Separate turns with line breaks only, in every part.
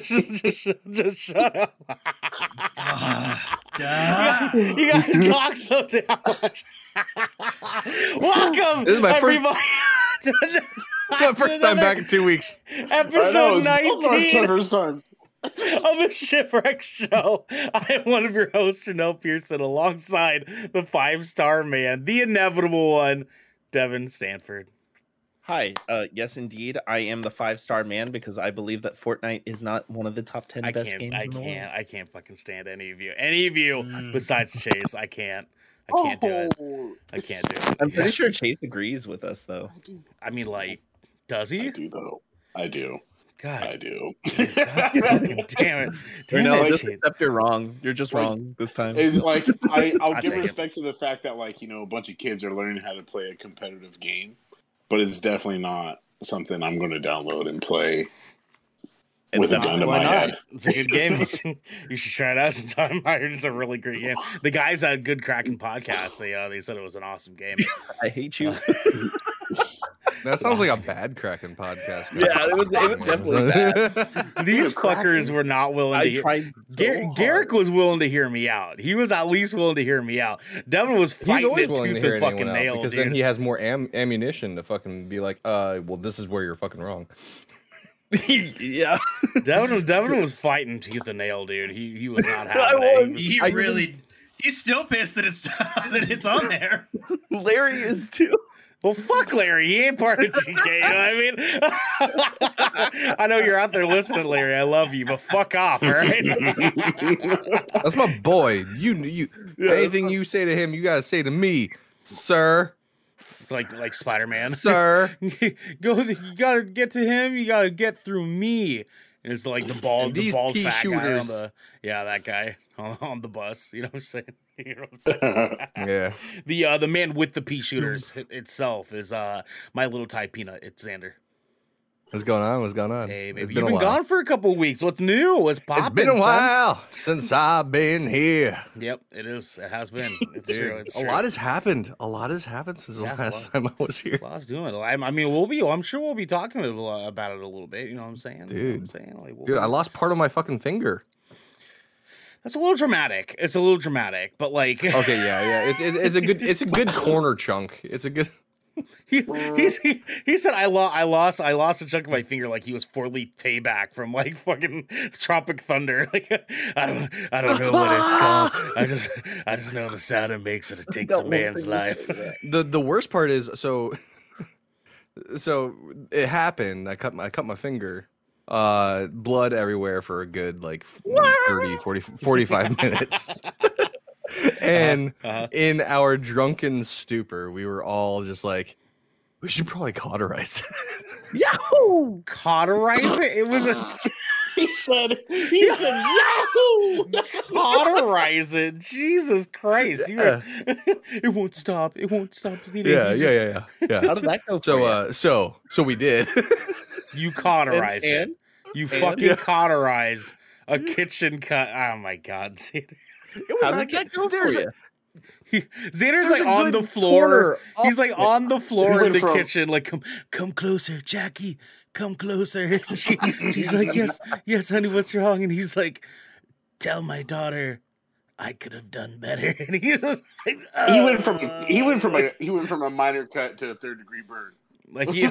just, just, just, just shut up.
Duh.
you guys talk so damn much. Welcome,
This is my first-
everybody. to
My first time back in two weeks.
I know,
Episode
it's both our
19
first times.
of the Shipwreck Show. I am one of your hosts, Ernell Pearson, alongside the five star man, the inevitable one, Devin Stanford.
Hi. Uh, yes, indeed. I am the five star man because I believe that Fortnite is not one of the top 10
I
best
can't,
games
I
in the world.
can't, I can't fucking stand any of you. Any of you
Mm.
besides Chase. I can't. I can't do it.
Oh,
I can't do it.
I'm pretty
Yeah.
sure Chase agrees with us, though.
I do.
I mean, like, does
I
he?
do though. I do.
God, I
do.
God fucking damn it. Damn
no,
it,
just accept you're wrong. You're just
Like,
wrong this time.
Is like I, I'll
God
give
dang it.
respect to the fact that like you know a bunch of kids are learning how to play a competitive game, but it's definitely not something I'm going to download and play
It's
with a gun to my
not?
head.
It's a good game. You should, try it out sometime. I heard it's a really great game. The guys had a Good Kraken podcast. They uh, they said it was an awesome game.
I hate you.
That sounds like a bad Kraken podcast.
Yeah, it was- it was definitely bad.
These
cracking.
fuckers were not willing to
I
hear.
tried. So
Gar- Garrick was willing to hear me out. He was at least willing to hear me out. Devin was fighting it
willing to hear
and fucking nail,
because
dude.
then he has more am- ammunition to fucking be like, uh, well, this is where you're fucking wrong.
yeah.
Devin was Devin was fighting tooth and nail, dude. He he was not
I
having it. He
was.
was-
He
I
really. He's still pissed that it's that it's on there.
Larry is too.
Well, fuck Larry. He ain't part of GK. You know what I mean? I know you're out there listening, Larry. I love you, but fuck off, right?
That's my boy. You, you, anything you say to him, you gotta say to me, sir,
It's like like Spider Man.
sir.
Go. You gotta get to him. You gotta get through me. And it's like the bald, the
these
bald fat guy on the yeah, that guy on, on the bus. You know what I'm saying? You know what I'm saying?
Yeah,
the uh, the man with the pea shooters itself is uh my little Thai peanut. It's Xander.
what's going on? What's going on?
Hey, baby,
been
you've been gone for a couple weeks. What's new? What's popping?
It's been a
son?
while since I've been here.
Yep, it is. It has been. It's
Dude,
true. It's
a
true.
lot has happened. A lot has happened since the last
well-
time I was here.
Well, I was doing it. I, mean, we'll be. I'm sure we'll be talking about it a little bit. You know what I'm saying, You know what I'm
Dude.
saying, like, we'll
Dude, I lost part of my fucking finger.
That's a little dramatic. It's a little dramatic, but like,
Okay, yeah, yeah. It's it, it's a good it's a good corner chunk. It's a good.
he, he's, he he said I lost I lost I lost a chunk of my finger like he was Four Leaf Tayback from like fucking Tropic Thunder. Like I don't I don't know what it's called. I just I just know the sound it makes and it takes a man's life.
the The worst part is so. So it happened. I cut my I cut my finger. Uh, blood everywhere for a good like 30, 40, 45 minutes. and
Uh-huh.
in our drunken stupor, we were all just like, we should probably cauterize. it."
Yahoo! Cauterize it. It was a
he said. He said Yahoo.
cauterize it. Jesus Christ! You were, it won't stop. It won't stop bleeding.
yeah, yeah, yeah, yeah, yeah.
How did that go?
So,
for you?
uh, so, so we did.
You cauterized
And-
it.
and?
You
And?
fucking
Yeah.
cauterized a kitchen cut. Oh my god, Xander.
How did that go for you?
He, Xander's
There's
like on the floor. He's like on the floor in the
from-
kitchen, like come, come closer, Jackie, come closer. She, she's like, yes, yes, honey, what's wrong? And he's like, tell my daughter, I could have done better. And he's just like,
He went from he went from a he went from a minor cut to a third degree burn.
like he,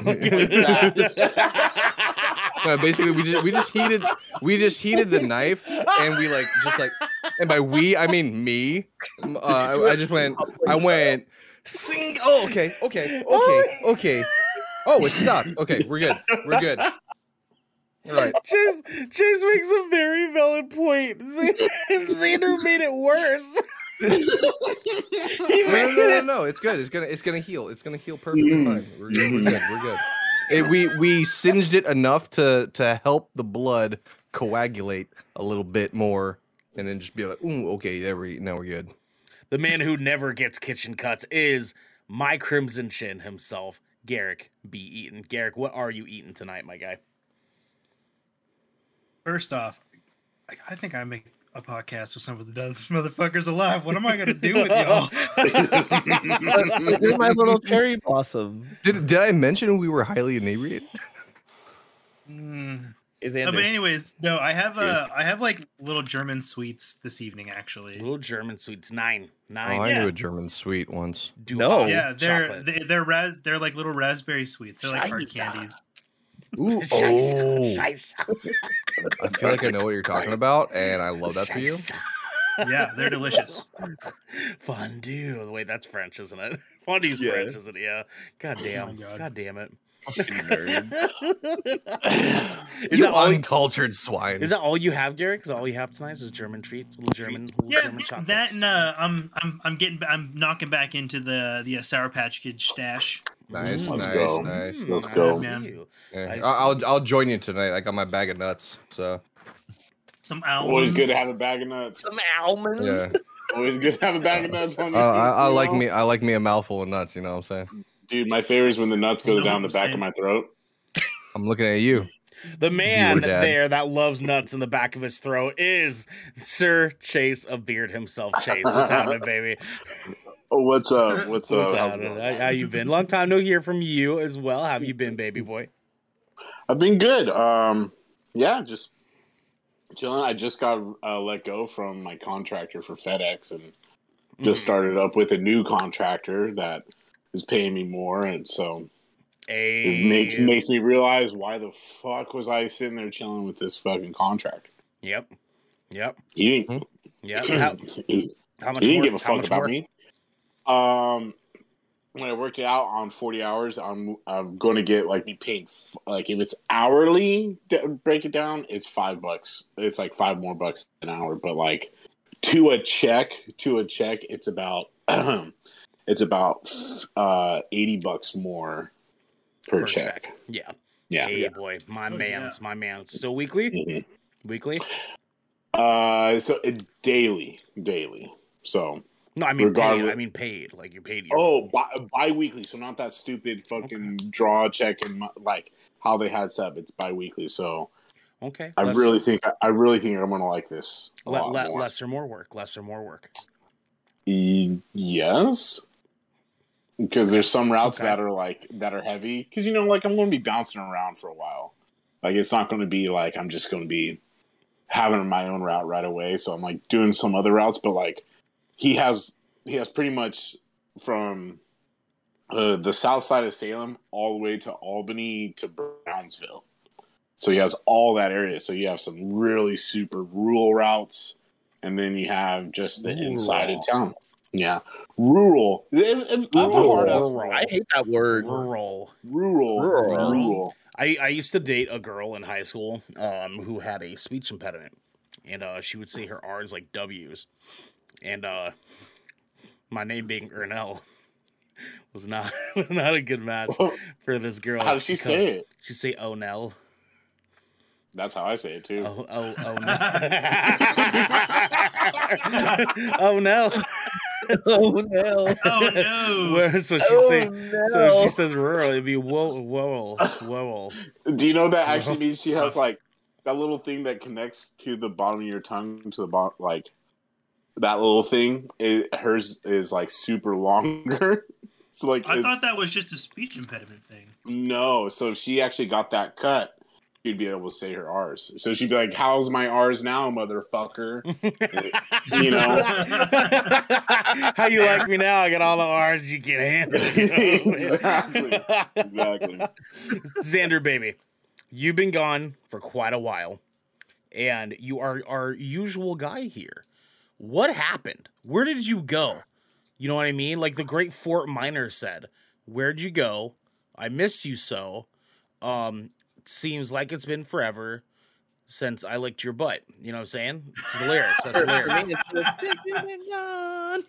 No, basically, we just we just heated we just heated the knife, and we like just like, and by we I mean me. Uh, I, I just went. I went. Sing. Oh, okay, okay, okay, okay. Oh, it stopped. Okay, we're good. We're good. All right.
Chase, Chase makes a very valid point. Xander made it worse.
No, no, no, no, no. It's good. It's gonna it's gonna heal. It's gonna heal perfectly mm-hmm. fine. We're good. We're good. We're good. Mm-hmm. It, we we singed it enough to to help the blood coagulate a little bit more, and then just be like, Ooh, okay, there we now we're good.
The man who never gets kitchen cuts is my Crimson Chin himself, Garrick B. Eaton. Garrick, what are you eating tonight, my guy?
First off, I- I think I make a podcast with some of the dumbest motherfuckers alive. What am I gonna do with y'all?
You're my little cherry blossom.
Did did I mention we were highly inebriated?
Mm,
Is
No, but anyways, no, I have
Yeah.
uh, I have like little German sweets this evening actually.
Little German sweets, nine,
Oh,
nine.
I
yeah.
knew a German sweet once.
Du
No.
Yeah, they're
chocolate.
they, they're ra- they're like little raspberry sweets. They're like hard candies.
Ooh,
Scheiße,
oh.
scheiße,
I feel like I know what you're talking about, and I love that for you.
Yeah, they're delicious.
Fondue. Wait, that's French, isn't it? Fondue's
Yeah.
French, isn't it? Yeah. God oh damn.
Oh God.
God damn it.
Nerd.
is
you
that all?
uncultured swine.
Is that all you have, Garrick? Because all you have tonight is German treats, little German, little
Yeah,
German chocolates.
that and uh, I'm I'm I'm getting I'm knocking back into the the uh, Sour Patch Kid stash.
nice,
Let's
nice,
go.
nice.
Mm,
Let's go.
see
Man.
Yeah.
I
I- I'll. I'll join you tonight. I got my bag of nuts. So
Some almonds.
Always good to have a bag of nuts.
Some almonds.
yeah,
Always good to have a bag of nuts on
uh,
you.
I, I like me. I like me a mouthful of nuts. You know what I'm saying?
Dude, my favorite is when the nuts go
You know
down the back
saying?
of my throat.
I'm looking at you.
The man
Dad.
there that loves nuts in the back of his throat is Sir Chase of Beard himself. Chase, what's happening, baby?
Oh, what's up? What's up?
What's
How's it
happening?
going?
How, how you been? Long time no hear from you as well. How have you been, baby boy?
I've been good. Um, yeah, just chilling. I just got uh, let go from my contractor for FedEx and just started up with a new contractor that is paying me more, and so it makes makes me realize why the fuck was I sitting there chilling with this fucking contract?
Yep. Yep.
He didn't.
Yep. How,
he,
how much
he didn't
more?
give a fuck about
more?
me. Um, when I worked it out on forty hours, I'm I'm going to get like be paid f- like if it's hourly. d- Break it down, it's five bucks. It's like five more bucks an hour, but like to a check, to a check, it's about it's about uh eighty bucks more per,
Per
check.
check. Yeah.
Yeah.
Hey boy, my
Oh,
man's my man's still weekly.
Mhm.
Weekly?
Uh, so it, daily, daily. So
No, I mean paid. I mean paid. Like you're paid. Your,
Oh, bi- bi-weekly. So not that stupid fucking draw check and like how they had set up. It's bi-weekly. So
okay.
I
Less-
really think I really think I'm gonna like this a
le-
lot
le-
more.
less or more work. Less or more work.
E- yes, because there's some routes
Okay.
that are like that are heavy. Because you know, like I'm going to be bouncing around for a while. Like it's not going to be like I'm just going to be having my own route right away. So I'm like doing some other routes, but like he has he has pretty much from uh, the south side of Salem all the way to Albany to Brownsville. So he has all that area. So you have some really super rural routes, and then you have just the inside of town. Yeah, rural. It- it- That's a hard
Rural.
I hate that word.
Rural.
Rural,
Rural.
rural.
I, I used to date a girl in high school um, who had a speech impediment, and uh, she would say her R's like W's, and uh, my name being Ernell was not was not a good match for this girl.
How does she say it?
She say "Oh Nell."
That's how I say it too.
Oh oh oh no. oh no.
oh no.
Oh no!
Where- so she
Oh,
say
no.
so she says rural, it'd be whoa whoa whoa.
Do you know that actually means she has like that little thing that connects to the bottom of your tongue to the bottom, like that little thing? It, hers is like super longer. so like,
I
it's,
thought that was just a speech impediment thing.
no. So she actually got that cut, she'd be able to say her R's. So she'd be like, "How's my R's now, motherfucker?" you know.
How you like me now? I got all the R's you can handle.
Exactly. Exactly.
Xander, baby, you've been gone for quite a while, and you are our usual guy here. What happened? Where did you go? You know what I mean? Like the great Fort Minor said, "Where'd you go? I miss you so." Um, seems like it's been forever since I licked your butt. You know what I'm saying? It's the lyrics. That's the lyrics.
me, it's just "You've been gone."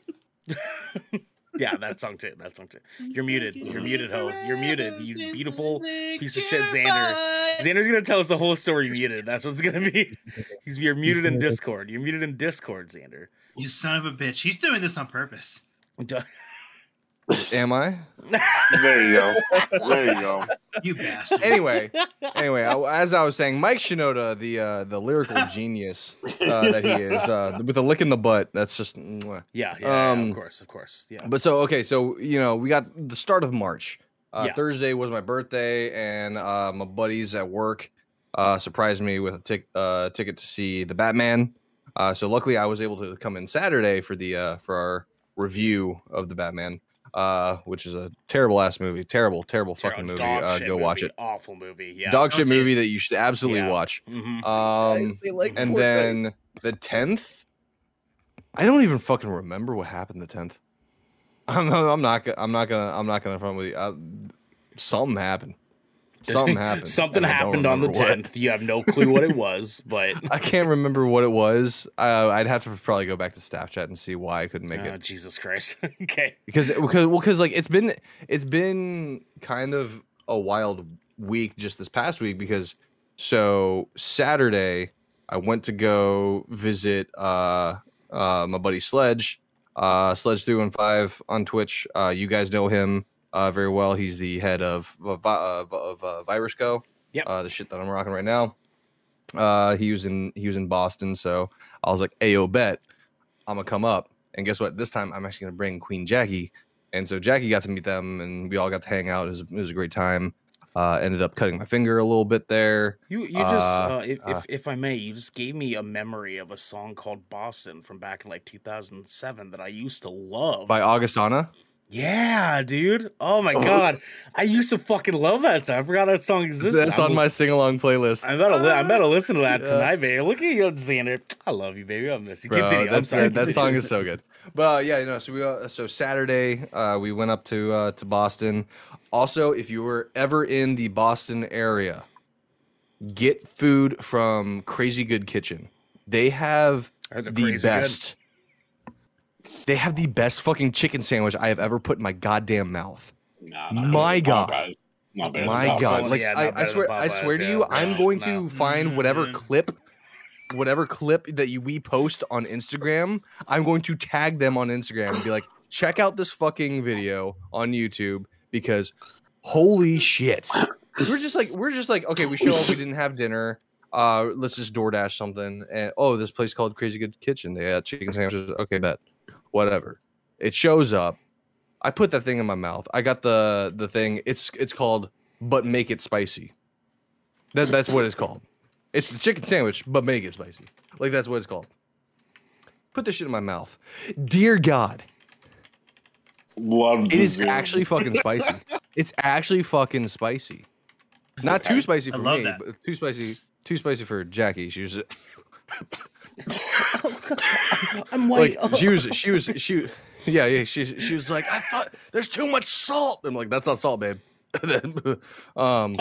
Yeah, that song too. That song too. You're muted. You're muted, ho. You're muted. You beautiful piece of shit, Xander. Xander's gonna tell us the whole story muted. That's what's gonna be. He's you're muted in Discord. You're muted in Discord, Xander.
You son of a bitch! He's doing this on purpose.
Am I?
There you go. There you go.
You bastard!
Anyway, anyway, I- as I was saying, Mike Shinoda, the uh, the lyrical genius uh, that he is, uh, with a lick in the butt. That's just. mwah.
Yeah, yeah, yeah,
Um,
of course, of course. Yeah.
But so okay, so you know, we got the start of March. Uh,
Yeah.
Thursday was my birthday, and uh, my buddies at work uh, surprised me with a tic- uh, ticket to see the Batman. Uh, so luckily, I was able to come in Saturday for the uh, for our review of the Batman, uh, which is a terrible ass movie, terrible, terrible fucking movie.
Dog
Uh,
shit
go watch
movie,
it.
Awful movie. Yeah.
Dog shit
see it.
movie that you should absolutely
Yeah.
watch.
Mhm.
Um,
they like
and
Fortnite.
then the tenth, I don't even fucking remember what happened the tenth. I'm, I'm not. I'm not gonna. I'm not gonna front with you. Uh, something happened. Something happened.
Something
and I don't
happened on the tenth. You have no clue what it was, but
I can't remember what it was. Uh, I'd have to probably go back to staff chat and see why I couldn't make
oh,
it
Jesus Christ. okay.
because because well because like it's been it's been kind of a wild week just this past week because so Saturday I went to go visit uh uh my buddy Sledge uh Sledge three one five on Twitch uh you guys know him uh very well he's the head of of, of, of uh, Virus Go
Yep.
uh the shit that I'm rocking right now uh he was in he was in Boston so I was like ayo bet I'm gonna come up and guess what this time I'm actually gonna bring Queen Jackie and so Jackie got to meet them, and we all got to hang out. It was, it was a great time. Uh, ended up cutting my finger a little bit there.
You you just
Uh,
uh, if,
uh.
if if I may, you just gave me a memory of a song called Boston from back in like 2007 that I used to love.
By Augustana.
Yeah, dude. Oh my god, I used to fucking love that song. I forgot that song existed.
That's
I'm-
on my sing along playlist.
I better li- I better listen to that
Yeah.
tonight, baby. Look at you, Xander. I love you, baby. I miss you.
Bro,
Continue. I'm sorry.
That, that song is so good. But uh, yeah, you know, so we uh, so Saturday uh, we went up to uh, to Boston. Also, if you were ever in the Boston area, get food from Crazy Good Kitchen. They have
Are
the
best. good?
Best. They have the best fucking chicken sandwich I have ever put in my goddamn mouth.
Nah,
My God.
Popeyes. Not better
My God! Like
Yeah,
I,
not
I
better
swear,
than
I swear to
Popeyes,
you,
yeah.
I'm going to find whatever
Mhm.
clip, whatever clip that you we post on Instagram. I'm going to tag them on Instagram and be like, check out this fucking video on YouTube because holy shit! We're just like we're just like okay, we show up, we didn't have dinner. Uh, let's just DoorDash something. And oh, this place called Crazy Good Kitchen. They had chicken sandwiches. Okay, bet. Whatever. It shows up. I put that thing in my mouth. I got the the thing. It's it's called but make it spicy. That that's what it's called. It's the chicken sandwich, but make it spicy. Like that's what it's called. Put this shit in my mouth. Dear God,
Love
it
the
is
Zoom.
actually fucking spicy. It's actually fucking spicy. Not too spicy for me,
that.
but too spicy. Too spicy for Jackie. She was
I'm
like
white.
she was she was she yeah yeah she she was like I thought there's too much salt. I'm like that's not salt, babe. um,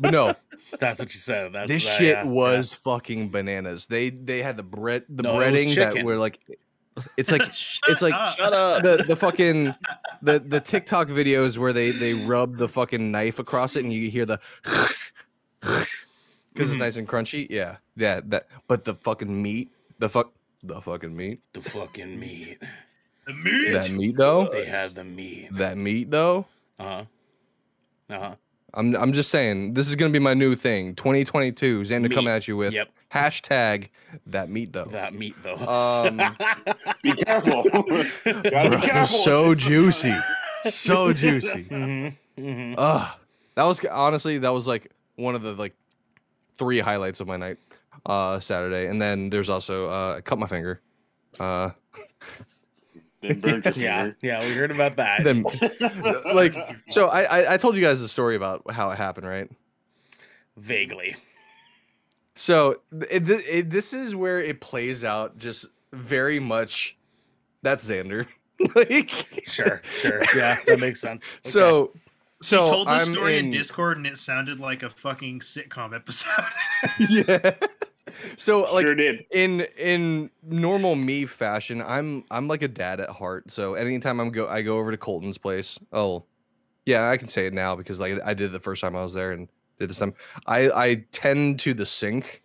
but no,
That's what you said. That's
this
that,
shit
yeah,
was fucking bananas. They they had the bread the
No,
breading that were like it's like it's like
Shut up.
the the fucking the the TikTok videos where they they rub the fucking knife across it and you hear the because it's
Mhm.
nice and crunchy. Yeah, yeah. That but the fucking meat, the fuck, the fucking meat.
the fucking meat.
The meat.
That meat though.
They had the meat.
That meat though.
Uh huh. Uh huh.
I'm I'm just saying this is gonna be my new thing. 2022. Xander coming
Meat.
at you with
Yep.
hashtag that meat though.
That meat though.
Um,
Be careful. Gotta be careful.
so juicy, so juicy.
hmm hmm
Ugh. That was honestly that was like one of the like three highlights of my night uh Saturday. And then there's also uh I cut my finger. Uh
Then burnt your
Yeah,
finger.
yeah, we heard about that.
then like so I, I I told you guys the story about how it happened, right?
Vaguely.
So it, it, it, this is where it plays out just very much that's Xander. like
Sure, sure. Yeah, that makes sense. Okay.
so so
he told the
I'm
story in...
in
Discord and it sounded like a fucking sitcom episode.
yeah. So like
sure did.
in in normal me fashion, I'm I'm like a dad at heart. So anytime I'm go I go over to Colton's place. Oh, yeah, I can say it now because like I did the first time I was there and did this time. I I tend to the sink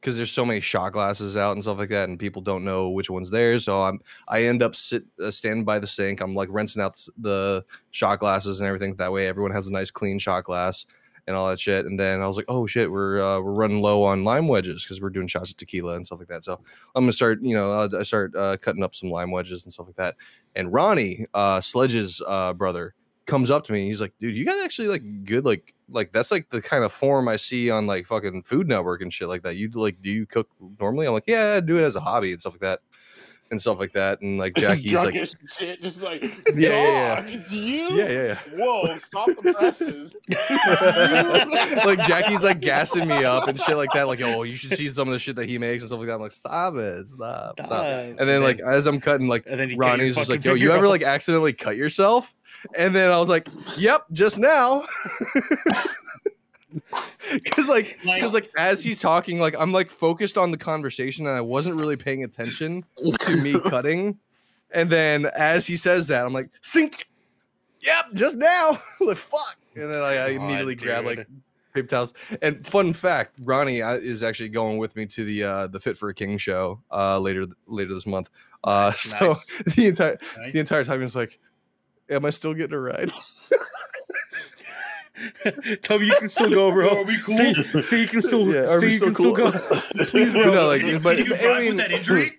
because there's so many shot glasses out and stuff like that, and people don't know which one's theirs. So I'm I end up sit uh, standing by the sink. I'm like rinsing out the shot glasses and everything. That way, everyone has a nice clean shot glass and all that shit. And then I was like, oh shit, we're uh, we're running low on lime wedges because we're doing shots of tequila and stuff like that. So I'm gonna start, you know, uh, I start uh, cutting up some lime wedges and stuff like that. And Ronnie, uh, Sledge's uh, brother, comes up to me. He's like, "Dude, you got actually like good like like that's like the kind of form I see on like fucking Food Network and shit like that. You like do you cook normally? I'm like, yeah, I do it as a hobby and stuff like that, and stuff like that. And like Jackie's like,
shit, just like,
Yeah, yeah,
"Dog, it's you?
yeah, yeah, yeah.
Whoa, stop the presses.
like Jackie's like gassing me up and shit like that. Like, oh, you should see some of the shit that he makes and stuff like that. I'm like, stop it, stop, stop. And then like as I'm cutting, like
and then
Ronnie's just like, yo, you ever like accidentally cut yourself? And then I was like, yep, just now. Cause like,
Like-
cause like as he's talking, like I'm like focused on the conversation and I wasn't really paying attention to me cutting. And then as he says that, I'm like, sink. Yep, just now. like fuck. And then I, I immediately
Aw,
grab like paper towels. And fun fact, Ronnie uh, is actually going with me to the uh the Fit for a King show uh later later this month. Uh
Nice,
so
nice.
the entire
Nice.
the entire time he was like, Am I still getting a ride?
Tell me you can still go, bro.
Are we cool?
Say, say you can still,
Yeah, are
say
we
can
still
still
cool?
go. Please, bro.
No, like,
Can,
but-
can you
I mean-
with that injury?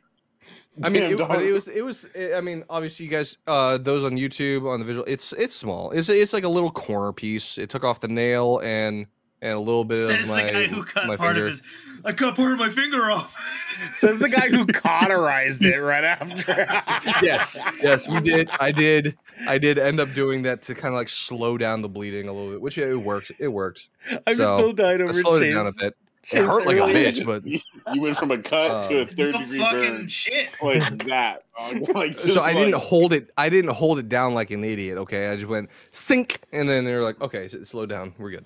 I mean,
Damn,
it, but
dog.
it was it was I mean, obviously you guys uh those on YouTube on the visual it's it's small. It's it's like a little corner piece. It took off the nail and and a little bit
Says
of
the
my,
guy who cut
my
part
finger.
of his. I cut part of my finger off.
Says the guy who cauterized it right after.
yes, yes, we did. I did. I did end up doing that to kind of like slow down the bleeding a little bit, which it worked. It worked.
I'm
So,
still dying
I
over
slowed it down a bit.
Chase
It hurt like a bitch, but
you, you went from a cut to a
Uh,
third degree
fucking
burn
shit.
like that. dog. Like
so
just
I didn't hold it. I didn't hold it down like an idiot. Okay, I just went sink, and then they were like, okay, slow down, we're good.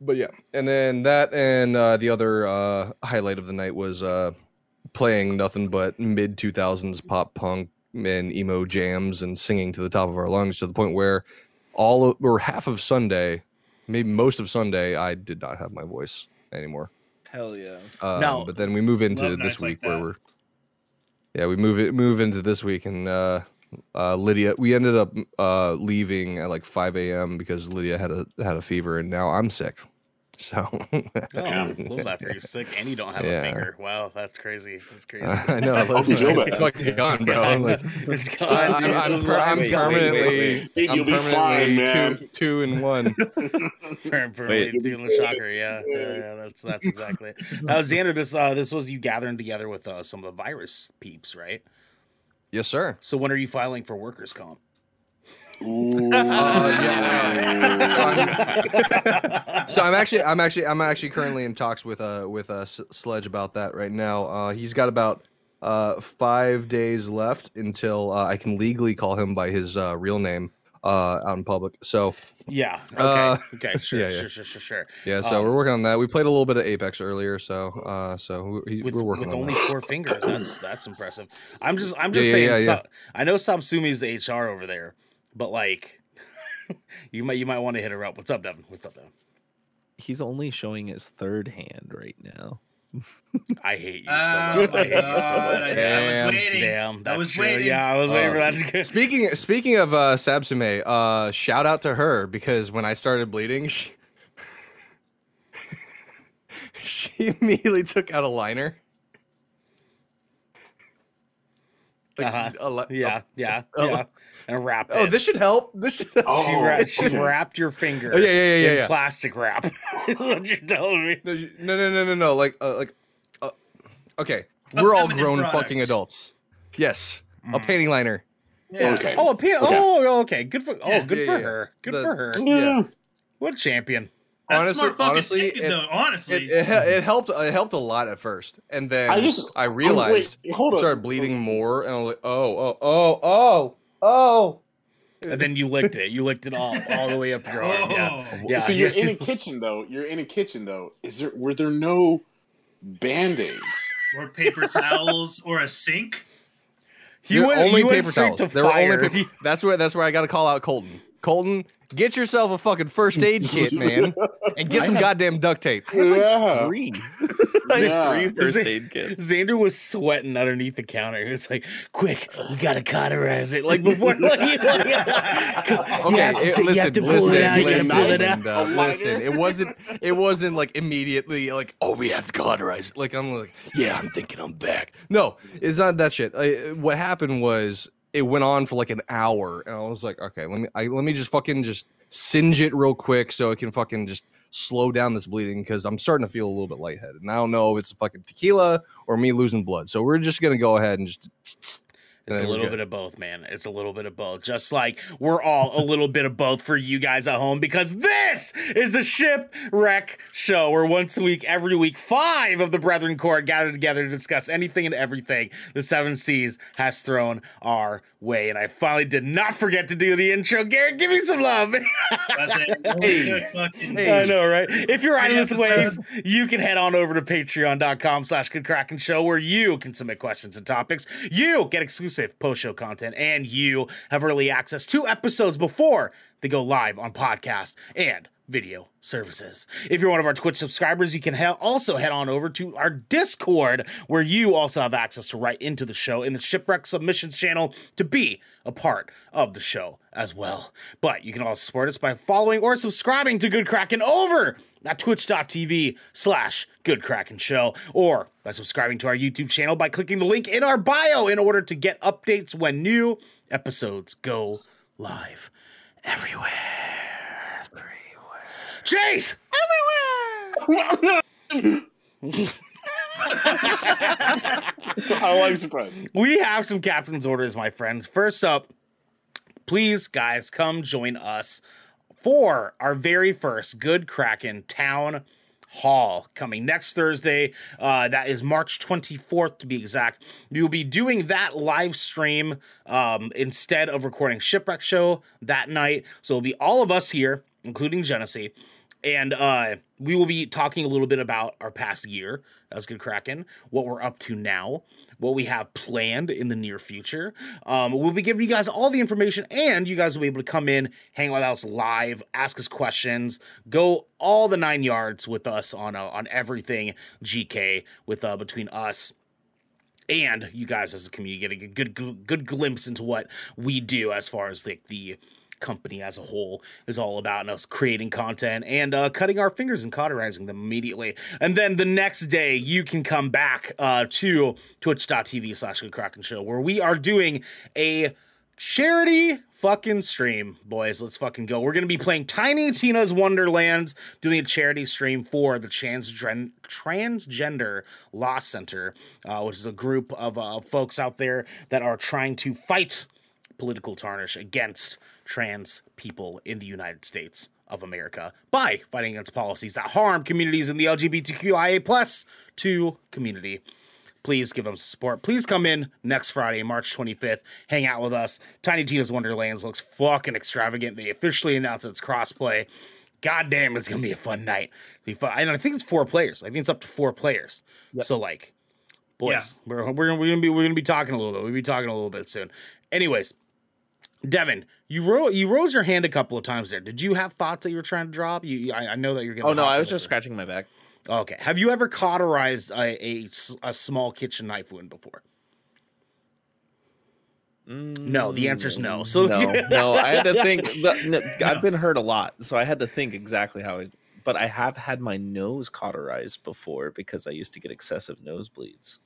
But yeah, and then that and uh, the other uh, highlight of the night was uh, playing nothing but mid two thousands pop punk and emo jams and singing to the top of our lungs to the point where all of, or half of Sunday, maybe most of Sunday, I did not have my voice anymore.
Hell yeah.
Um,
Now-
but then we move into this
nights like
week where we're yeah we move it move into this week and uh uh lydia we ended up uh leaving at like 5 a.m because lydia had a had a fever and now i'm sick so
Oh,
Damn.
love that for you. Sick, and you don't have
Yeah.
a finger. Wow, that's crazy. That's crazy.
i know I love
you feel
it.
bad.
it's fucking gone bro
Yeah,
I'm like
it's gone.
I- I'm. I'm,
It was
I'm
like-
wait, wait,
permanently,
wait,
wait.
I'm
You'll be
permanently
fine,
two,
man.
two and one.
for, for
Wait.
doing the shocker. Yeah, yeah, yeah, that's that's exactly. it. Now, Xander, this uh, this was you gathering together with uh, some of the virus peeps, right?
Yes, sir.
So when are you filing for workers' comp?
Ooh.
yeah. So I'm actually, I'm actually, I'm actually currently in talks with uh with uh Sledge about that right now. Uh, he's got about uh five days left until uh, I can legally call him by his uh, real name uh out in public. So
Yeah. Okay.
Uh,
okay. Sure.
yeah, yeah.
Sure. Sure. Sure. Sure.
yeah, so
Um,
we're working on that. We played a little bit of Apex earlier, so uh so we,
With,
we're working
with
on
only
that.
four fingers, that's that's impressive. I'm just I'm just
yeah,
saying.
yeah, yeah.
Sa- I know Sabsumi's the HR over there, but like, you might you might want to hit her up. What's up, Devin? What's up, Devin?
He's only showing his third hand right now.
I hate you so
Oh
much. I
my
hate you so much.
I, I
Damn.
was waiting.
Damn, that's
was
true.
waiting.
Yeah, I was waiting
Uh,
for that to go.
Speaking speaking of uh Sabsume, uh shout out to her because when I started bleeding, she, she immediately took out a liner. Like,
Uh-huh.
a li-
Yeah, yeah,
Oh.
yeah. And wrapped
Oh,
it.
this should help. This should help.
she,
Oh,
she wrapped your finger.
Oh, yeah, yeah, yeah, yeah,
in
yeah.
plastic wrap. is what you're telling me.
No, no, no, no, no, no. Like, uh, like, uh, okay,
A
we're all grown
product.
fucking adults. Yes,
Mm.
a panty liner.
Yeah.
Okay.
Oh, a pin-
Okay.
oh, okay. Good for. Oh,
Yeah.
good
Yeah,
for
yeah.
her. Good
The-
for her.
Yeah.
What a champion.
That's
honestly, honestly,
thinking,
it,
though, honestly.
it, it, it helped. It helped a lot at first, and then
I just
I oh,
I'm-
realized
wait, hold
I
up.
started bleeding more, and I was like, oh, oh, oh, oh, oh.
And then you licked it. You licked it all, all the way up your arm. Yeah.
Oh.
Yeah.
so you're in a kitchen though. You're in a kitchen though. Is there were there no band aids?
or paper towels or a sink.
He went,
only
he
paper
straight
towels.
to
There were only
fire.
paper- that's where that's where I got to call out Colton. Colton, get yourself a fucking first aid kit, man, and get some goddamn duct tape.
Yeah.
Three.
Yeah.
Three first aid kits.
Xander was sweating underneath the counter. He was like, "Quick, we gotta cauterize it." Like before, like, like,
Okay,
you have to,
it-
say- you
listen,
have to pull
listen,
it out. You
listen,
gotta pull it out.
and, uh, listen. It wasn't. It wasn't like immediately like, oh, we have to cauterize it. Like I'm like, yeah, I'm thinking I'm back. No, it's not that shit. I, what happened was it went on for like an hour, and I was like, okay, let me I, let me just fucking just singe it real quick so it can fucking just slow down this bleeding because I'm starting to feel a little bit lightheaded. And I don't know if it's fucking tequila or me losing blood. So we're just gonna go ahead and just
It's a little bit of both, man. It's a little bit of both. Just like we're all a little bit of both for you guys at home because this is the Shipwreck Show, where once a week, every week, five of the Brethren Court gather together to discuss anything and everything the Seven Seas has thrown our way. And I finally did not forget to do the intro. Garrick, give me some love.
Hey. Hey.
I know, right? If you're riding
Three
this wave, you can head on over to patreon.com slash good Kraken show where you can submit questions and topics. You get exclusive post-show content and you have early access to episodes before they go live on podcast and video services. If you're one of our Twitch subscribers, you can he- also head on over to our Discord where you also have access to write into the show in the Shipwreck Submissions channel to be a part of the show as well. But you can also support us by following or subscribing to Good Kraken over at twitch.tv slash Good Show or by subscribing to our YouTube channel by clicking the link in our bio in order to get updates when new episodes go live everywhere. Everywhere. Chase!
I like surprise.
we have some captain's orders, my friends. First up, please, guys, come join us for our very first Good Kraken Town Hall coming next Thursday. Uh, that is March 24th to be exact. We will be doing that live stream um, instead of recording Shipwreck Show that night. So it'll be all of us here, including Jenesy. And uh, we will be talking a little bit about our past year. As Good Kraken, what we're up to now, what we have planned in the near future. Um, we'll be giving you guys all the information, and you guys will be able to come in, hang out with us live, ask us questions, go all the nine yards with us on uh, on everything GK with uh, between us and you guys as a community getting a good good, good glimpse into what we do as far as like the company as a whole is all about and us creating content and uh, cutting our fingers and cauterizing them immediately. And then the next day you can come back uh, to twitch.tv slash good kraken show where we are doing a charity fucking stream boys. Let's fucking go. We're gonna be playing tiny tina's wonderlands doing a charity stream for the transgen- transgender law center uh, which is a group of uh, folks out there that are trying to fight political tarnish against trans people in the united states of america by fighting against policies that harm communities in the lgbtqia plus 2 community please give them support. Please come in next Friday, March 25th. Hang out with us. Tiny Tina's Wonderlands looks fucking extravagant. They officially announced it's crossplay. God damn, it's gonna be a fun night. Be fun. And I think it's four players. I think it's up to four players. So like, boys,
Yeah.
we're, we're, we're gonna be we're gonna be talking a little bit. We'll be talking a little bit soon. Anyways, Devin, you ro- you rose your hand a couple of times there. Did you have thoughts that you were trying to drop? You, I, I know that you're gonna.
Oh no, I was just scratching my back.
Okay. Have you ever cauterized a a small kitchen knife wound before? Mm, no, the answer's no. So
no, no, I had to think. No, I've been hurt a lot, so I had to think exactly how. It, but I have had my nose cauterized before because I used to get excessive nosebleeds.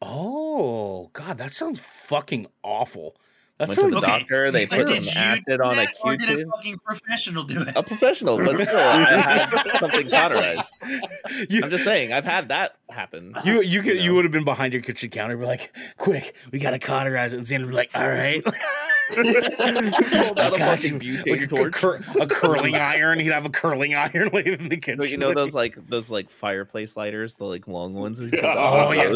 Oh God, that sounds fucking awful. That
Went to the.
Okay.
doctor. They
Like,
put
did
some acid on a
that, or did a
Q-tip.
fucking professional do it?
A professional, but still, I had something cauterized.
You,
I'm just saying, I've had that happen. Uh-huh.
you you could
know.
you would have been behind your kitchen counter, be like, quick, we gotta cauterize it. And Xander would be like, all right.
Pulled out a
Got
fucking
you.
butane
Like a,
torch.
cur- a curling iron. He'd have a curling iron laid in the kitchen.
But you know those like those like fireplace lighters, the like long ones. that you
Oh
out?
yeah,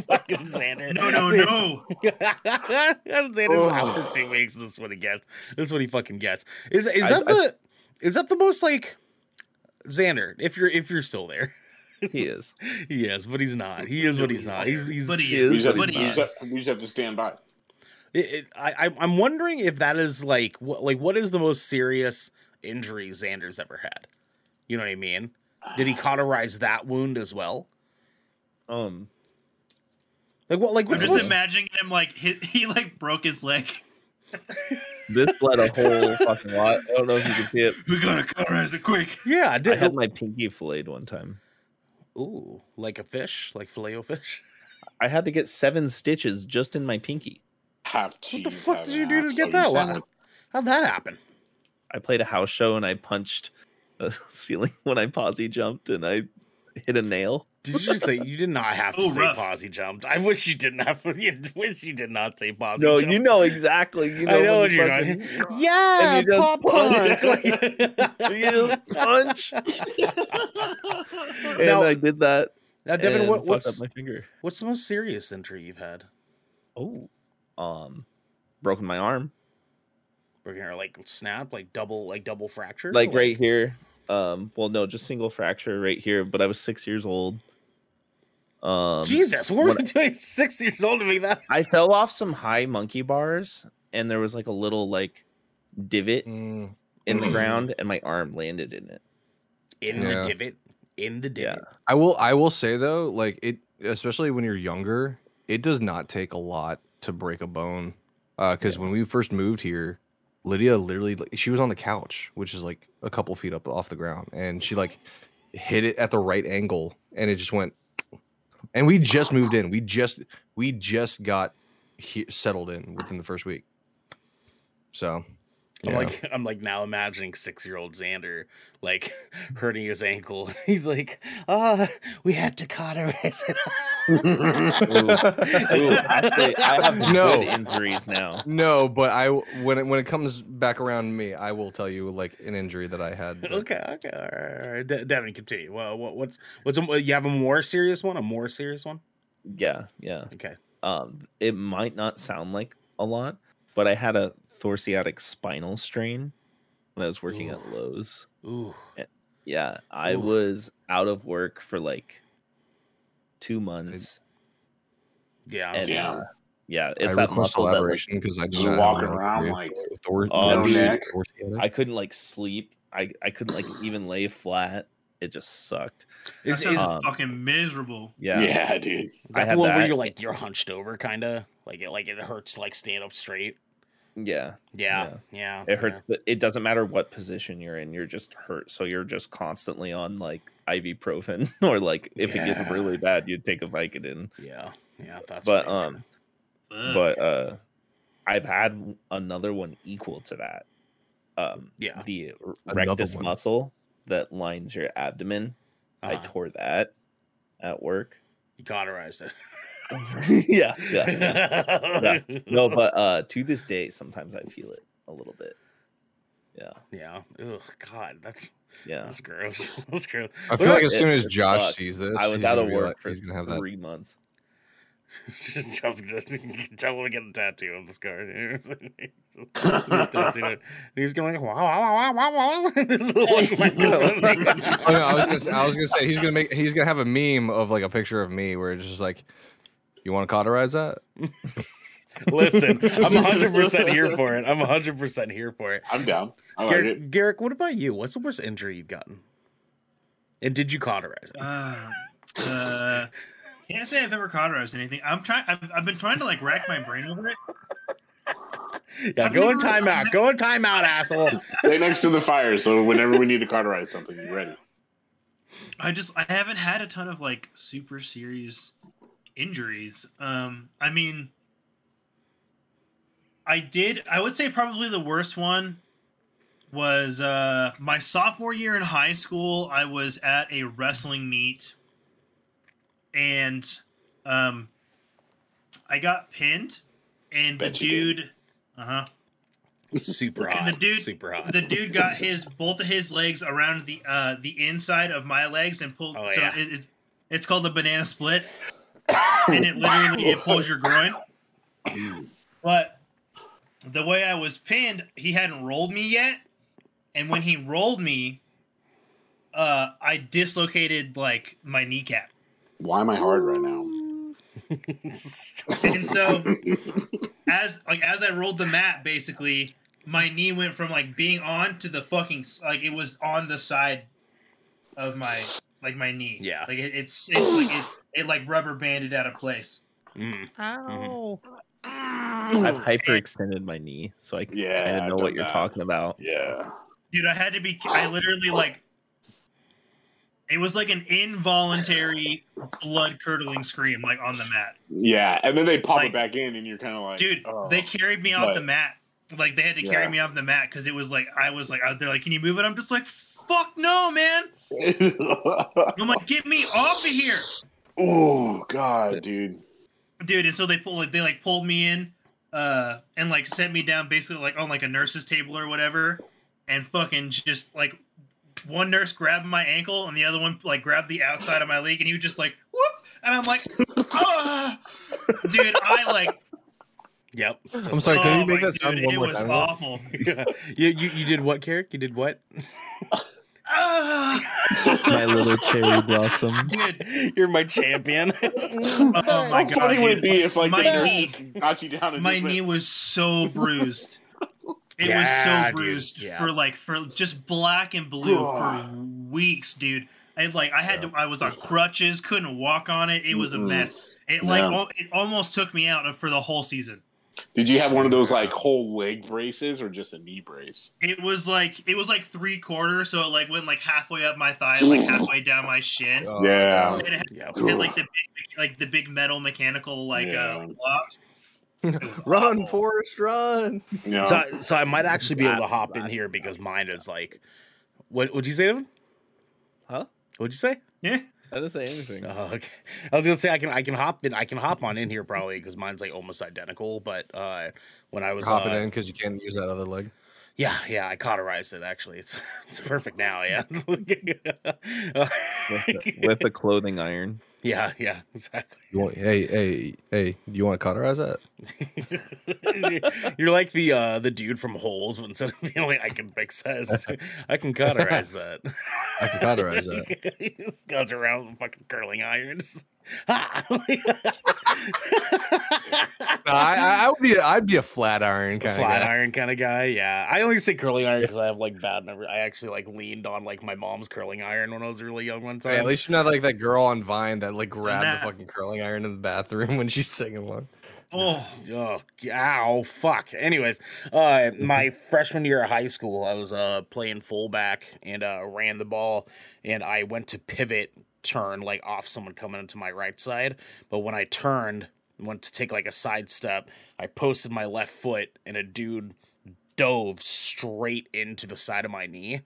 fucking Xander.
No, no, no.
Xander's oh. out for two weeks. This is what he gets. This is what he fucking gets. Is is
I-
that the is that the most like Xander? If you're if you're still there,
He is.
he is, but he's not. He is, but he's not. He's he's.
But he
He
is.
We just, have,
But
to,
he is.
just have, we just have to stand by.
It, it, I I- I'm wondering if that is like what like what is the most serious injury Xander's ever had? You know what I mean? Did he cauterize that wound as well?
Um,
Like what? Like
I'm just
most,
imagining him like he, he like broke his leg.
this bled a whole fucking lot. I don't know if you can see it.
We gotta cauterize it quick.
yeah?
I
Did, I
had my pinky filleted one time.
Ooh, like a fish, like filet o fish.
I had to get seven stitches just in my pinky.
half cheese.
What the fuck did you do to get that?
sandwich.
How'd that happen?
I played a house show and I punched a ceiling when I posse jumped and I hit a nail.
Did you say you did not have to
Oh,
say
rough.
posse jumped? I wish you didn't have. You wish you did not say posse.
No,
jumped.
you know exactly. You know,
I know what you're
fucking-
doing. Yeah,
And you just
pop punk.
you just punch. and
Now-
I did that.
now, Devin, what, what's
up my finger?
what's the most serious injury you've had?
Oh, um, broken my arm.
Broken or like snap, like double, like double fracture,
like
Or,
right here. Um, well, no, just single fracture right here. But I was six years old. Um,
Jesus, what were
what-
you doing? Six years old to make that?
I fell off some high monkey bars, and there was like a little like divot
Mm,
in the ground, and my arm landed in it.
In
Yeah.
the divot. In the
Yeah,
divot.
I will. I will say though, like it, especially when you're younger, it does not take a lot to break a bone. Uh because when we first moved here, Lydia literally she was on the couch, which is like a couple feet up off the ground, and she like hit it at the right angle, and it just went. And we just moved in. We just we just got he- settled in within the first week. So,
I'm
yeah.
like I'm like now imagining six year old Xander like hurting his ankle. He's like, ah, we had to cauterize it.
Ooh, actually, I have
No.
injuries now.
no, but I when it when it comes back around me, I will tell you like an injury that I had. that-
okay, okay, all right, all right. De- Devin, continue. Well, what, what's what's a, you have a more serious one? A more serious one?
Yeah, yeah.
Okay.
Um, it might not sound like a lot, but I had a thoracic spinal strain when I was working at Lowe's.
Ooh.
Yeah, I
Ooh.
was out of work for like two months.
Yeah.
And,
Damn.
uh, yeah,
I
it's that
request
muscle that like,
elaboration because I
Just
do not
walking around like
Thor,
Oh,
no neck. Thoracic.
I couldn't like sleep. I I couldn't like even lay flat. It just sucked.
It's
um,
fucking miserable.
Yeah,
Yeah, dude.
is
I
that the
had
one where you're like you're hunched over, kind of like it like it hurts to like stand up straight?
Yeah.
Yeah. Yeah.
It hurts, but it doesn't matter what position you're in. You're just hurt, so you're just constantly on like ibuprofen, or like if it gets really bad, you'd take a Vicodin.
Yeah. Yeah. That's
But um,
Fuck.
but uh, I've had another one equal to that. Um,
Yeah.
the r-
Another
rectus
one.
muscle that lines your abdomen. I
Uh-huh.
tore that at work.
you cauterized it.
yeah, yeah. Yeah. No, but uh, to this day, sometimes I feel it a little bit. Yeah,
Yeah. Ugh. God. That's
yeah.
that's gross. that's gross.
I feel like as
It-
soon as Josh
fucked.
sees this,
I was
he's
out
gonna
of
be
work
like-
for
he's gonna have that.
three months.
Just gonna, can tell when I get a tattoo of the scar. Just do. He's going like, wow, wow, wow, wow, wow. Like.
Oh no, I was gonna I was gonna say he's gonna make he's gonna have a meme of like a picture of me where it's just like, you want to cauterize that?
Listen, I'm 100 percent here for it. I'm 100 percent here for it.
I'm down. I like
Garrick,
it.
Garrick, what about you? What's the worst injury you've gotten? And did you cauterize it?
Uh, uh, can't say I've ever cauterized anything. I'm trying. I've, I've been trying to like rack my brain over it.
Yeah,
I've
go in timeout. Go in timeout, asshole.
Stay next to the fire, so whenever we need to cauterize something, you're ready.
I just I haven't had a ton of like super serious injuries. Um, I mean, I did. I would say probably the worst one was uh my sophomore year in high school. I was at a wrestling meet, and um, I got pinned, and
Bet
the
you
dude, uh huh.
Super
And
hot.
the dude-
super hot.
the dude got his both of his legs around the uh the inside of my legs and pulled
Oh,
so
yeah.
it, it, it's called a banana split and it literally it pulls your groin but the way i was pinned he hadn't rolled me yet and when he rolled me uh i dislocated like my kneecap
Why am I hard right now?
and so as like as I rolled the mat, basically my knee went from like being on to the fucking like it was on the side of my like my knee.
Yeah.
like it, it's it's like it, it like rubber banded out of place.
Mm.
Ow. I've hyperextended my knee, so I
Yeah,
kind of know what you're
that.
talking about.
Yeah.
Dude, I had to be. I literally like. It was like an involuntary blood curdling scream, like on the mat.
Yeah, and then they pop
Like-
it back in, and you're kind of like,
Dude,
oh.
they carried me off
But-
the mat. Like they had to carry
Yeah.
me off the mat because it was like I was like out there like, can you move it? I'm just like, fuck no, man. I'm like, get me off of here,
oh God, dude.
dude. And so they pulled like they like pulled me in, uh, and like set me down basically like on like a nurse's table or whatever, and fucking just like one nurse grabbed my ankle and the other one like grabbed the outside of my leg and he was just like whoop, and I'm like, ah, dude, I like.
Yep.
I'm sorry. Can
oh
you make that sound
dude,
one
it
more
was
time?
awful.
you, you you did what, Garrick? You did what?
Ah,
My little cherry blossom.
dude,
You're my champion.
oh my
How
god,
funny would it be if like
My
the
knee-
got you down and
my
just went,
knee was so bruised. It
Yeah,
was so bruised
yeah.
for like for just black and blue for weeks, dude. I like I had to I was on crutches, couldn't walk on it. It was a mess. It like
No.
al- it almost took me out for the whole season.
Did you have one of those like whole leg braces or just a knee brace?
It was like it was like three quarters, so it like went like halfway up my thigh, like halfway down my shin.
Oh,
Yeah.
God.
It had,
yep.
it had, like the big, like the big metal mechanical like
Yeah.
uh blocks.
Run, Forrest, run!
Yeah.
So, so I might actually be able to hop in here because mine is like, what would you say to him?
Huh?
What'd you say?
Yeah.
I didn't say anything.
Oh, okay. I was gonna say I can I can hop in I can hop on in here probably because mine's like almost identical. But uh, when I was
Hopping
uh,
in because you can't use that other leg.
yeah yeah I cauterized it actually. It's it's perfect now. Yeah.
With, the, with the clothing iron.
Yeah yeah exactly.
You want, hey, hey, hey! You want to cauterize that?
You're like the uh the dude from Holes, but instead of being like I can fix this, I can cauterize that.
I can cauterize that.
he goes around with fucking curling irons. Ha!
No, I, I, would be, I'd be a flat iron kind
flat
of guy.
iron kind of guy. Yeah, I only say curling iron because I have like bad memory. I actually like leaned on like my mom's curling iron when I was really young one time.
Hey, at least you're not like that girl on Vine that like grabbed the fucking curling iron in the bathroom when she's singing along.
Oh,
Oh, ow, fuck. Anyways, uh, my freshman year of high school, I was uh playing fullback and uh ran the ball, and I went to pivot turn like off someone coming into my right side, but when I turned, went to take like a side step, I posted my left foot, and a dude dove straight into the side of my knee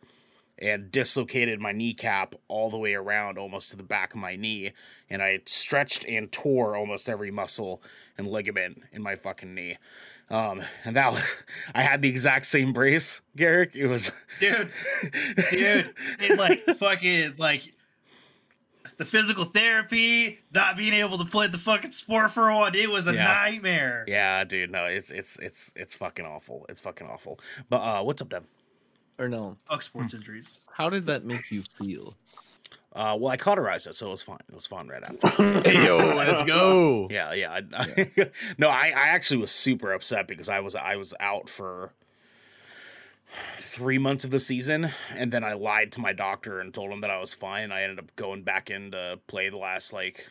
and dislocated my kneecap all the way around almost to the back of my knee. And i stretched and tore almost every muscle and ligament in my fucking knee. Um and that was i had the exact same brace garrick. It was
dude, dude, it's like fucking like the physical therapy, not being able to play the fucking sport for a while. It was a
Yeah.
nightmare.
yeah dude no it's it's it's it's fucking awful it's fucking awful but uh what's up Deb?
Or no?
Fuck sports injuries.
How did that make you feel?
uh well i cauterized it so it was fine it was fine right after
Hey yo, let's go.
Yeah, yeah. I, I, no, I, I actually was super upset because I was I was out for three months of the season, and then I lied to my doctor and told him that I was fine. I ended up going back in to play the last like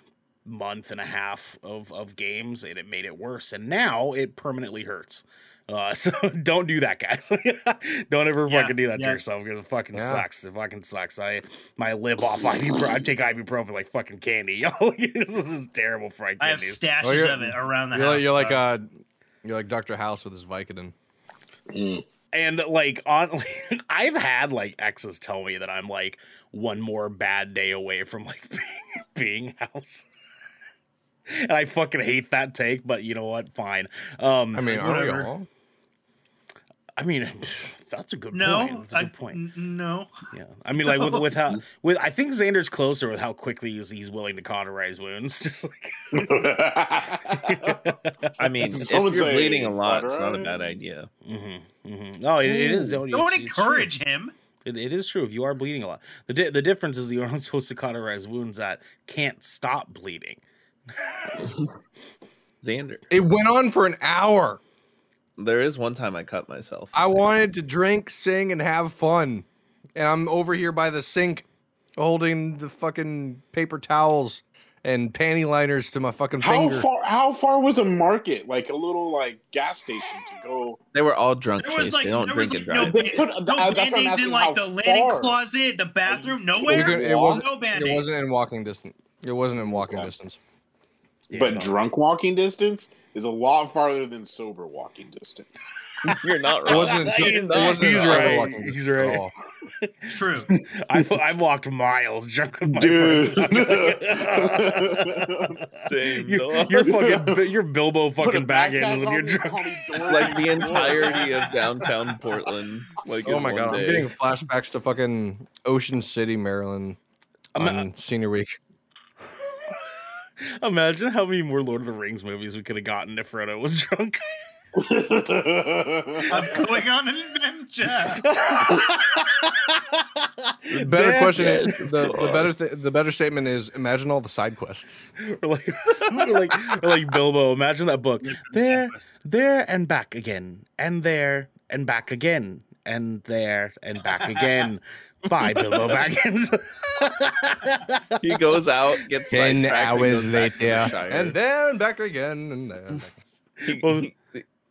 month and a half of of games, and it made it worse. And now it permanently hurts. Uh, so don't do that, guys. don't ever
Yeah,
fucking do that
yeah.
to yourself because it fucking
Yeah.
sucks. It fucking sucks. I my lip off ibuprofen. I take ibuprofen like fucking candy. Yo, this is terrible for my
I have stashes
Oh,
of it around the
You're
house.
like, you're like uh, you're like Doctor House with his Vicodin.
Mm.
And like on i've had like exes tell me that i'm like one more bad day away from like being, being house. And i fucking hate that take but you know what? Fine. Um
I mean, aren't we all?
I mean that's a good
no,
point that's a
I,
good point
n- no.
yeah i mean like with with how with i think xander's closer with how quickly he's, he's willing to cauterize wounds just like
I mean, if
Someone
you're
say
bleeding a lot, it's not a bad idea.
mm-hmm, mm-hmm. no it, it is
Don't
it's- it's true.
encourage him.
It, it is true if you are bleeding a lot. The di- the difference is you're not supposed to cauterize wounds that can't stop bleeding.
Xander,
It went on for an hour.
There is one time I cut myself.
I wanted to drink, sing, and have fun, and I'm over here by the sink, holding the fucking paper towels and panty liners to my fucking
How
finger.
far? How far was a market? Like a little like gas station to go.
They were all drunk.
There was
Chase.
like
they don't
there was
drink
like,
and
no,
drive.
They put-
no
uh, that's what I'm
band-aids in like
how
the linen closet, the bathroom,
You
nowhere.
could- it wasn't.
no
It wasn't in walking distance. It wasn't in walking
Okay.
distance.
but
no.
drunk walking distance is a lot farther than sober walking distance.
You're not
It
wrong.
wasn't. in-
He's
it wasn't
He's right.
walking
He's
distance at
right.
all.
True.
I've, I've walked miles drunk with my
Dude.
Same,
you're, you're fucking you're Bilbo fucking Baggins
backpack
when you're drunk.
call me Dory.
like the entirety of downtown Portland. Like
Oh my god,
day.
I'm getting flashbacks to fucking Ocean City, Maryland,
I'm-
on Senior Week.
Imagine how many more Lord of the Rings movies we could have gotten if Frodo was drunk.
I'm going on an adventure.
The better
Damn.
question is the, the oh, better th- the better statement is imagine all the side quests.
or like, or like, or like Bilbo. Imagine that book. There, there, and back again, and there, and back again, and there, and back again. Bye, Bilbo Baggins.
He goes out, gets
Ten
sidetracked, and
hours
goes back
later, and then back again, and then.
he,
Well-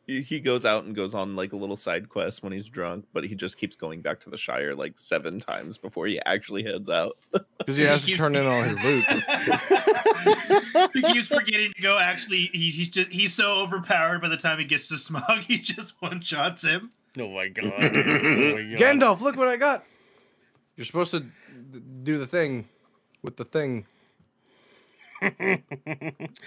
he, he goes out and goes on like a little side quest when he's drunk, but he just keeps going back to the Shire like seven times before he actually heads out.
Because he has to turn in all his loot.
he keeps forgetting to go. Actually, he, he's just he's so overpowered by the time he gets to Smaug, he just one shots him.
oh my god. Oh my god.
Gandalf, look what I got. You're supposed to do the thing with the thing.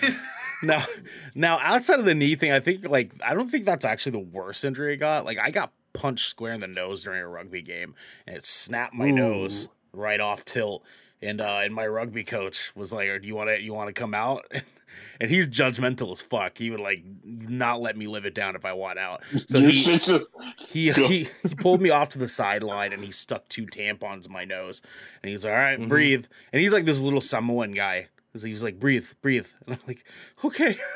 Now, now outside of the knee thing, I think like I don't think that's actually the worst injury I got. Like I got punched square in the nose during a rugby game, and it snapped my nose right off tilt. And uh, and my rugby coach was like, "Do you want to you want to come out?" And he's judgmental as fuck. He would like not let me live it down if I want out. So he, he, he he pulled me off to the sideline and he stuck two tampons in my nose and he's like, all right, breathe. And he's like this little Samoan guy. So he was like, breathe, breathe. And I'm like, okay.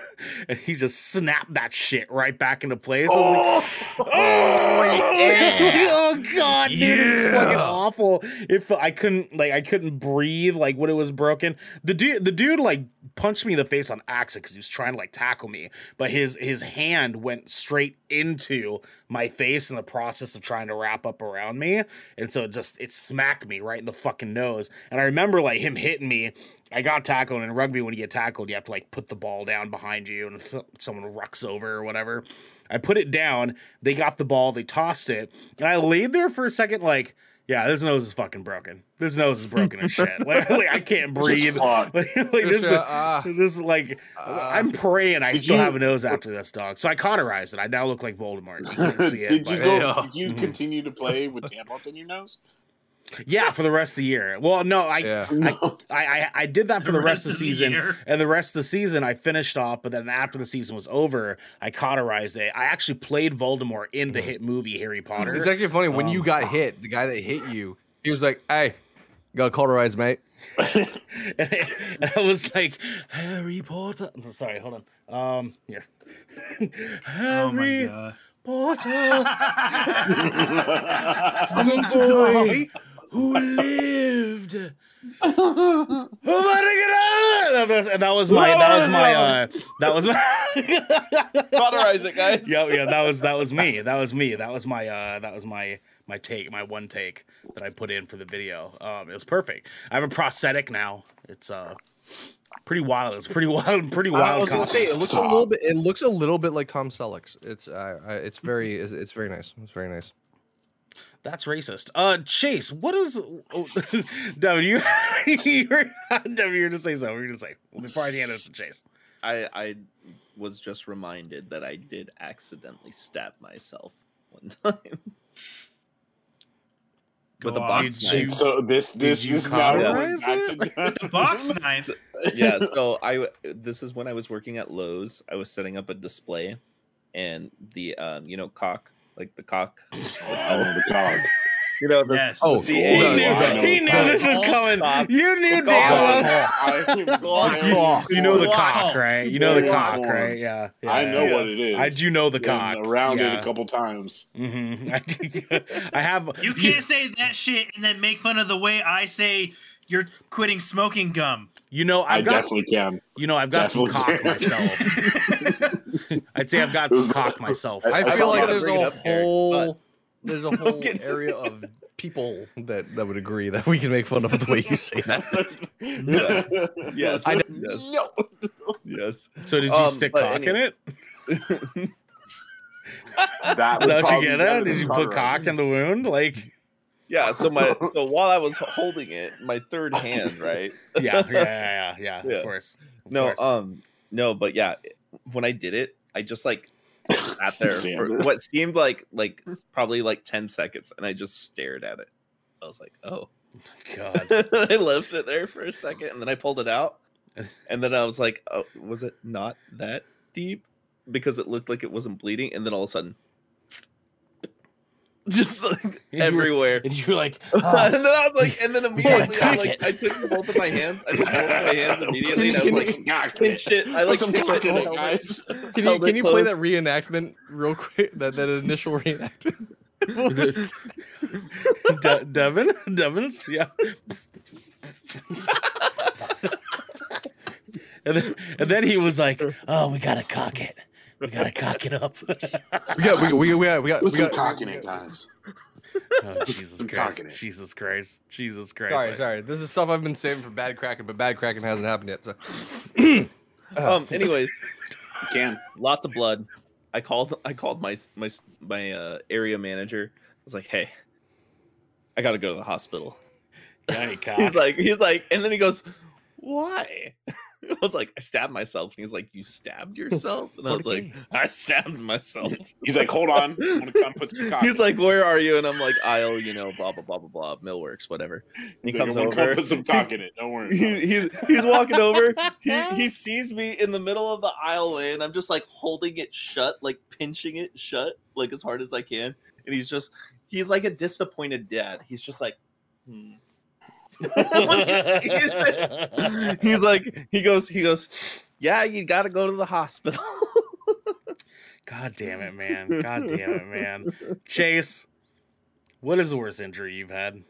And he just snapped that shit right back into place. I was like, oh, oh, oh, oh god, dude, it's fucking awful. If I couldn't like I couldn't breathe like when it was broken. The dude the dude like punched me in the face on accident because he was trying to like tackle me, but his his hand went straight into my face in the process of trying to wrap up around me, and so it just it smacked me right in the fucking nose. And I remember like him hitting me. I got tackled in rugby. When you get tackled, you have to like put the ball down behind you, and someone rucks over or whatever. I put it down. They got the ball. They tossed it, and I laid there for a second, like, yeah, this nose is fucking broken. This nose is broken as shit. Like, like, I can't breathe. Like, like, this, is
uh, uh,
this is like I'm praying I still
you-
have a nose after this dog. So I cauterized it. I now look like Voldemort. You can't see it.
did you
but-
go?
Yeah.
Did you continue to play with tampons in your nose?
Yeah, for the rest of the year. Well, no, I
Yeah.
No.
I, I, I did that for the, rest, of the season,
year.
and the rest of the season I finished off. But then after the season was over, I cauterized it. I actually played Voldemort in the hit movie Harry Potter.
It's actually funny when you
Um,
got hit. The guy that hit you, he was like, "Hey, you got cauterized, mate."
and, and I was like, Harry Potter. I'm sorry, hold on. Um, here.
Oh my
Harry
god.
Potter, the boy who lived. My God! That was- And that was my. That was my. Uh, that was my.
Cauterize it, guys.
yeah, yeah. That was that was me. That was me. That was my. Uh, that was my my take. My one take that I put in for the video. Um, it was perfect. I have a prosthetic now. It's uh pretty wild. It's pretty wild. Pretty wild.
I was say it looks a little bit. It looks a little bit like Tom Selleck's. It's uh, it's very it's, it's very nice. It's very nice.
That's racist. Uh, Chase, what is? Oh, Devin, you, you were, Devin, you were to say something. You were to say before I hand this to Chase.
I I was just reminded that I did accidentally stab myself one time with a
Go on.
box
Did
knife.
you-
so this this
you
this is now
cauterize
The box knife.
yeah so i this is when i was working at lowes i was setting up a display and the um you know cock like the cock
Oh, the dog.
you know the
Yes.
Oh,
He
hold
A-
on,
knew,
hold
he knew this was
Cock.
coming.
Cock.
You knew
It's
damn well.
cock.
You know the cock, right? You know the cock, right? Yeah. yeah
I know
yeah.
what it is.
I do know the
Been
cock.
around
yeah.
it a couple times.
hmm I, do- I have.
You can't say that shit and then make fun of the way I say you're quitting smoking gum.
You know,
I
I've got
definitely can.
you know I've got some cock
can.
myself. I'd say I've got
It was
some cock myself.
I,
I
feel like there's
Bring it
a
up, Derek,
whole there's a whole area of people that that would agree that we can make fun of the way you say that.
Yes.
I
yes.
No.
Yes.
so did you
Um,
stick
but
cock in it?
That
Is
would
that what you get
be better
at? Did you put cock in the wound? Like,
Yeah. So my so while I was holding it, my third hand, right?
yeah, yeah, yeah, yeah, yeah,
Yeah.
of course. Of
No,
course.
um, no, but yeah, when I did it, I just like sat there for what seemed like like probably like ten seconds, and I just stared at it. I was like, oh.
My god.
I left it there for a second, and then I pulled it out, and then I was like, oh, was it not that deep? Because it looked like it wasn't bleeding, and then all of a sudden, just like
were-
everywhere.
And you were like,
and
"Ah."
then I was like, and then immediately, I like. I took both of my hands, I took both of my hands immediately, and I was like,
some cock it.
pinched it. I like pinched it,
it, guys.
Can you can you play that reenactment real quick? That that initial reenactment.
De- Devin? Devin's? Yeah. and, then, and then he was like, oh, we gotta cock it. We gotta cock it up.
We got we we, we got we got
Put
we
some
got.
cock in it, guys.
oh, Jesus
some cock in
Christ. Jesus Christ. Jesus Christ.
Sorry, sorry. This is stuff I've been saving for Bad Kraken, but Bad Kraken hasn't happened yet. So
Um. Anyways,
You can.
lots of blood. I called. I called my my my uh, area manager. I was like, "Hey, I got to go to the hospital."
Got any cock?
He's like, he's like, and then he goes, "Why?" I was like, "I stabbed myself." And he's like, "You stabbed yourself?" And I was like, "I stabbed myself."
He's like, hold on. I'm gonna come put some.
He's like, "Where are you?" And I'm like, "Aisle, you know, blah blah blah blah blah, Millworks, whatever." And he
He's
comes
I'm gonna come
over.
put some cock in it. Don't worry.
He's, he's he's walking over. He he sees me in the middle of the aisleway, and I'm just like holding it shut, like pinching it shut, like as hard as I can. And he's just he's like a disappointed dad. He's just like, hmm. When he sees it, he's like he goes he goes, yeah, you got to go to the hospital.
God damn it, man. God damn it, man. Chase, what is the worst injury you've had?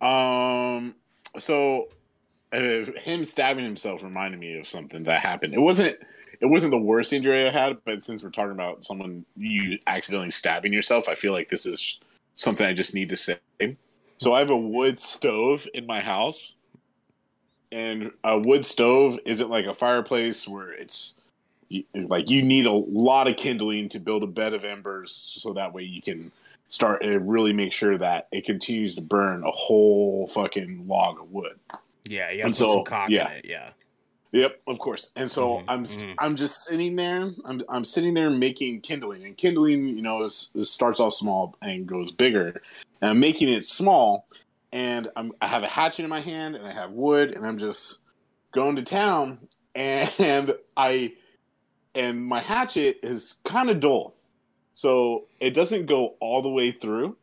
Um. So, uh, him stabbing himself reminded me of something that happened. It wasn't. It wasn't the worst injury I had, but since we're talking about someone you accidentally stabbing yourself, I feel like this is something I just need to say. So I have a wood stove in my house, and a wood stove isn't like a fireplace where it's like you need a lot of kindling to build a bed of embers, so that way you can start and really make sure that it continues to burn a whole fucking log of wood.
Yeah, you gotta
And
put
so, yeah.
Yeah.
Yep, of course. And so
Mhm,
I'm
mhm.
I'm just sitting there. I'm I'm sitting there making kindling, and kindling, you know, is, is starts off small and goes bigger. And I'm making it small, and I'm I have a hatchet in my hand, and I have wood, and I'm just going to town, and I and my hatchet is kind of dull, so it doesn't go all the way through.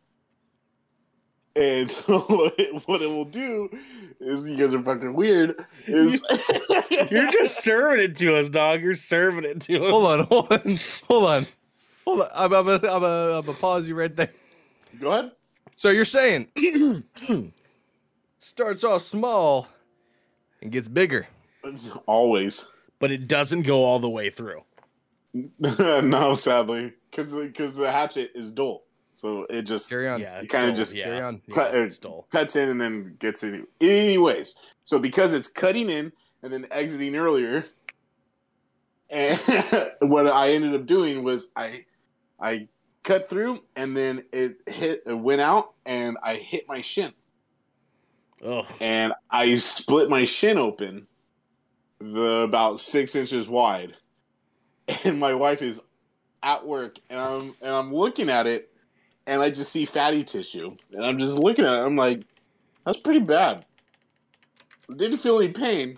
And so what it will do is you guys are fucking weird. Is
You're just serving it to us, dog. You're serving it to us.
hold on, hold on, hold on, hold on. I'm I'm I'm I'm I'm pause you right there.
Go ahead.
So you're saying starts off small and gets bigger.
Always.
But it doesn't go all the way through.
no, sadly, because because the hatchet is dull, so it just
Carry on.
Yeah,
You
it's
kinda
dull,
just
yeah,
carry on.
Cut- uh,
it's dull.
cuts in and then gets in. Anyways, so because it's cutting in and then exiting earlier, and what I ended up doing was I I cut through and then it hit it went out and I hit my shin
Oh,
and I split my shin open, the about six inches wide, and my wife is at work, and I'm and I'm looking at it, and I just see fatty tissue, and I'm just looking at it. I'm like, that's pretty bad. Didn't feel any pain.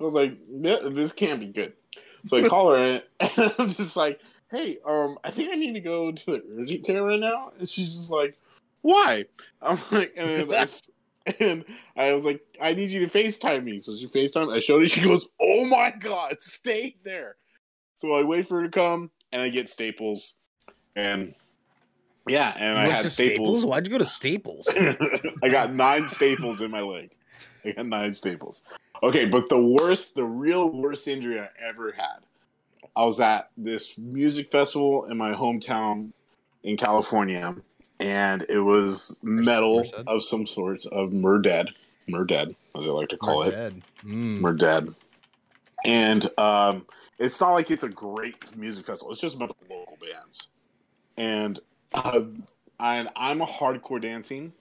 I was like, this can't be good. So I call her, and I'm just like, hey, um, I think I need to go to the urgent care right now. And she's just like, why? I'm like, and I and I was like, I need you to FaceTime me. So she FaceTime. I showed her. She goes, Oh my God, stay there. So I wait for her to come and I get staples. And yeah, and
you
I
went
had
to
staples.
Staples? Why'd you go to Staples?
I got nine staples in my leg. I got nine staples. Okay, but the worst, the real worst injury I ever had. I was at this music festival in my hometown in California, and it was metal of some sorts of Murdead, Murdead, as I like to call it.
Mm.
We're. And um, it's not like it's a great music festival. It's just about the local bands. And uh, and I'm a hardcore dancing.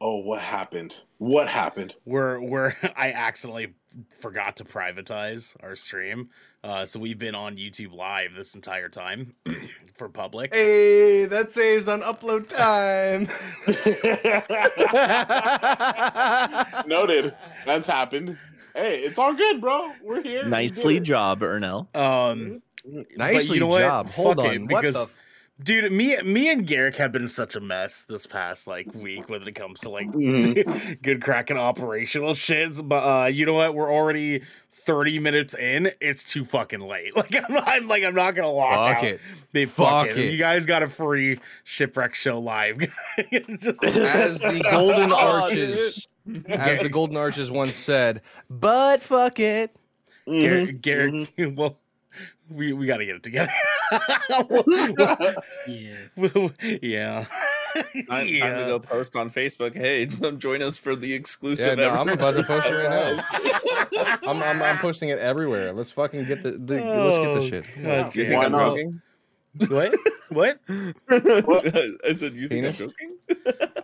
Oh, what happened? What happened?
We're we're I accidentally forgot to privatize our stream. Uh, so we've been on YouTube live this entire time for public.
Hey, that saves on upload time.
Noted. That's happened. Hey, it's all good, bro. We're here. We
Nicely
did it.
job, Ernell.
Um,
Nicely
you know what?
job. Hold
Fuck
on.
it,
what
because-
the?
dude, me me and Garrick have been such a mess this past like week when it comes to like
Mhm.
Good Kraken operational shits. But uh, you know what? We're already thirty minutes in. It's too fucking late. Like I'm not like I'm not gonna walk
Fuck
out.
it.
They fuck,
Fuck
it.
it.
You guys got a free shipwreck show live. Just
As the Golden Arches, as the Golden Arches once said, but fuck it.
Mhm.
Garrick, Garrick well. We, we got to get it together.
Yeah.
yeah.
Time, time
Yeah.
to go post on Facebook. Hey, join us for the
Yeah,
exclusive.
no, I'm
ever-
about to post it right now. I'm, I'm, I'm posting it everywhere. Let's fucking get the, the let's get
Oh,
the shit.
God
Do you think
Why
I'm
not?
joking?
What? What?
I said, you think I'm joking?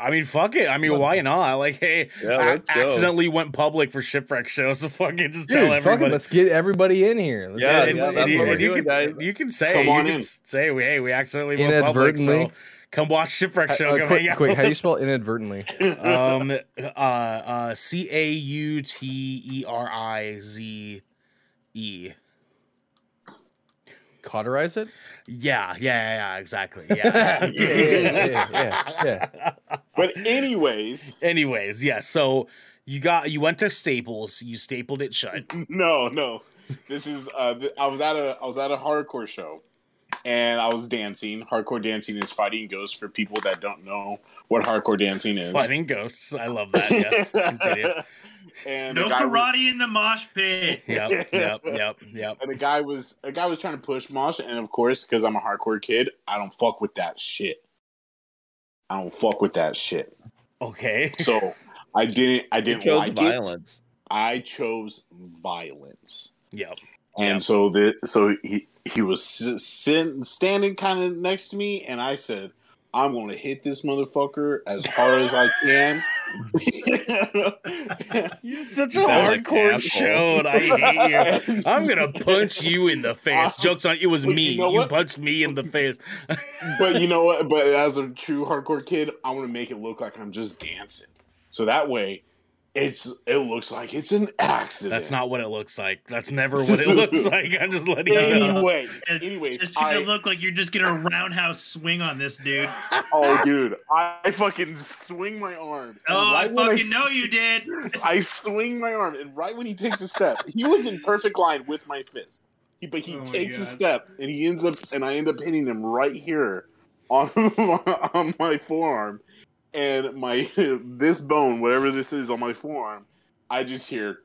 I mean, fuck it. I mean, why not? Like, hey,
Yeah,
I
let's go.
accidentally went public for shipwreck show, so fucking just
Dude,
tell
fuck it.
everybody.
Let's get everybody in here. Let's
Yeah,
get
And-
yeah,
and
that's
you,
what
and you can, you can say,
Come
you
on
can
in.
s- say, hey, we accidentally went public, so
Inadvertently.
Come watch shipwreck show.
Uh,
come
quick,
hang out
quick. How do you spell inadvertently?
um, uh, uh, C A U T E R I Z E.
Cauterize it?
Yeah, yeah, yeah, exactly. Yeah.
Yeah, yeah, yeah, yeah,
But anyways,
Anyways, yeah. So you got you went to Staples, you stapled it shut.
no, no. This is uh th- I was at a I was at a hardcore show and I was dancing. Hardcore dancing is fighting ghosts for people that don't know what hardcore dancing is.
Fighting ghosts. I love that. Yes. Continue.
and
No
the guy was-
karate in the mosh pit.
Yep. Yep. Yep. Yep.
and the guy was a guy was trying to push mosh and of course because I'm a hardcore kid, I don't fuck with that shit. I don't fuck with that shit.
Okay.
So I didn't I didn't
chose
like it.
violence.
I chose violence.
Yep.
And
Yep.
so the so he he was sitting standing kind of next to me, and I said, "I'm going to hit this motherfucker as hard as I can."
You're such a
You sound
hardcore show, and I hate you. I'm gonna punch you in the face. Jokes on it was me.
you
You,
know what?
punched me in the face.
but you know what? But as a true hardcore kid, I want to make it look like I'm just dancing, so that way, it's it looks like it's an accident.
That's not what it looks like. That's never what it looks like. I'm just letting you know.
Anyways,
It's
anyways,
just gonna
I,
look like you're just gonna roundhouse swing on this dude.
oh dude, I fucking swing my arm.
Oh, I
right when
fucking
s-
know you did.
I swing my arm, and right when he takes a step, he was in perfect line with my fist. He, but he
Oh
takes a step, and he ends up, and I end up hitting him right here on on my forearm, and my this bone, whatever this is on my forearm, I just hear.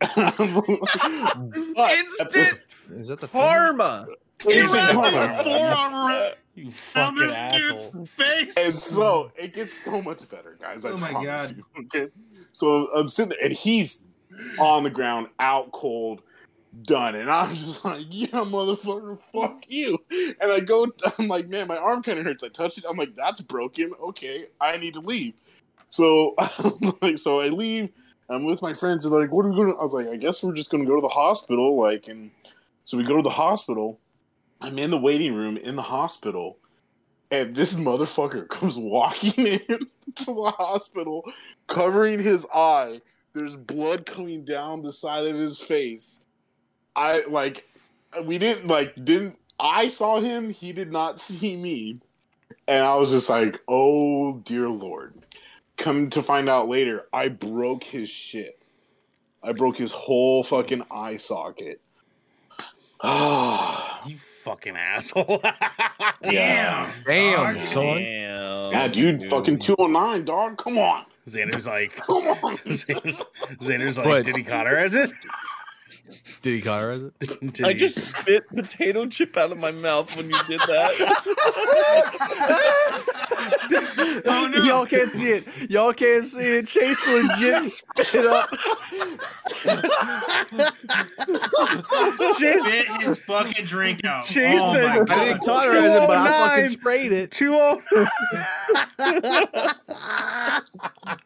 But-
Instant
Is that the
karma.
Instant
wrapped
karma.
forearm
You
around
fucking
this
asshole.
face.
And so it gets so much better, guys. I
Oh my
promise
God.
you. Okay. So I'm sitting there, and he's on the ground, out cold, done. And I'm just like, yeah, motherfucker, fuck you. And I go, I'm like, man, my arm kind of hurts. I touch it. I'm like, that's broken. Okay, I need to leave. So, like, so I leave. I'm with my friends. They're like, what are we gonna? I was like, I guess we're just gonna go to the hospital. Like, and so we go to the hospital. I'm in the waiting room in the hospital and this motherfucker comes walking in to the hospital, covering his eye. There's blood coming down the side of his face. I like, we didn't like, didn't I saw him? He did not see me, and I was just like, oh dear lord. Come to find out later, I broke his shit. I broke his whole fucking eye socket. Ah.
You fucking asshole.
Damn.
Damn,
Hard
son.
Damn.
Yeah, dude, fucking 209, dog. Come on.
Xander's like, come Xander's, Xander's like,
What?
did he cauterize it?
Did he cauterize it?
Did
I
he-
just spit potato chip out of my mouth when you did that.
Oh, no.
Y'all can't see it. Y'all can't see it. Chase legit spit up.
Chase,
Spit his fucking drink out.
Jason.
oh my
I
I didn't cauterize it, but I fucking oh sprayed it.
two oh.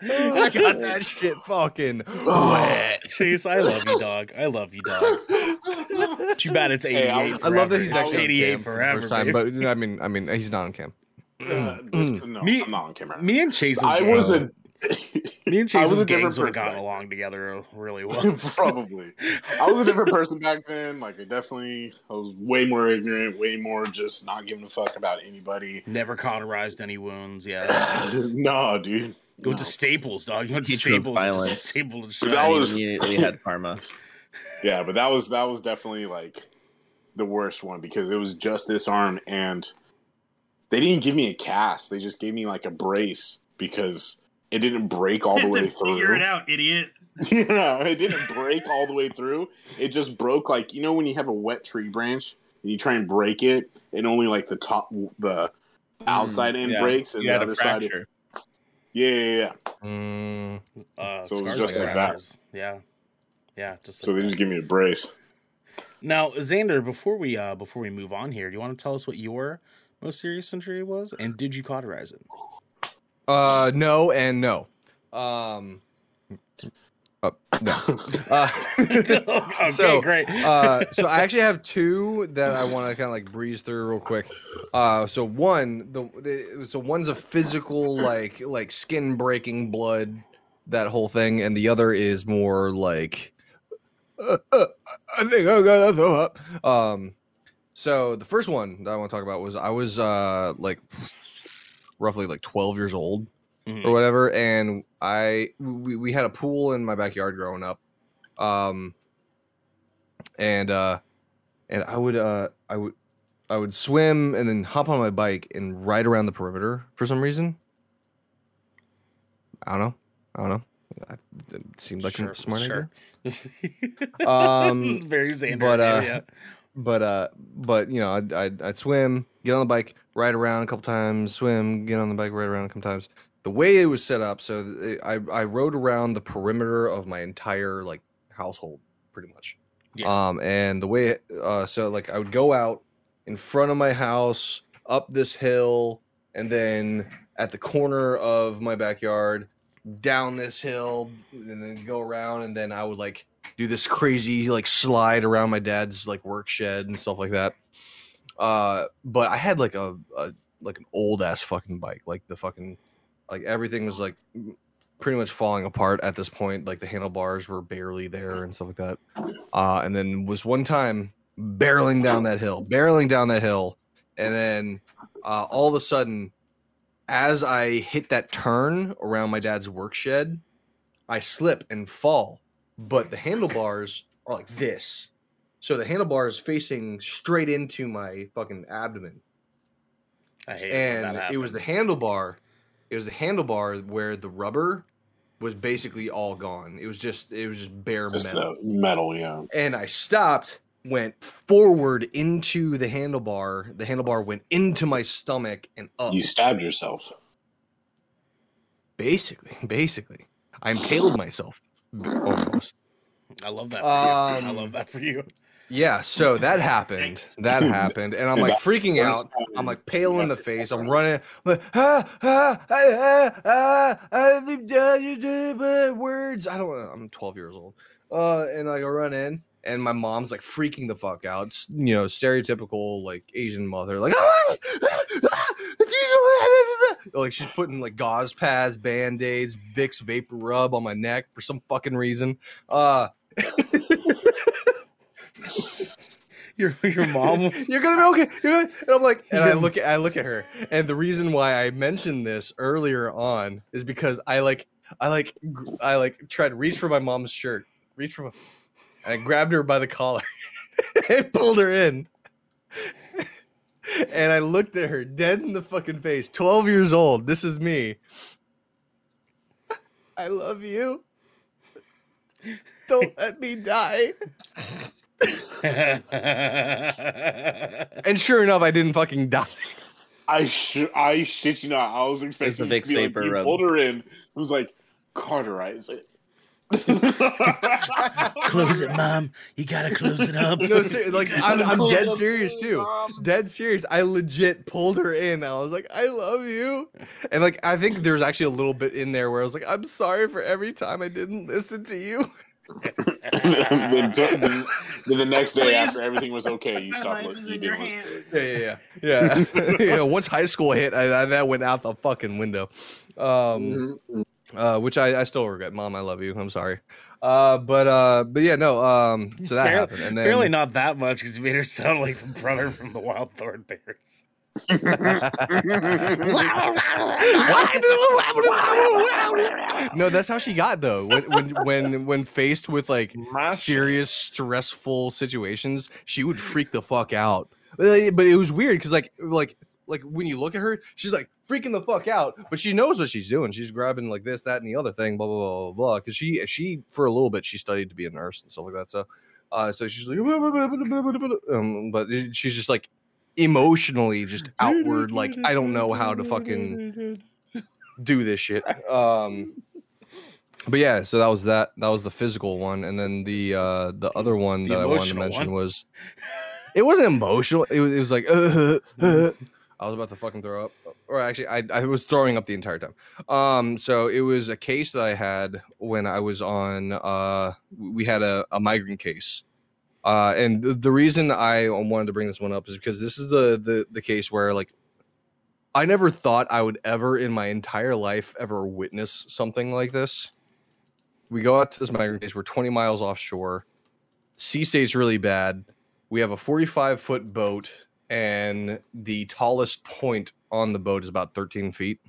I got that shit fucking oh. wet.
Chase, I love you, dog. I love you, dog. Too bad it's 88.
Hey, I
I love that he's actually on
88
cam for
forever.
first time,
babe.
but I mean, I mean, he's not on cam.
Uh, this- no,
Me-
I'm not on camera.
me and Chase's
I
gang-
was a.
me and
I was
Chase's
a different
would have
person
gotten
back-
along together really well.
Probably. I was a different person back then. Like, I definitely, I was way more ignorant, way more just not giving a fuck about anybody.
Never cauterized any wounds. Yeah,
no, dude.
go
No.
to Staples, dog. You went to
Teacher
Staples.
violence.
Just
But that was-
immediately had karma.
Yeah, but that was that was definitely like the worst one because it was just this arm and they didn't give me a cast. They just gave me like a brace because it didn't break all the way
to Figure
through.
it out, idiot.
yeah, it didn't break all the way through. It just broke like you know when you have a wet tree branch and you try and break it, and only like the top the outside end
yeah.
breaks and
You
the
had a
other side.
fracture.
Yeah, yeah, yeah.
Mm,
Uh,
So it was just
like
like that.
Yeah, yeah, just
So they
that.
just give me a brace.
Now, Xander, before we uh before we move on here, do you want to tell us what your most serious injury was, and did you cauterize it?
uh, no and no. Um, uh, no. Uh,
okay,
So,
great.
uh, so I actually have two that I want to kind of like breeze through real quick. Uh, so one, the, the so one's a physical like like skin breaking blood, that whole thing, and the other is more like, uh, uh, I think I'm gonna throw up. Um, so the first one that I want to talk about was I was uh like roughly like 12 years old
Mhm.
or whatever and i we, we had a pool in my backyard growing up um and uh and i would uh i would i would swim and then hop on my bike and ride around the perimeter for some reason i don't know i don't know I, it seemed like
Sure,
a smart
sure.
idea um
Very Xander.
but, uh,
yeah.
but uh but you know I'd, I'd i'd swim get on the bike ride around a couple times swim get on the bike ride around a couple times the way it was set up so i i rode around the perimeter of my entire like household pretty much
Yeah.
um and the way it, uh so like i would go out in front of my house up this hill and then at the corner of my backyard down this hill and then go around and then i would like do this crazy like slide around my dad's like work shed and stuff like that. Uh, but I had like a, a like an old ass fucking bike, like the fucking like everything was like pretty much falling apart at this point. Like the handlebars were barely there and stuff like that. Uh, and then was one time barreling down that hill, barreling down that hill, and then uh, all of a sudden, as I hit that turn around my dad's work shed, I slip and fall but the handlebars are like this. So the handlebar is facing straight into my fucking abdomen.
I hate it
And
that
it was the handlebar. It was the handlebar where the rubber was basically all gone. It was just it was just bare
Just
metal.
the metal, yeah.
And I stopped, went forward into the handlebar. The handlebar went into my stomach and up.
You stabbed yourself.
Basically, basically. I impaled myself. Almost.
I love that. For you. I
Um,
love that for you.
Yeah, so that happened. That happened, and I'm like freaking out. I'm like pale in the face. I'm running, like ah ah ah ah ah, ah words. I don't. Know. I'm 12 years old. Uh, and like I run in, and my mom's like freaking the fuck out. S- You know, stereotypical like Asian mother, like ah, ah, ah, like she's putting like gauze pads, band aids, Vicks vapor rub on my neck for some fucking reason. Uh.
Your your mom was
You're gonna be okay. You're gonna... And I'm like, and I look at I look at her, and the reason why I mentioned this earlier on is because I like I like I like tried to reach for my mom's shirt, reach for, my, and I grabbed her by the collar and pulled her in. and I looked at her dead in the fucking face. Twelve years old. This is me. I love you. Don't let me die. And sure enough, I didn't fucking die.
I sh- I shit you not. I was expecting
a Vicks
to be like,
vapor
he
rub.
pulled her in. It was like cauterize it.
Close it, mom. You gotta close it up.
No, ser- like I'm, I'm dead serious too. Dead serious. I legit pulled her in. I was like, I love you, and like I think there's actually a little bit in there where I was like, I'm sorry for every time I didn't listen to you.
then, t- then, then the next day after everything was okay, you stopped.
life
Li-
is
you didn't.
Yeah, yeah, yeah, yeah. yeah once high school hit, I, I, that went out the fucking window. Um, uh, which I, I still regret. Mom, I love you. I'm sorry. Uh, but uh, but yeah, no. Um, so that
Apparently-
happened, and then
Apparently not that much because you made her sound like the brother from the Wild Thornberrys.
no, that's how she got though. When when when when faced with like
My
serious stressful situations, she would freak the fuck out. But but it was weird because like like like when you look at her, she's like freaking the fuck out, but she knows what she's doing. She's grabbing like this, that, and the other thing, blah blah blah blah blah. Because she she for a little bit she studied to be a nurse and stuff like that. So uh, so she's like, um, but she's just like emotionally just outward. Like I don't know how to fucking do this shit. Um, but yeah, so that was that. That was the physical one, and then the uh the other one
The
that I wanted to mention
one?
was it wasn't emotional. It was, it was like uh, uh, I was about to fucking throw up, or actually, I I was throwing up the entire time. Um, so it was a case that I had when I was on. Uh, we had a, a migrant case. Uh, and the, the reason I wanted to bring this one up is because this is the the the case where like I never thought I would ever in my entire life ever witness something like this. We go out to this migrant case. We're 20 miles offshore. Sea state's really bad. We have a 45 foot boat, and the tallest point on the boat is about 13 feet.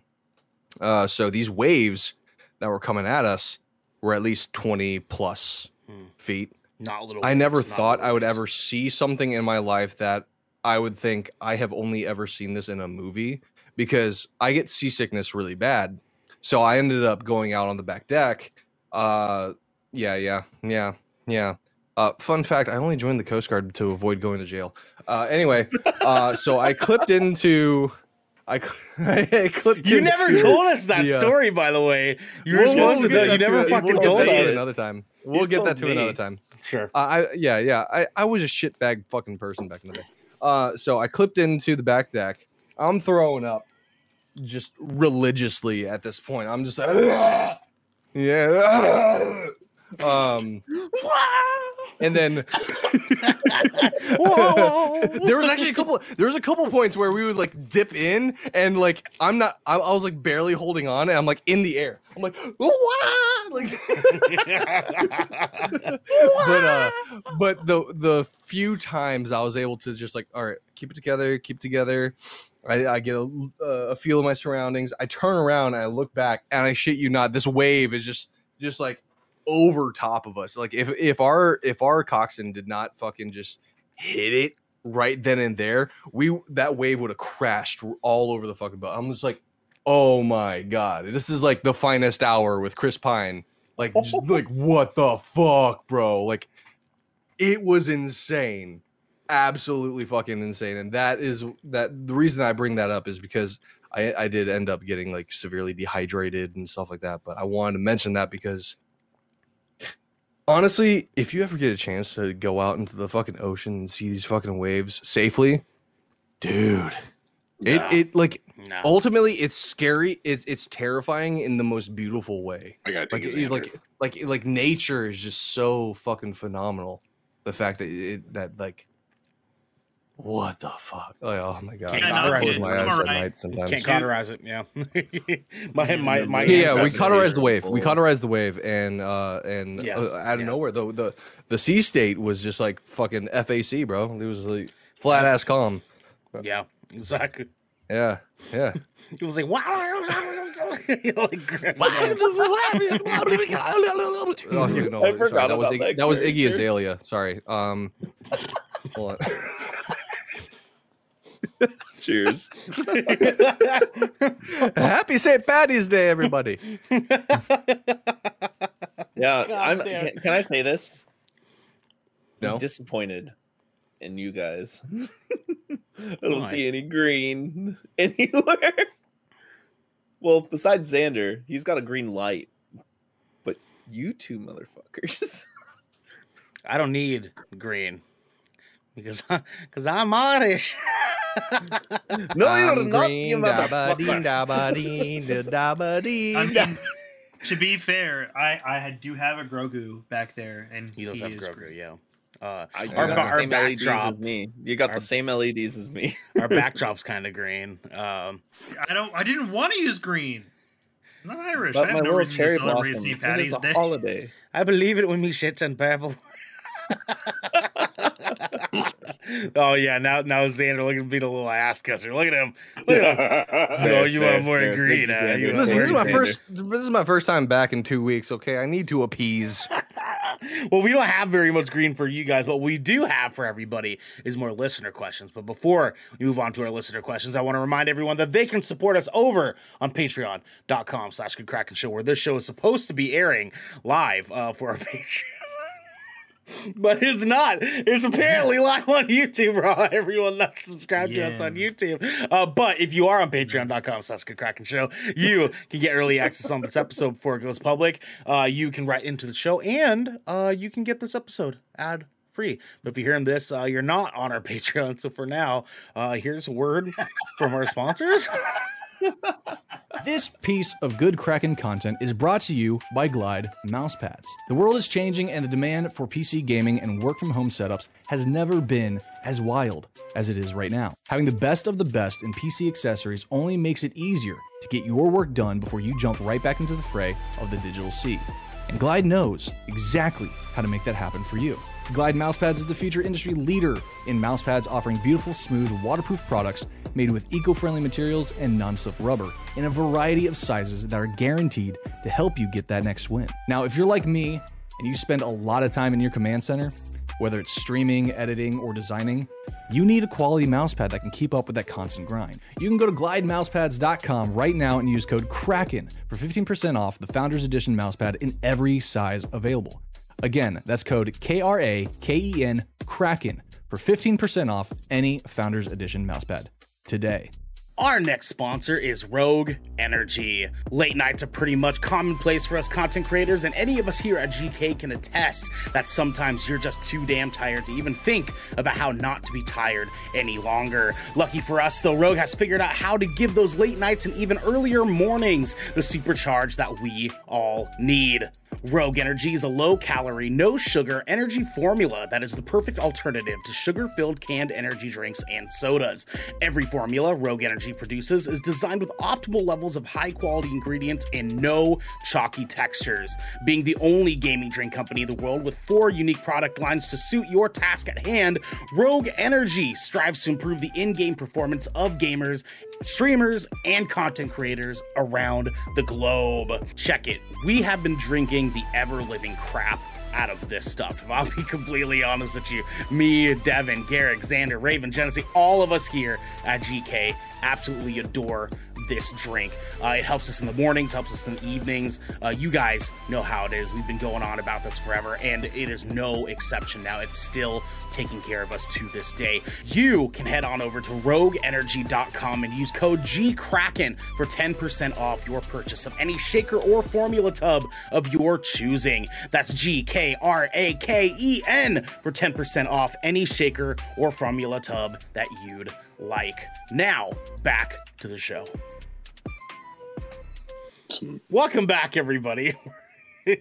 Uh, so these waves that were coming at us were at least 20 plus
Hmm.
feet.
Not little.
I never
waves, not
thought I would
waves.
ever see something in my life that I would think I have only ever seen this in a movie because I get seasickness really bad. So I ended up going out on the back deck. Uh yeah, yeah, yeah, yeah. Uh fun fact, I only joined the Coast Guard to avoid going to jail. Uh anyway, uh so I clipped into I, cl- I clipped
You never told us that
the, uh,
story, by the way. You were
We'll-
supposed
we'll
to.
get
tell- You
that to
never fucking
we'll get
told
that to
us.
another time. We'll
He's
get that
told
to another time.
Sure.
Uh, I yeah yeah I I was a shitbag fucking person back in the day. Uh, so I clipped into the back deck. I'm throwing up just religiously at this point. I'm just like yeah. Um, and then there was actually a couple. There was a couple points where we would like dip in, and like I'm not. I, I was like barely holding on, and I'm like in the air. I'm like, "Wah!" like but uh but the the few times I was able to just like all right keep it together keep it together I, I get a, a feel of my surroundings I turn around and I look back and I shit you not this wave is just just like over top of us. Like if if our if our coxswain did not fucking just hit it right then and there we that wave would have crashed all over the fucking boat I'm just like oh my god this is like the finest hour with Chris Pine. Like just like what the fuck bro? Like it was insane. Absolutely fucking insane and that is that the reason i bring that up is because i i did end up getting like severely dehydrated and stuff like that but i wanted to mention that because honestly if you ever get a chance to go out into the fucking ocean and see these fucking waves safely dude it it like
No.
ultimately it's scary. It's it's terrifying in the most beautiful way.
I gotta
like it- like like like nature is just so fucking phenomenal. The fact that it that like what the fuck like, oh my god
Can't
i
cauterize
close my
I'm
eyes at
alright.
night sometimes
Can't
Shoot.
cauterize it. Yeah. my my my.
yeah, yeah we
ancestors-
cauterized the wave we
Bull.
cauterized the wave and uh and
Yeah,
uh, out of
yeah.
nowhere the the the sea state was just like fucking fac bro it was like flat ass calm
Yeah. Exactly.
yeah yeah
It was like wow. like,
oh, no,
I
sorry,
forgot
that was
about
Iggy,
that
that was Iggy. Azalea. Sorry. Um, hold on.
Cheers.
Happy St. Patty's Day, everybody.
Yeah,
God
I'm.
damn.
Can, can I say this?
No.
I'm disappointed in you guys. I don't
Why?
see any green anywhere. Well, besides Xander, he's got a green light. But you two motherfuckers.
I don't need green because because I'm Irish.
no, you're
I'm
not, you
dabba dee,
motherfucker.
dabba dee, da, dabba dee,
I mean, to be fair, I I do have a Grogu back there, and
He does have
is
Grogu,
green.
yeah. Uh,
I, you
Our
got
ba-
the
our
same LEDs
backdrop-
as me. You got
our-
the same LEDs as me.
our backdrop's kind of green. Um,
I don't. I didn't want to use green. I'm not Irish.
But
I
my
have no
little
reason
cherry
to celebrate
blossom.
St. Patty's
a
Day.
holiday.
I believe it when me shits and purple. oh yeah, now now Xander looking to be the little ass kisser. Look at him. Look at him.
Fair,
oh, you want more green?
Thank you,
huh?
Xander.
You want
Listen, this is my
Xander.
first. This is my first time back in two weeks. Okay, I need to appease.
well, we don't have very much green for you guys. What we do have for everybody is more listener questions. But before we move on to our listener questions, I want to remind everyone that they can support us over on patreon.com slash good Kraken show, where this show is supposed to be airing live uh, for our patrons. But it's not. It's apparently live on YouTube all- everyone that's subscribed to us on YouTube. Uh, but if you are on patreon.com slash good Kraken show, you can get early access on this episode before it goes public. Uh, you can write into the show and uh, you can get this episode ad free. But if you're hearing this, uh, you're not on our Patreon. So for now, uh, here's a word from our sponsors.
This piece of good Kraken content is brought to you by Glide mousepads. The world is changing, and the demand for PC gaming and work from home setups has never been as wild as it is right now. Having the best of the best in PC accessories only makes it easier to get your work done before you jump right back into the fray of the digital sea. And Glide knows exactly how to make that happen for you. Glide Mousepads is the future industry leader in mousepads, offering beautiful, smooth, waterproof products made with eco friendly materials and non slip rubber in a variety of sizes that are guaranteed to help you get that next win. Now, if you're like me and you spend a lot of time in your command center, whether it's streaming, editing, or designing, you need a quality mousepad that can keep up with that constant grind. You can go to glidemousepads.com right now and use code KRAKEN for 15% off the Founders Edition mousepad in every size available. Again, that's code K R A K E N KRAKEN for 15% off any Founders Edition mousepad today.
Our next sponsor is Rogue Energy. Late nights are pretty much commonplace for us content creators, and any of us here at GK can attest that sometimes you're just too damn tired to even think about how not to be tired any longer. Lucky for us, though, Rogue has figured out how to give those late nights and even earlier mornings the supercharge that we all need. Rogue Energy is a low calorie, no sugar energy formula that is the perfect alternative to sugar filled canned energy drinks and sodas. Every formula Rogue Energy produces is designed with optimal levels of high quality ingredients and no chalky textures. Being the only gaming drink company in the world with four unique product lines to suit your task at hand, Rogue Energy strives to improve the in game performance of gamers streamers, and content creators around the globe. Check it. We have been drinking the ever living crap out of this stuff. If I'll be completely honest with you, me, Devin, Garrick, Xander, Raven, Jenesy, all of us here at GK absolutely adore this drink. Uh, it helps us in the mornings, helps us in the evenings. Uh, you guys know how it is. We've been going on about this forever, and it is no exception now. It's still taking care of us to this day. You can head on over to rogueenergy.com and use code GKRAKEN for 10% off your purchase of any shaker or formula tub of your choosing. That's G K R A K E N for 10% off any shaker or formula tub that you'd like. Now, back to the show. Welcome back, everybody. we're,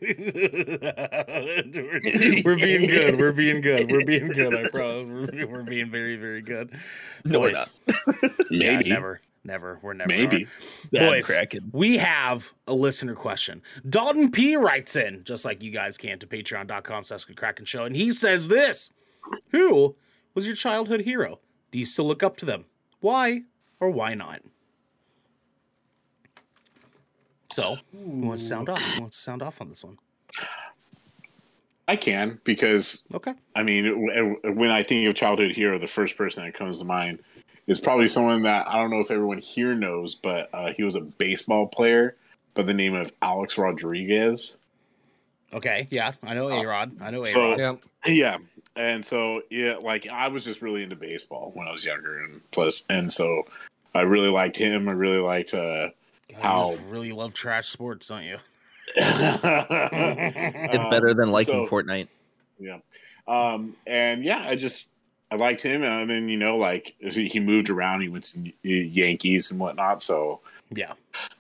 being good. We're being good. We're being good. I promise. We're, we're being very, very good.
No, we're
Boys.
Maybe.
Yeah, never. Never. We're never.
Maybe.
Boys, we have a listener question. Dalton P writes in, just like you guys can, to patreon.com slash Kraken show. And he says this Who was your childhood hero? Do you still look up to them? Why or why not? So, who wants to sound off? Who wants to sound off on this one?
I can because
Okay.
I mean, when I think of childhood hero, the first person that comes to mind is probably someone that I don't know if everyone here knows, but uh, he was a baseball player by the name of Alex Rodriguez.
Okay, yeah, I know A Rod. I know A
So-
Yeah.
Yeah. And so yeah, like I was just really into baseball when I was younger and plus and so I really liked him. I really liked uh how-
you really love trash sports, don't you?
It's
um,
better than liking
so-
Fortnite.
Yeah. Um, and yeah, I just I liked him, and then you know, like he he moved around. He went to Yankees and whatnot, so
Yeah.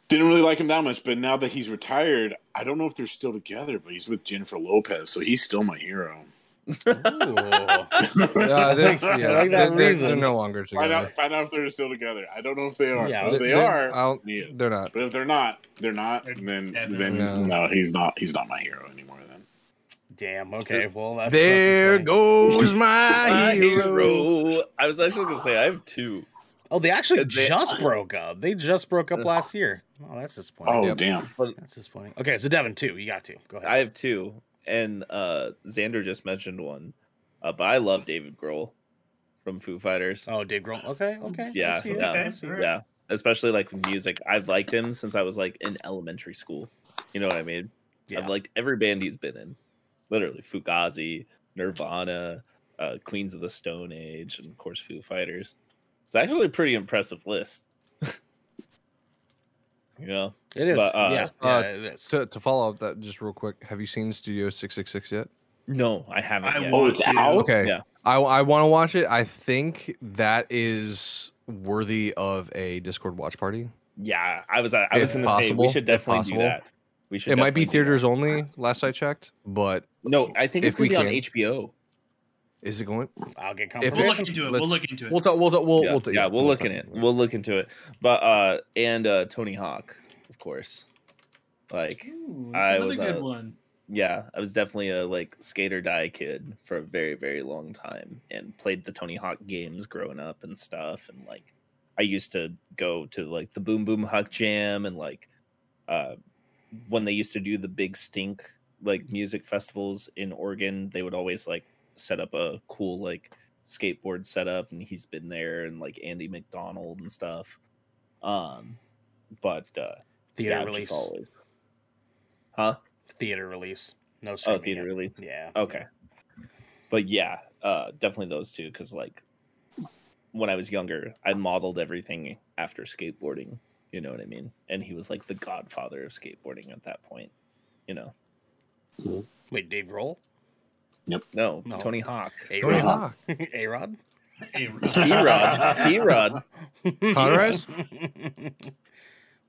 didn't really like him that much. But now that he's retired, I don't know if they're still together. But he's with Jennifer Lopez, so he's still my hero.
Ooh.
Yeah, they're, yeah,
like
they're, they're, they're no longer
Find
together.
out, find out if they're still together. I don't know if they are.
Yeah,
if they
They're-
are,
I don't- They're not.
But if they're not, they're not.
They're
then
definitely
then
not.
no, he's not. He's not my hero anymore. Then
Damn. Okay. Well, that's
There
that's
goes my
My
hero.
hero. I was actually gonna say I have two.
Oh, they actually
They-
just broke up. They just broke up last year. Oh, that's disappointing.
oh
Yep.
damn,
That's disappointing. Okay, so Devin, two. You got two. Go ahead.
I have two, and uh Xander just mentioned one, uh, but I love David Grohl from Foo Fighters.
oh, Dave Grohl. Okay. Okay.
Yeah,
I see it.
yeah.
I see it.
Yeah, especially like music. I've liked him since I was like in elementary school. You know what I mean?
Yeah.
I've liked every band he's been in. Literally, Fugazi, Nirvana, uh, Queens of the Stone Age, and of course Foo Fighters. It's actually a pretty impressive list. You know,
It is.
But, uh,
yeah.
uh,
yeah, it is.
To, to follow up that just real quick, have you seen Studio 666 yet?
no, I haven't.
I
yet.
Oh, it's out?
Okay.
Yeah.
I, I want to watch it. I think that is worthy of a Discord watch party.
Yeah, I was. I was
If
going to say
possible,
we should
if
definitely do
possible.
that. We should.
It might be theaters only, last I checked, but
No, I think it's going to be on. HBO.
Is it going?
I'll get
If
confirmation.
We'll look into it. We'll look into it.
We'll talk. We'll talk. We'll,
yeah,
we'll,
yeah, we'll look in it. We'll look into it. But uh, and uh, Tony Hawk, of course. Like,
Ooh,
I
another
was,
good
uh,
one.
yeah, I was definitely a like skate or die kid for a very, very long time, and played the Tony Hawk games growing up and stuff. And like, I used to go to like the Boom Boom Huck Jam and like, uh, when they used to do the big stink like music festivals in Oregon, they would always like set up a cool like skateboard setup, and he's been there, and like Andy Macdonald and stuff. Um, but uh,
Theater
yeah,
release.
always, huh?
Theater release. No
Oh, theater
yet.
release.
Yeah.
Okay. But yeah, uh, definitely those two because like when I was younger, I modeled everything after skateboarding. You know what I mean? And he was like the godfather of skateboarding at that point. You know?
Wait, Dave Grohl?
No,
No.
Tony Hawk,
A
Tony
Rod?
Hawk.
A Rod?
Hey,
P Rod, P Rod.
Conrad?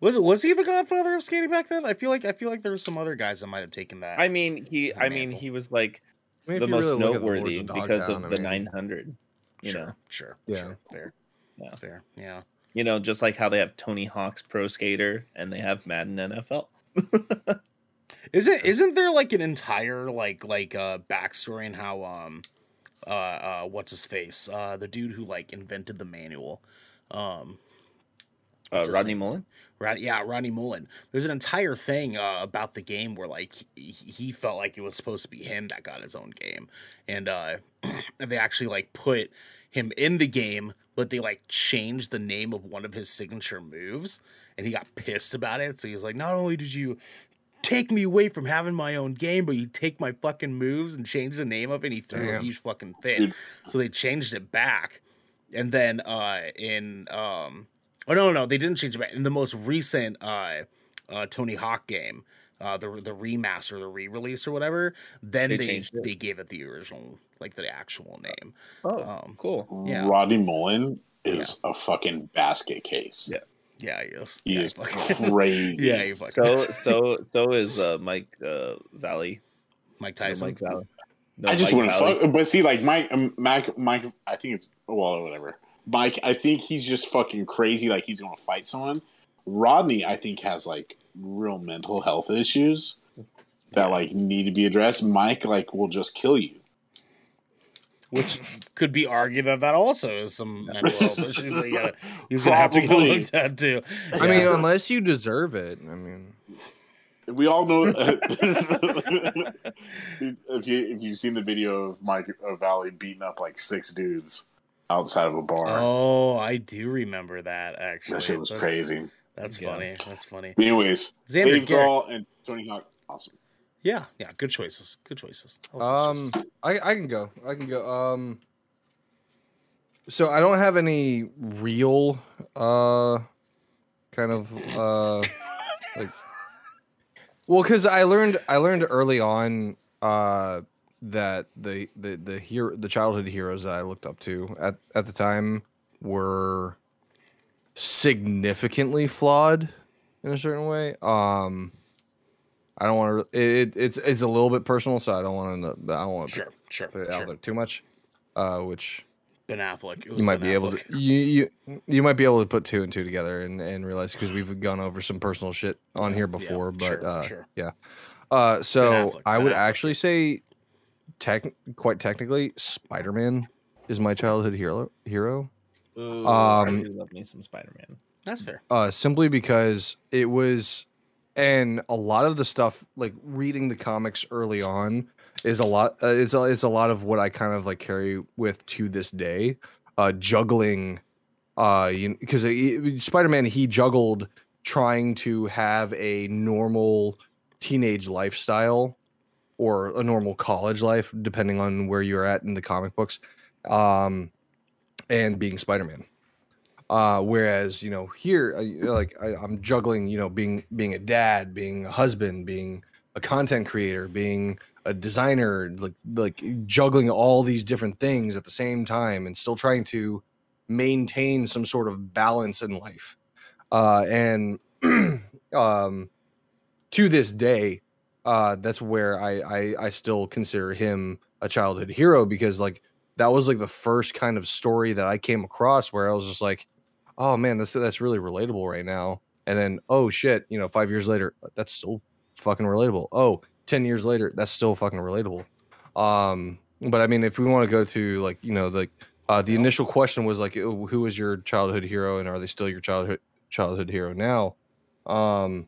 Was it was he the godfather of skating back then? I feel like I feel like there were some other guys that might have taken that.
I mean, he. I mean, he was like
I mean,
the most
really look at the
noteworthy
of
because
Dogtown,
of the
I mean,
900. You
sure,
know,
sure,
Yeah.
sure, fair,
Yeah.
fair, yeah.
you know, just like how they have Tony Hawk's Pro Skater and they have Madden NFL.
Isn't isn't there like an entire like like uh backstory in how um uh uh what's his face uh the dude who like invented the manual um
Uh, Rodney
name?
Mullen.
Rod, yeah, Rodney Mullen. There's an entire thing uh, about the game where like he, he felt like it was supposed to be him that got his own game, and uh, they actually like put him in the game, but they like changed the name of one of his signature moves, and he got pissed about it. So he was like, "Not only did you take me away from having my own game, but you take my fucking moves and change the name of it." And he threw a huge fucking fit. So they changed it back, and then uh, in um, Oh no, no, no they didn't change it back. In the most recent uh, uh, Tony Hawk game, uh, the the remaster, the re-release or whatever, then
They
they they gave it the original, like the actual name.
Oh,
Um,
cool.
Yeah.
Rodney Mullen is a fucking basket case.
Yeah.
Yeah, he is.
He
yeah,
is
fucking-
crazy.
yeah, he fucking
So, so, so is uh, Mike uh, Vallely.
Mike
No,
Tyson.
Mike Vallely. No,
I just
Mike
wouldn't
Vallely.
fuck. But see, like Mike, um, Mike, Mike. I think it's well, whatever. Mike, I think he's just fucking crazy. Like he's going to fight someone. Rodney, I think, has like real mental health issues that like need to be addressed. Mike, like, will just kill you.
Which could be argued that that also is some mental health issues that you gotta, he's gonna have to get
Probably.
looked at too.
I mean, unless you deserve it. I mean,
We all know if you if you've seen the video of Mike of Vallely beating up like six dudes outside of a bar.
Oh, I do remember that actually.
that shit was
That's-
crazy.
That's
Yeah.
funny. That's funny.
Anyways,
Xander
Dave
Garrett.
Grohl and Tony Hawk, awesome.
Yeah, yeah, good choices. Good choices. I like
Um,
choices.
I I can go. I can go. Um, so I don't have any real uh kind of uh like well because I learned I learned early on uh that the the the hero the childhood heroes that I looked up to at at the time were significantly flawed in a certain way. Um, I don't want to. It, it's it's a little bit personal, so I don't want to. I don't want to
Sure, sure,
put it out there too much. Uh, which
Ben Affleck.
You might
Ben
be able to you you you might be able to put two and two together and and realize because we've gone over some personal shit on here
Yeah,
before, but
sure,
uh,
sure.
yeah. Uh, so
Affleck,
I would
Affleck.
actually say, tech quite technically, Spider Man is my childhood hero. Hero.
Ooh,
Um,
I do love me some Spider Man.
That's fair.
uh, simply because it was, and a lot of the stuff like reading the comics early on is a lot. Uh, it's a, it's a lot of what I kind of like carry with to this day, uh, juggling, uh, you because Spider Man he juggled trying to have a normal teenage lifestyle or a normal college life, depending on where you're at in the comic books, um, and being Spider Man. Uh, whereas you know here, uh, like I, I'm juggling, you know, being being a dad, being a husband, being a content creator, being a designer, like like juggling all these different things at the same time, and still trying to maintain some sort of balance in life. Uh, and um, to this day, uh, that's where I, I I still consider him a childhood hero because like that was like the first kind of story that I came across where I was just like, oh man, that's that's really relatable right now. And then oh shit, you know, five years later, that's still fucking relatable. Oh, 10 years later, that's still fucking relatable. Um, but I mean, if we want to go to like, you know, like uh, the initial question was like, "Oh, who was your childhood hero, and are they still your childhood childhood hero now? Um,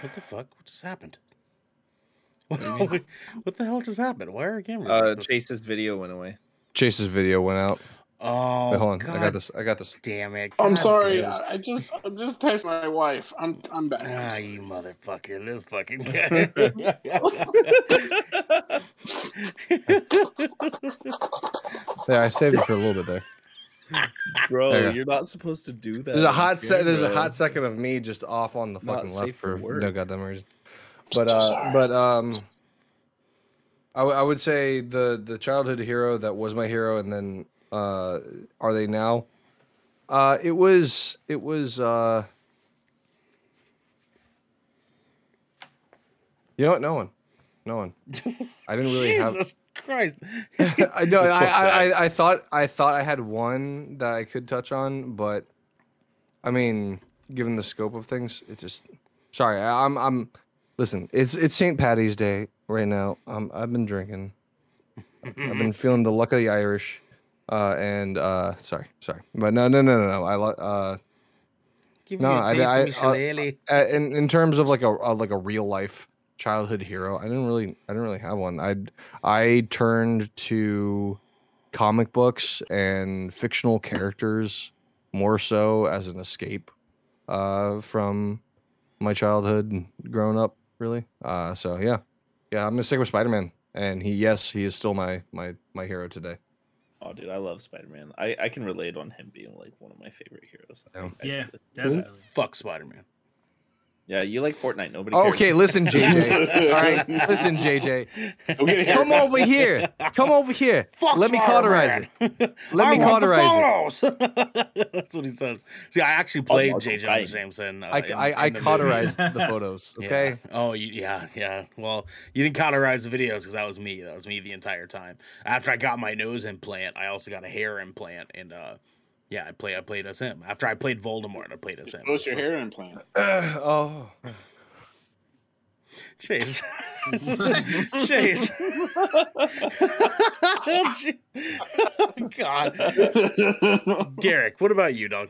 What the fuck? What just happened? what the hell just happened? Why are cameras?
Uh. Chase's video went away.
Chase's video went out.
Oh,
Wait, hold on,
God
I got this. I got this.
Damn it!
I'm sorry.
damn.
I, I just I'm just texting my wife. I'm I'm back. I'm
Ah, you motherfucker! This fucking guy.
Yeah, I saved it for a little bit there.
Bro,
There you
you're not supposed to do that.
There's a hot se- There's a hot second of me just off on the fucking left
for
for
work.
no goddamn reason. But uh,
sorry.
but um, I, w- I would say the the childhood hero that was my hero, and then uh, are they now? Uh, it was it was uh, you know what? No one, no one. I didn't really have.
Jesus Christ!
I know. I, I. I, I thought I thought I had one that I could touch on, but I mean, given the scope of things, it just. Sorry, I, I'm. I'm. Listen, it's it's St. Patty's Day right now. Um, I've been drinking. I've been feeling the luck of the Irish, uh, and uh, sorry, sorry, but no, no, no, no, no. I lo- uh,
Give
No, I- I-
of me
uh, uh, in in terms of like a, a like a real life childhood hero, I didn't really I didn't really have one. I I turned to comic books and fictional characters more so as an escape uh, from my childhood growing up. Really, uh, so yeah, yeah. I'm gonna stick with Spider Man, and he yes, he is still my my my hero today.
Oh, dude, I love Spider Man. I, I can relate on him being like one of my favorite heroes. I
Yeah.
I
Yeah, definitely.
Fuck Spider Man.
Yeah. You like Fortnite? Nobody. cares.
Okay, listen, JJ. All right, listen, JJ.
Go get a
Come over here. Come over here.
Fuck
Let me cauterize it.
it.
Let
I
me
want the
cauterize it.
photos. That's what he says. See, I actually played
Marco
J. Jonah Jameson. Uh,
I,
in-
I, I
in the movie.
cauterized the photos.
Yeah.
Okay.
Oh, yeah, yeah. Well, you didn't cauterize the videos because that was me. That was me the entire time. After I got my nose implant, I also got a hair implant, and uh, yeah, I played. I played as him. After I played Voldemort, I played as him.
What's your hair implant?
oh.
Chase. Chase. God. Garrick, what about you, dog?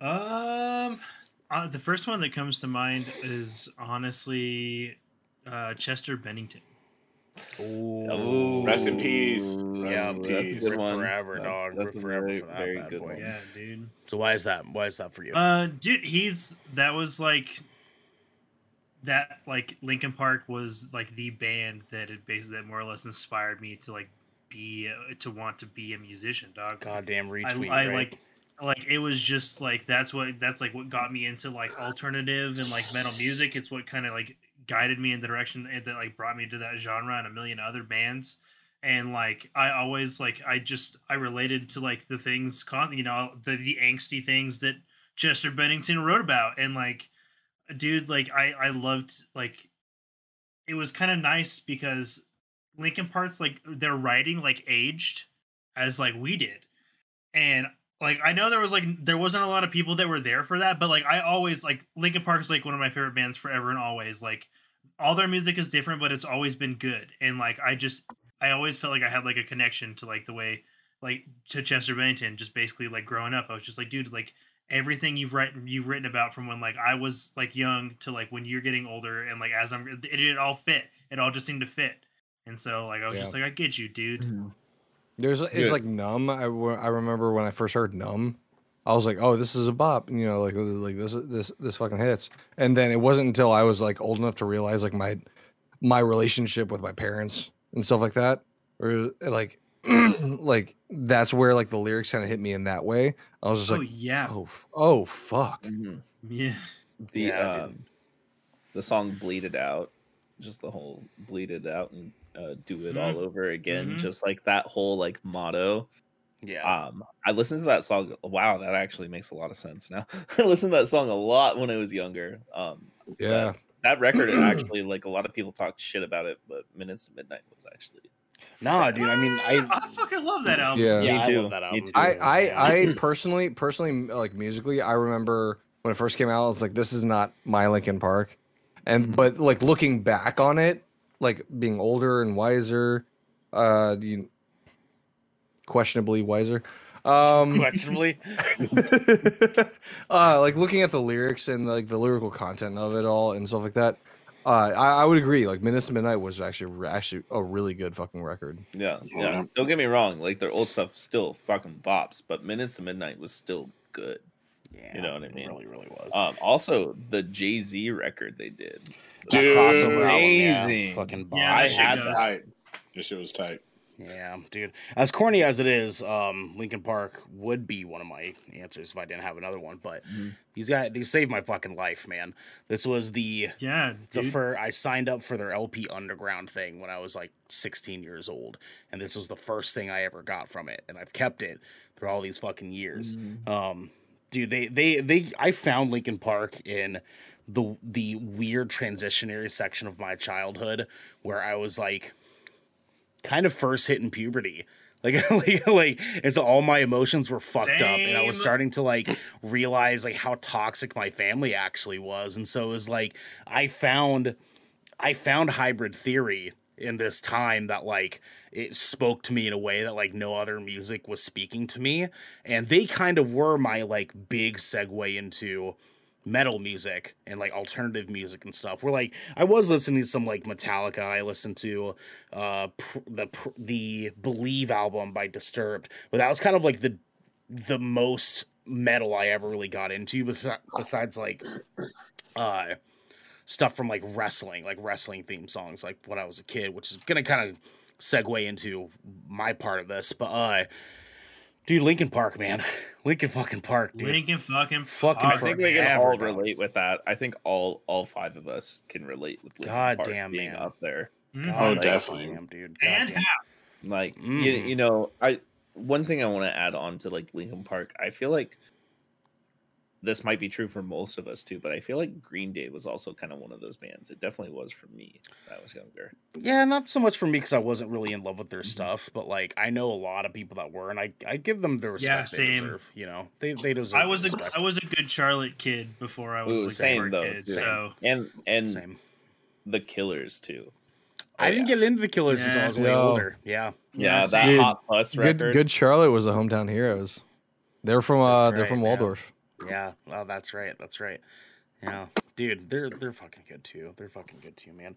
Um, uh, the first one that comes to mind is honestly uh, Chester Bennington.
Ooh.
Rest in peace. Rest
Yeah,
in
that's a
peace.
good
Rip
one.
forever,
That-
dog.
that's
Rip forever
very,
for that
very
bad
good
boy.
one.
Yeah, dude.
So why is that? Why is that for you?
Uh, dude, he's that was like that like Linkin Park was like the band that it basically that more or less inspired me to like be uh, to want to be a musician, dog.
Goddamn
I,
retweet.
I
right?
like like it was just like that's what that's like what got me into like alternative and like metal music. It's what kind of like guided me in the direction that like brought me to that genre and a million other bands. And like I always like I just I related to like the things con you know the the angsty things that Chester Bennington wrote about and like dude like I I loved like it was kind of nice because Linkin Park's like their writing like aged as like we did. And like I know there was like there wasn't a lot of people that were there for that, but like I always like Linkin Park is like one of my favorite bands forever and always. Like all their music is different, but it's always been good. And like I just I always felt like I had like a connection to like the way like to Chester Bennington, just basically like growing up. I was just like, dude, like everything you've written you've written about from when like I was like young to like when you're getting older and like as I'm it, it all fit. It all just seemed to fit. And so like I was
Yeah.
just like, I get you, dude. Mm-hmm.
There's it's
Yeah.
like numb. I, I remember when I first heard numb, I was like, oh, this is a bop. You know, like like this this this fucking hits. And then it wasn't until I was like old enough to realize like my my relationship with my parents and stuff like that, or like like that's where like the lyrics kind of hit me in that way. I was just
oh
like,
yeah.
oh f- oh fuck.
Mhm.
Yeah.
The
Yeah, dude.
um, the song "Bleed It Out," just the whole "Bleed It Out" and uh, "Do It All Over Again,"
Mhm.
just like that whole like motto.
yeah.
Um, I listened to that song. Wow, that actually makes a lot of sense now. I listened to that song a lot when I was younger. Um,
Yeah.
that record actually, like a lot of people talk shit about it, but "Minutes to Midnight" was actually
nah, dude. I mean, I
I fucking love that album.
Yeah.
yeah,
Me
I
too.
love that album.
too.
too,
I I. I personally personally like musically, I remember when it first came out, I was like, this is not my Linkin Park. And but like looking back on it, like being older and wiser, uh you questionably wiser. Um
questionably.
uh like looking at the lyrics and like the lyrical content of it all and stuff like that. Uh, I, I would agree. Like Minutes to Midnight was actually actually a really good fucking record.
yeah, yeah.
Yeah.
Don't get me wrong, like their old stuff still fucking bops, but "Minutes to Midnight" was still good.
Yeah,
You know what I mean?
Really, really was.
Um, also the Jay Z record they did,
Dude,
crossover album, yeah,
amazing.
fucking bomb.
Yeah,
I
that shit
had that.
tight. This shit was tight.
Yeah, dude. As corny as it is, um, Linkin Park would be one of my answers if I didn't have another one. But
Mhm.
these guys, they saved my fucking life, man. This was the
Yeah,
the
dude.
fir- I signed up for their LP Underground thing when I was like 16 years old, and this was the first thing I ever got from it, and I've kept it through all these fucking years. Um, dude, they they they I found Linkin Park in the the weird transitionary section of my childhood where I was like kind of first hitting puberty. Like, like, like, and so all my emotions were fucked up, and I was starting to like realize like how toxic my family actually was, and so it was like I found, I found hybrid theory in this time that like it spoke to me in a way that like no other music was speaking to me, and they kind of were my like big segue into metal music and like alternative music and stuff. Where like I was listening to some like Metallica. I listened to uh pr- the pr- the Believe album by Disturbed, but that was kind of like the the most metal I ever really got into. bes- Besides like uh stuff from like wrestling, like wrestling theme songs, like when I was a kid, which is gonna kind of segue into my part of this. But uh, dude, Linkin Park, man, Linkin fucking Park, dude.
Linkin fucking
Fucking
I think we can
forever,
all
bro.
relate with that. I think all all five of us can relate with Linkin
God
Park
damn,
being
man.
up there.
Mhm.
God
Oh,
damn,
definitely.
dude.
And
Goddamn.
Like you,
Mhm.
you know, I one thing I want to add on to like Linkin Park. I feel like this might be true for most of us too, but I feel like Green Day was also kind of one of those bands. It definitely was for me when I was younger.
Yeah, not so much for me because I wasn't really in love with
Mm-hmm.
their stuff, but like I know a lot of people that were, and I I give them the
Yeah,
respect they
same.
deserve. You know, they they deserve.
I was a
respect.
I was a good Charlotte kid before I was
Ooh,
like
same
a
though.
kid.
same.
So
and and
same.
the Killers too.
I didn't get into the Killers until I was way
No.
older. Yeah,
Yeah,
Yeah,
that
same.
Hot Plus
Good
record.
Good good Charlotte was the hometown heroes. They're from uh
That's
they're
right,
from
yeah.
Waldorf.
Yeah. Well, that's right. That's right. Yeah, dude, they're they're fucking good too. They're fucking good too, man.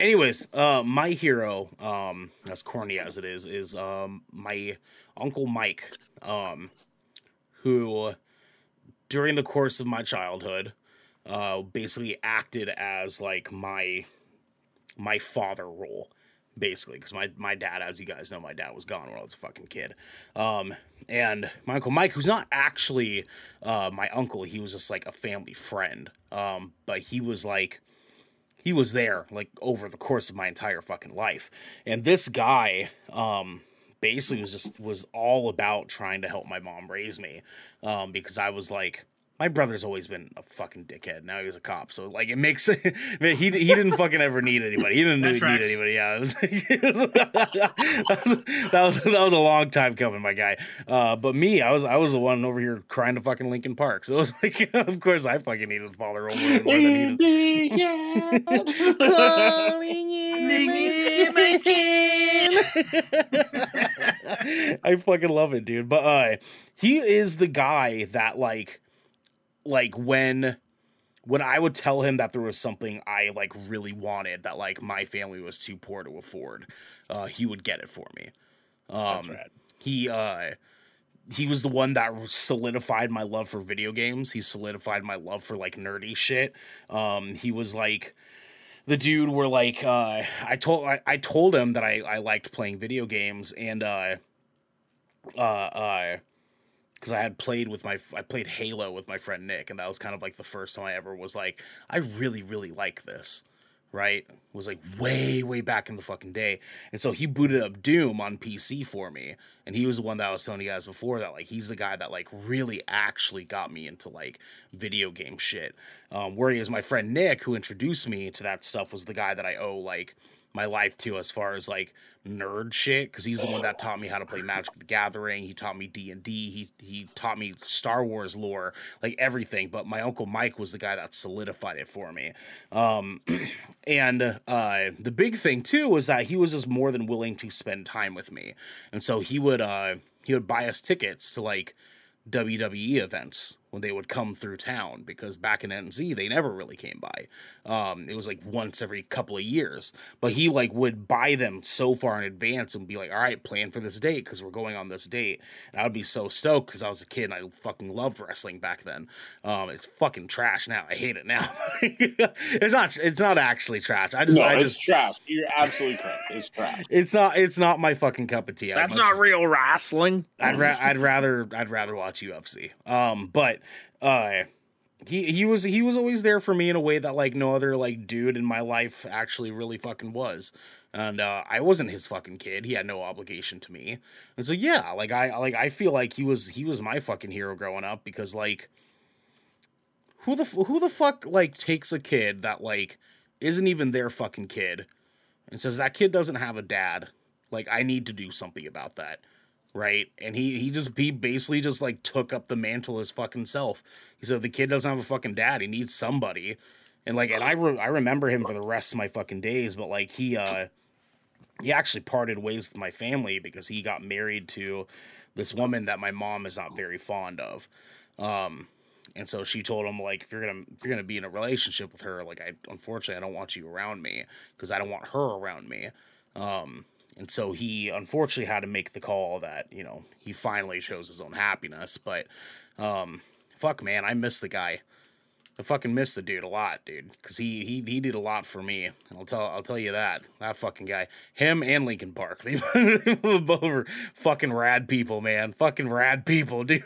Anyways, uh, my hero, um, as corny as it is, is um my uncle Mike, um, who during the course of my childhood, uh, basically acted as like my my father role basically because my, my dad as you guys know my dad was gone when i was a fucking kid. Um, and my uncle mike who's not actually uh, my uncle he was just like a family friend. Um, but he was like he was there like over the course of my entire fucking life. And this guy um, basically was just was all about trying to help my mom raise me um, because i was like my brother's always been a fucking dickhead. Now he's a cop, so like it makes man, he he didn't fucking ever need anybody. He didn't
That
need,
tracks.
anybody. Yeah, it was, it was- that, was, that was that was a long time coming, my guy. Uh, but me, I was I was the one over here crying to fucking Linkin Park. So it was like, of course, I fucking needed a father role more more than he did. I fucking love it, dude. But uh he is the guy that like like when when I would tell him that there was something I like really wanted that like my family was too poor to afford, uh he would get it for me. Um he uh he was the one that solidified my love for video games. He solidified my love for like nerdy shit. Um, he was like the dude where like uh, I told I, I told him that I, I liked playing video games and uh uh uh because I had played with my I played Halo with my friend Nick and that was kind of like the first time I ever was like I really really like this right? It was like way way back in the fucking day. And so he booted up Doom on PC for me and he was the one that I was telling you guys before that like he's the guy that like really actually got me into like video game shit. Um whereas my friend Nick who introduced me to that stuff was the guy that I owe like my life to as far as like nerd shit because he's the one that taught me how to play Magic the Gathering. He taught me D and D. He he taught me Star Wars lore, like everything. But my uncle Mike was the guy that solidified it for me. Um, and uh, the big thing too was that he was just more than willing to spend time with me, and so he would uh, he would buy us tickets to like WWE events when they would come through town because back in NZ they never really came by. Um, it was like once every couple of years, but he like would buy them so far in advance and be like, "All right, plan for this date because we're going on this date." And I would be so stoked because I was a kid and I fucking loved wrestling back then. Um, it's fucking trash now. I hate it now. it's not. It's not actually trash. I just.
No,
I
it's
just.
trash. You're absolutely correct. It's trash.
It's not. It's not my fucking cup of tea.
That's not real wrestling.
I'd ra- I'd rather I'd rather watch UFC. Um, but uh, he he was he was always there for me in a way that like no other like dude in my life actually really fucking was. And uh, I wasn't his fucking kid. He had no obligation to me. And so yeah, like I like I feel like he was he was my fucking hero growing up because like who the who the fuck like takes a kid that like isn't even their fucking kid and says that kid doesn't have a dad. Like I need to do something about that right? And he he just he basically just like took up the mantle his fucking self. He said the kid doesn't have a fucking dad. He needs somebody. And like, and I re- I remember him for the rest of my fucking days. But like he uh he actually parted ways with my family because he got married to this woman that my mom is not very fond of. Um and so she told him like if you're gonna if you're gonna be in a relationship with her like I unfortunately I don't want you around me because I don't want her around me. Um and so he unfortunately had to make the call that, you know, he finally chose his own happiness. But um fuck man, I miss the guy. I fucking miss the dude a lot, dude, because he, he he did a lot for me. And I'll tell I'll tell you that that fucking guy, him and Linkin Park, they both were fucking rad people, man, fucking rad people, dude.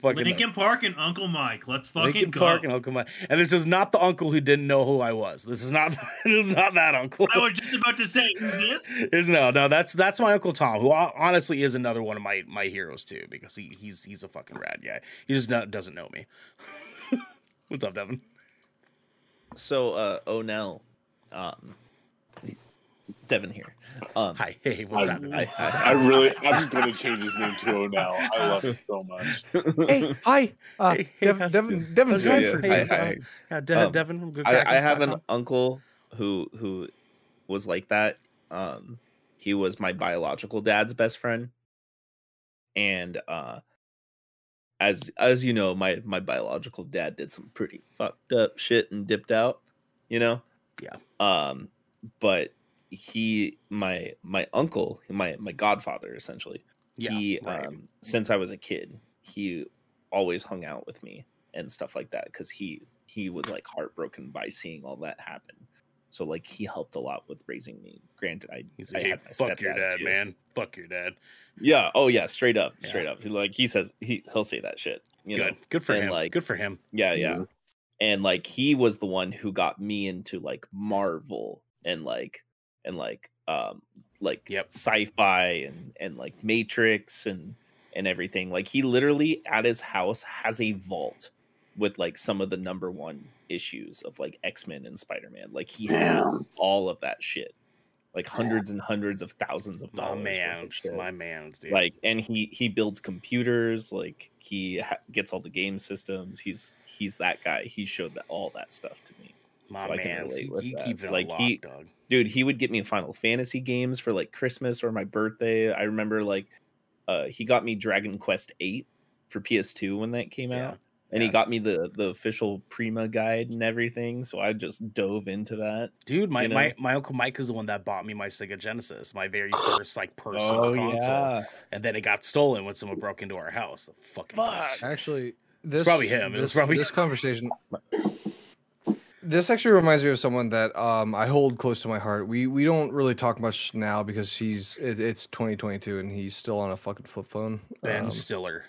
Fucking
Linkin Park and Uncle Mike. Let's fucking
go.
Linkin go.
Park and Uncle Mike. And this is not the uncle who didn't know who I was. This is not this is not that uncle.
I was just about to say, who's this?
Is no, no. That's that's my uncle Tom, who honestly is another one of my my heroes too, because he he's he's a fucking rad guy. He just not, doesn't know me. What's up, Devin?
So, uh, Onel, um, Devin here. Um,
Hi, hey, what's
I-
happening?
I, I,
I really, I'm going to change his name to Onel. I love it so much.
Hey, hi, uh,
Hey, hey,
Dev-
how's
Devin. Devin
How's it
going?
Sanford.
Yeah,
here.
I-
Uh,
yeah, De-
um,
Devin from Good
I, I have an
dot
uncle who who was like that. Um, he was my biological dad's best friend, and uh, as as you know, my my biological dad did some pretty fucked up shit and dipped out. You know.
Yeah.
Um, but he my my uncle my my godfather essentially
Yeah,
he
right.
um since i was a kid he always hung out with me and stuff like that because he he was like heartbroken by seeing all that happen. So like he helped a lot with raising me. Granted, I
He's
I
like, hey,
had my
fuck your dad,
too.
man. Fuck your dad.
Yeah. Oh yeah. Straight up.
Yeah.
Straight up. Like he says he he'll say that shit. You
Good.
know.
Good for
and,
him.
like-
Good for him.
Yeah. Yeah.
Mhm.
And like he was the one who got me into like Marvel and like and like um like
Yep.
sci-fi and and like Matrix and and everything. Like he literally at his house has a vault with like some of the number one issues of like X-Men and Spider-Man. Like he had all of that shit. Like hundreds and hundreds of thousands of dollars. worth of
man's, my man's, dude.
like and he he builds computers like he ha- gets all the game systems he's he's that guy he showed that all that stuff to me
my
so I can relate
He,
with
he
that.
keeps it
Like,
like
he-
dog.
dude he would get me final fantasy games for like christmas or my birthday i remember like uh he got me dragon quest 8 for ps2 when that came
Yeah,
out and he got me the the official prima guide and everything so i just dove into that
Dude, my,
you know?
my my uncle Mike is the one that bought me my Sega Genesis, my very first like
Oh,
personal console, and then it got stolen when someone broke into our house. The fucking
Fuck.
Actually, this
probably him. It was
This,
probably-
this conversation. This actually reminds me of someone that um, I hold close to my heart. We we don't really talk much now because he's it, it's 2022 and he's still on a fucking flip phone.
Ben
Um,
Stiller,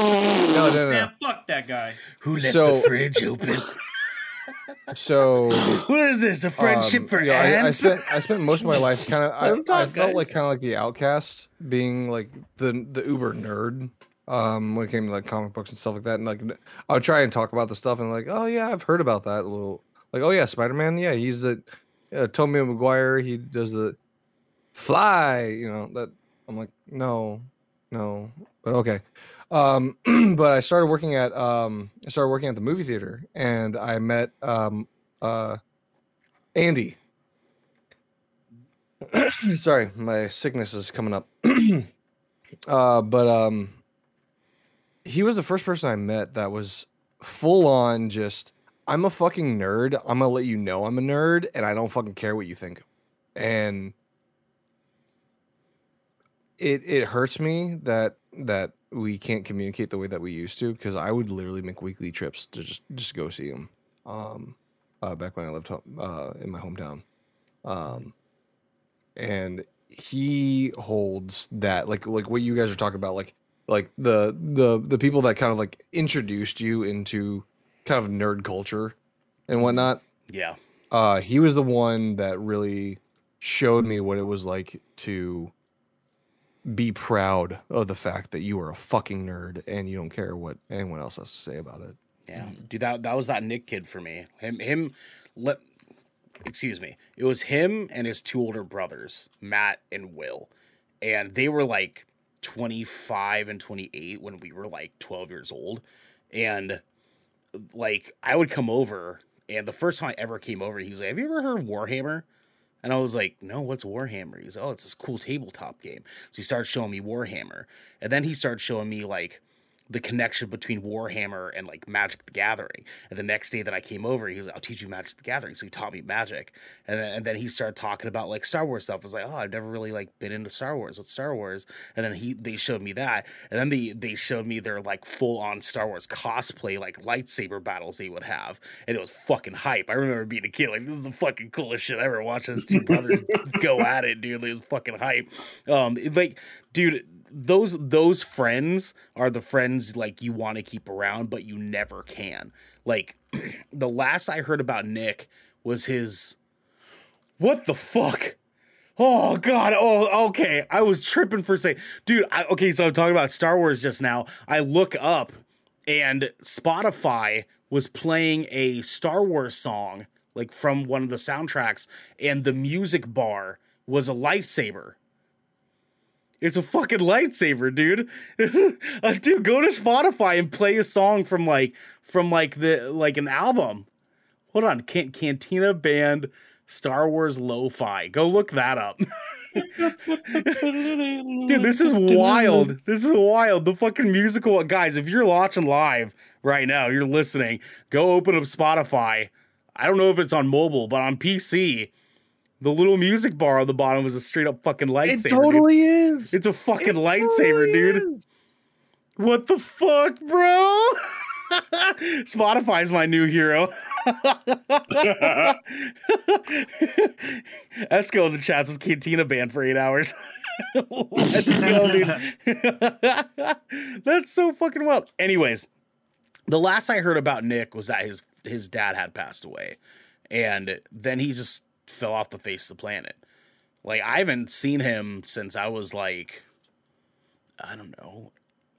no, no, no.
Man, fuck that guy.
who left
so-
the fridge open.
So
what is this? A friendship
um,
for
you know, I, I spent I spent most of my life kind of I,
Let him talk,
I felt like kind of like the outcast, being like the the uber nerd. Um, when it came to like comic books and stuff like that, and like I would try and talk about the stuff, and like, oh yeah, I've heard about that. A little like, oh yeah, Spider Man, yeah, he's the uh, Tommy Maguire. He does the fly, you know. That I'm like, no, no, but okay. Um, but I started working at um, I started working at the movie theater, and I met um, uh, Andy. Sorry, my sickness is coming up. uh, but um, he was the first person I met that was full on just. I'm a fucking nerd. I'm gonna let you know I'm a nerd, and I don't fucking care what you think. And it it hurts me that that we can't communicate the way that we used to because I would literally make weekly trips to just just go see him. Um, uh, back when I lived home, uh, in my hometown, um, and he holds that like like what you guys are talking about, like like the the the people that kind of like introduced you into kind of nerd culture and whatnot
yeah,
uh he was the one that really showed me what it was like to be proud of the fact that you are a fucking nerd and you don't care what anyone else has to say about it.
yeah, dude. That that was that Nick kid for me. Him, him. Let, excuse me. It was him and his two older brothers, Matt and Will, and they were like 25 and 28 when we were like 12 years old, and like I would come over, and the first time I ever came over, he was like, "Have you ever heard of Warhammer?" And I was like, "No, what's Warhammer?" He's "Oh, it's this cool tabletop game." So he started showing me Warhammer, and then he started showing me like the connection between Warhammer and like Magic the Gathering. And the next day that I came over, he was like, I'll teach you Magic the Gathering. So he taught me Magic. And then, and then he started talking about like Star Wars stuff. I was like, oh, I've never really like been into Star Wars. What's Star Wars? And then he they showed me that. And then they they showed me their like full on Star Wars cosplay, like lightsaber battles they would have. And it was fucking hype. I remember being a kid, like, this is the fucking coolest shit I ever watched those two brothers go at it, dude. It was fucking hype. Um, it- like, dude, those those friends are the friends like you want to keep around but you never can. Like the last i heard about nick was his what the fuck? Oh god. Oh okay. I was tripping for a second dude I, okay so i'm talking about star wars just now. I look up and spotify was playing a star wars song like from one of the soundtracks and the music bar was a lightsaber it's a fucking lightsaber, dude. uh, dude, go to Spotify and play a song from like from like the like an album. Hold on, Can- Cantina Band Star Wars Lo-Fi. Go look that up. Dude, this is wild. This is wild. The fucking musical guys, if you're watching live right now, you're listening, go open up Spotify. I don't know if it's on mobile, but on PC, the little music bar on the bottom was a straight up fucking lightsaber. It totally dude.
is.
It's a fucking lightsaber, dude. What the fuck, bro? Spotify's my new hero. Esco in the chat says Cantina banned for eight hours. Let's go, dude. That's so fucking wild. Anyways, the last I heard about Nick was that his his dad had passed away, and then he just fell off the face of the planet. Like I haven't seen him since I was like, I don't know,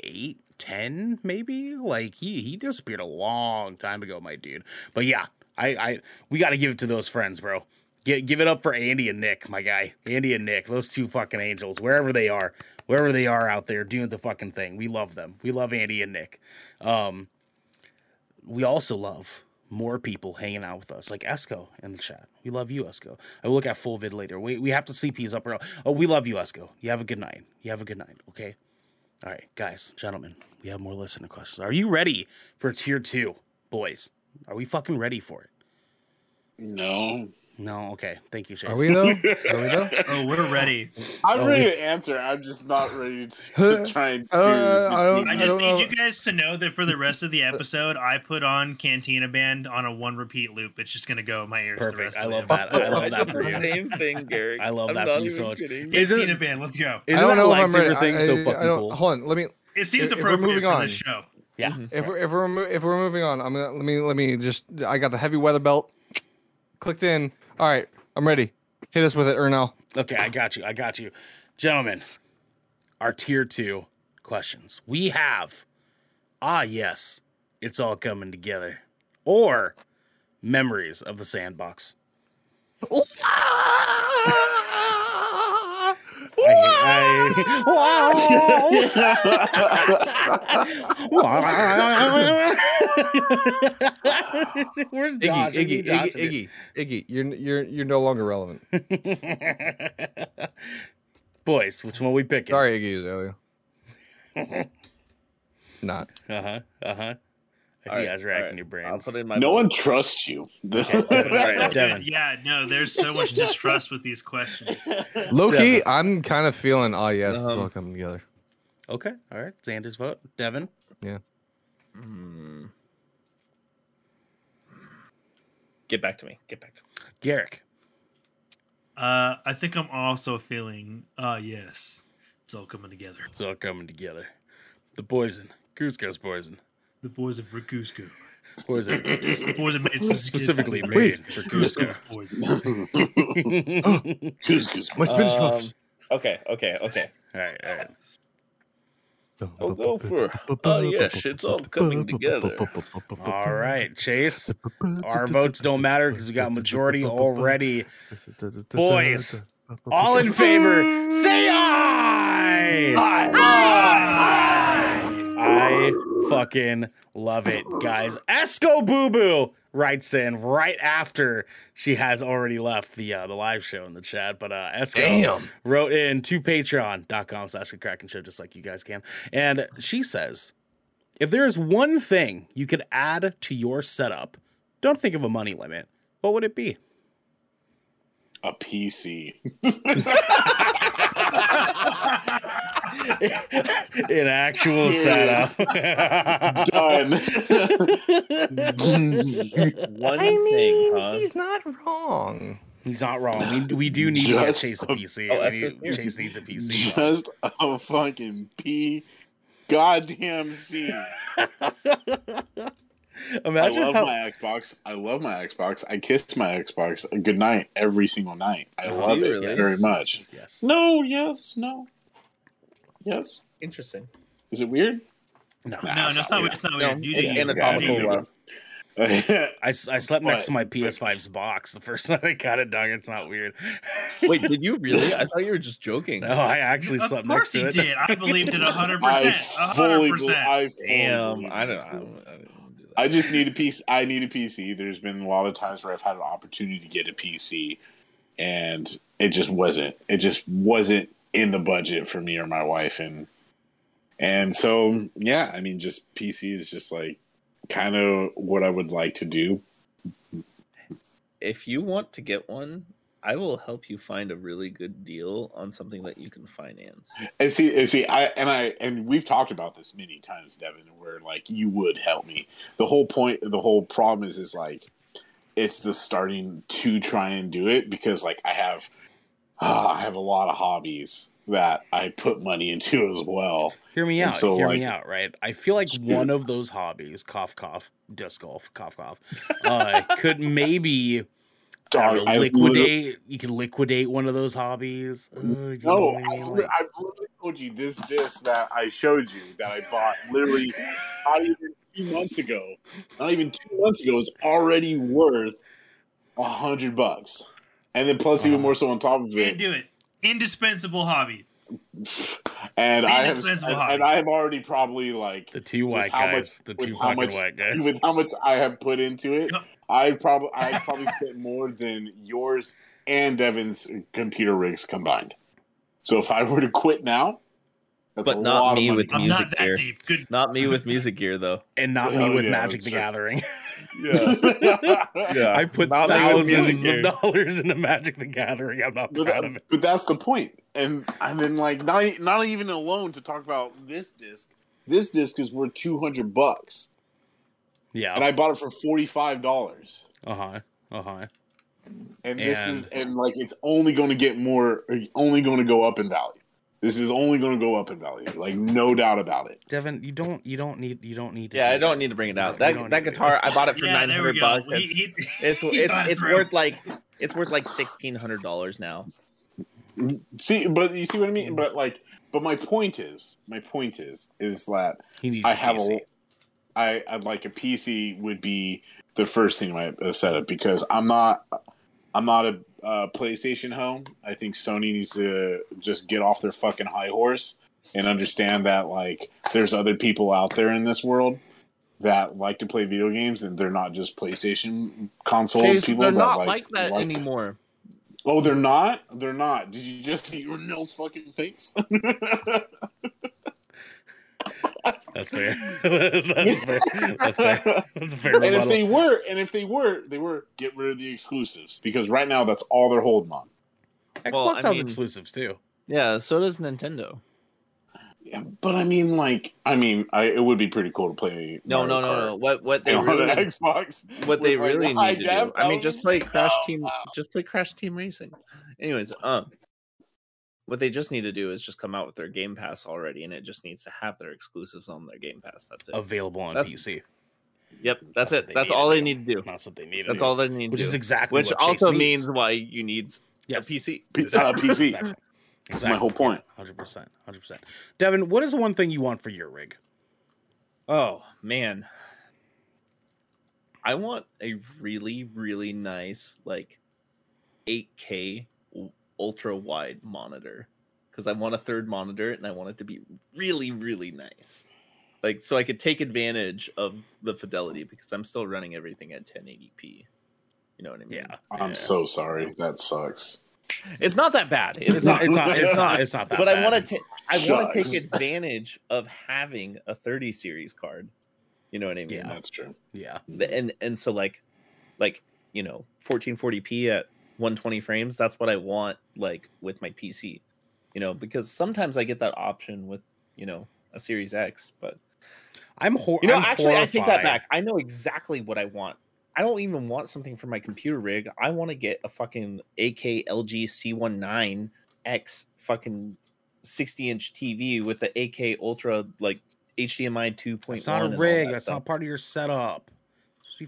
eight, ten, maybe. Like he he disappeared a long time ago, my dude. But yeah, I I we got to give it to those friends, bro. Give, give it up for Andy and Nick, my guy. Andy and Nick, those two fucking angels, wherever they are, wherever they are out there doing the fucking thing. We love them. We love Andy and Nick. Um, we also love more people hanging out with us, like Esco in the chat. We love you, Esco. I will look at full vid later. We, we have to CP's up. Early. Oh, we love you, Esco. You have a good night. You have a good night, okay? All right, guys, gentlemen, we have more listener questions. Are you ready for tier two, boys? Are we fucking ready for it?
No.
No, okay. Thank you, Chase.
Are we though? Are we though?
Oh, we're ready.
I'm
Oh,
ready
we-
to answer. I'm just not ready to, to try and
I don't- I don't-
I
I
just
don't
need
know.
you guys to know that for the rest of the episode, I put on Cantina Band on a one repeat loop. It's just gonna go in my ears. The
Perfect.
rest
I
of the
love that. I love that for you.
same thing, Gary.
I love
I'm
that
not
for you so much.
kidding.
Isn't
Cantina
it-
Band, let's go.
Isn't
I don't
that
know if I'm
lightsaber
ready.
thing
I,
so fucking cool?
Hold on. Let me.
It seems
If- if we're
appropriate
moving
for
on-
this show.
Yeah.
If we're if we're if we're moving on, I'm gonna let me let me just. I got the heavy weather belt. Clicked in. All right, I'm ready. Hit us with it, Ernell.
Okay, I got you. I got you. Gentlemen, our tier two questions. We have, ah, yes, it's all coming together, or memories of the sandbox. I- Where's
Iggy,
Josh? We
Iggy,
need Josh
Iggy, Iggy, Iggy. You're you're you're no longer relevant.
Boys, which one we picking?
Sorry, Iggy Azalea. Not.
Uh huh. Uh huh. I see
All
you
right,
guys racking
right.
your
I'll put in my
no
vote.
one trusts you.
Alright, Devin.
Yeah, no, there's so much distrust with these questions.
Loki,
Devin.
I'm kind of feeling. Oh yes, it's
Um,
all coming together.
Okay. All right. Xander's vote. Devin. Yeah.
Hmm. Get back to me. Get back to me.
Garrick.
Uh, I think I'm also feeling, uh, yes, it's all coming together.
It's all coming together. The poison. Kuzco's poison.
The boys of Rakusco.
Poison.
The boys are made specifically,
Specifically made for Cusco.
poison.
Couscous.
My spinach
Um,
muffs.
Okay, okay, okay.
All right. All right.
I'll go for. Oh yes, it's all coming together.
All right. Chase. Our votes don't matter because we got majority already. Boys, All in favor, say aye. I fucking love it, guys. Escobubu writes in right after she has already left the uh, the live show in the chat. But uh, Esco
Damn.
wrote in to patreon.com slash Kraken Show, just like you guys can. And she says, if there is one thing you could add to your setup, don't think of a money limit. What would it be?
A PC.
An actual setup.
Done.
One thing, huh?
he's not wrong.
He's not wrong. We, we do need to Chase a
a-
PC.
Oh,
We need- Chase needs a PC.
Just a fucking P. Goddamn C. I love
how
my Xbox. I love my Xbox. I kiss my Xbox a good night every single night. I
Oh,
love it
really?
very much.
yes.
No, yes, no. Yes.
Interesting.
Is it weird?
No.
Nah,
No, no,
it's
it's
not
not,
weird.
it's not
No,
weird. You
it's anatomical.
You do you.
uh,
I, s- I slept next to my PS5's box the first night I got it, dog. It's not weird.
Wait, did you really? I thought you were just joking.
No, I actually
Of
slept next to
course he
to it.
did. I believed it 100%.
I fully,
100%.
bel- I fully
Damn,
believe
I
it.
don't. I I
just need a piece. I need a PC. There's been a lot of times where I've had an opportunity to get a PC, and it just wasn't. It just wasn't in the budget for me or my wife, and and so yeah. I mean, just PC is just like kind of what I would like to do.
if you want to get one, I will help you find a really good deal on something that you can finance.
And see, and see, I and I and we've talked about this many times, Devin, where like you would help me. The whole point, the whole problem is, is like it's the starting to try and do it because like I have, I have a lot of hobbies that I put money into as well.
Hear me
And
out.
so,
hear
like-
me out. Right. I feel like
Shoot.
one of those hobbies, cough, cough, disc golf, cough, cough, uh, could maybe I
Dog,
don't know,
I
liquidate. You can liquidate one of those hobbies. Uh, you know
No,
I
I,
mean? Like-
I've literally told you this disc that I showed you that I bought literally not even two months ago. Not even two months ago is already worth a hundred bucks, and then plus even
Uh-huh.
more so on top of
Can't
it.
do it. Indispensable hobby.
And I have, and,
hobby.
and I have already probably like
the two
with
white
how
guys.
much-
the
with
two fucking
much-
white guys.
with how much I have put into it.
Yep.
I've probably I've probably spent more than yours and Devin's computer rigs combined. So if I were to quit now, that's
But
a
not
lot
me
of money.
with
I'm
music
not that
gear.
deep. Good.
Not me with music gear though.
and not me with
yeah,
Magic the
true.
Gathering.
Yeah.
I put
Not me with music
thousands
gear.
of dollars into Magic the Gathering. I'm not
But,
proud
that-
of it.
but that's the point. And and then like not not even alone to talk about this disc. This disc is worth two hundred bucks,
Yeah.
and I bought it for forty five dollars.
uh huh. Uh huh.
And this is
And-
and like it's only going to get more, only going to go up in value. This is only going to go up in value, like no doubt about it.
Devin, you don't. You don't need. You don't need. To
Yeah, I don't need to bring it out. That that guitar, I bought it for
Yeah,
nine
there we
hundred
go.
bucks.
He-
It's
he-
it's
he
it's, it's
through.
worth like it's worth like sixteen hundred dollars now.
See, but you see what I mean. But like, but my point is, my point is, is that
He needs.
I
a
have a, I I'd like a PC would be the first thing I uh, set up because I'm not, I'm not a uh, PlayStation home. I think Sony needs to just get off their fucking high horse and understand that like there's other people out there in this world that like to play video games and they're not just PlayStation console
Chase,
people.
they're not like that
like
anymore.
Oh, they're not. They're not. Did you just see your Nils fucking face?
That's fair. That's fair. That's fair. That's fair.
and if they were, and if they were, they were get rid of the exclusives because right now that's all they're holding on.
Xbox
Well, I
has
mean-
exclusives too.
Yeah, so does Nintendo.
Yeah, but I mean, like, I mean, I, it would be pretty cool to play.
No, no,
Mario
no, no.
Kart
What what they
on
really
the Xbox.
what they really need to do. I mean, just play Crash
Oh,
Team.
wow.
Just play Crash Team Racing. Anyways, um, what they just need to do is just come out with their Game Pass already, and it just needs to have their exclusives on their Game Pass. That's it.
Available on
That's-
PC.
Yep, that's,
that's
it. That's all they need to do.
That's what they need.
That's
to do.
all they need to
Which
do.
is exactly
Which
what
also
needs.
means why you need
yes.
a PC.
P- uh, PC.
Exactly.
That's my whole point.
Hundred percent. Hundred percent. Devin, what is the one thing you want for your rig?
Oh man, I want a really really nice like 8K ultra wide monitor because I want a third monitor and I want it to be really really nice. Like so I could take advantage of the fidelity because I'm still running everything at 1080p. You know what I mean?
Yeah.
I'm
yeah.
so sorry. That sucks.
It's not that bad. It's,
It's not. It's not. It's
It's
not.
not.
It's not that.
but
bad.
I want to I want to
Shucks.
take advantage of having a 30 series card. You know what I mean?
Yeah.
That's true.
Yeah.
And and so like like you know 1440p at 120 frames that's what i want like with my pc you know because sometimes i get that option with you know a series x but
I'm. Hor-
you know
I'm
actually i take that back i know exactly what i want i don't even want something for my computer rig i want to get a fucking ak lg c19 x fucking 60 inch tv with the ak ultra like hdmi 2.1
It's not a rig.
that
That's
stuff.
not part of your setup.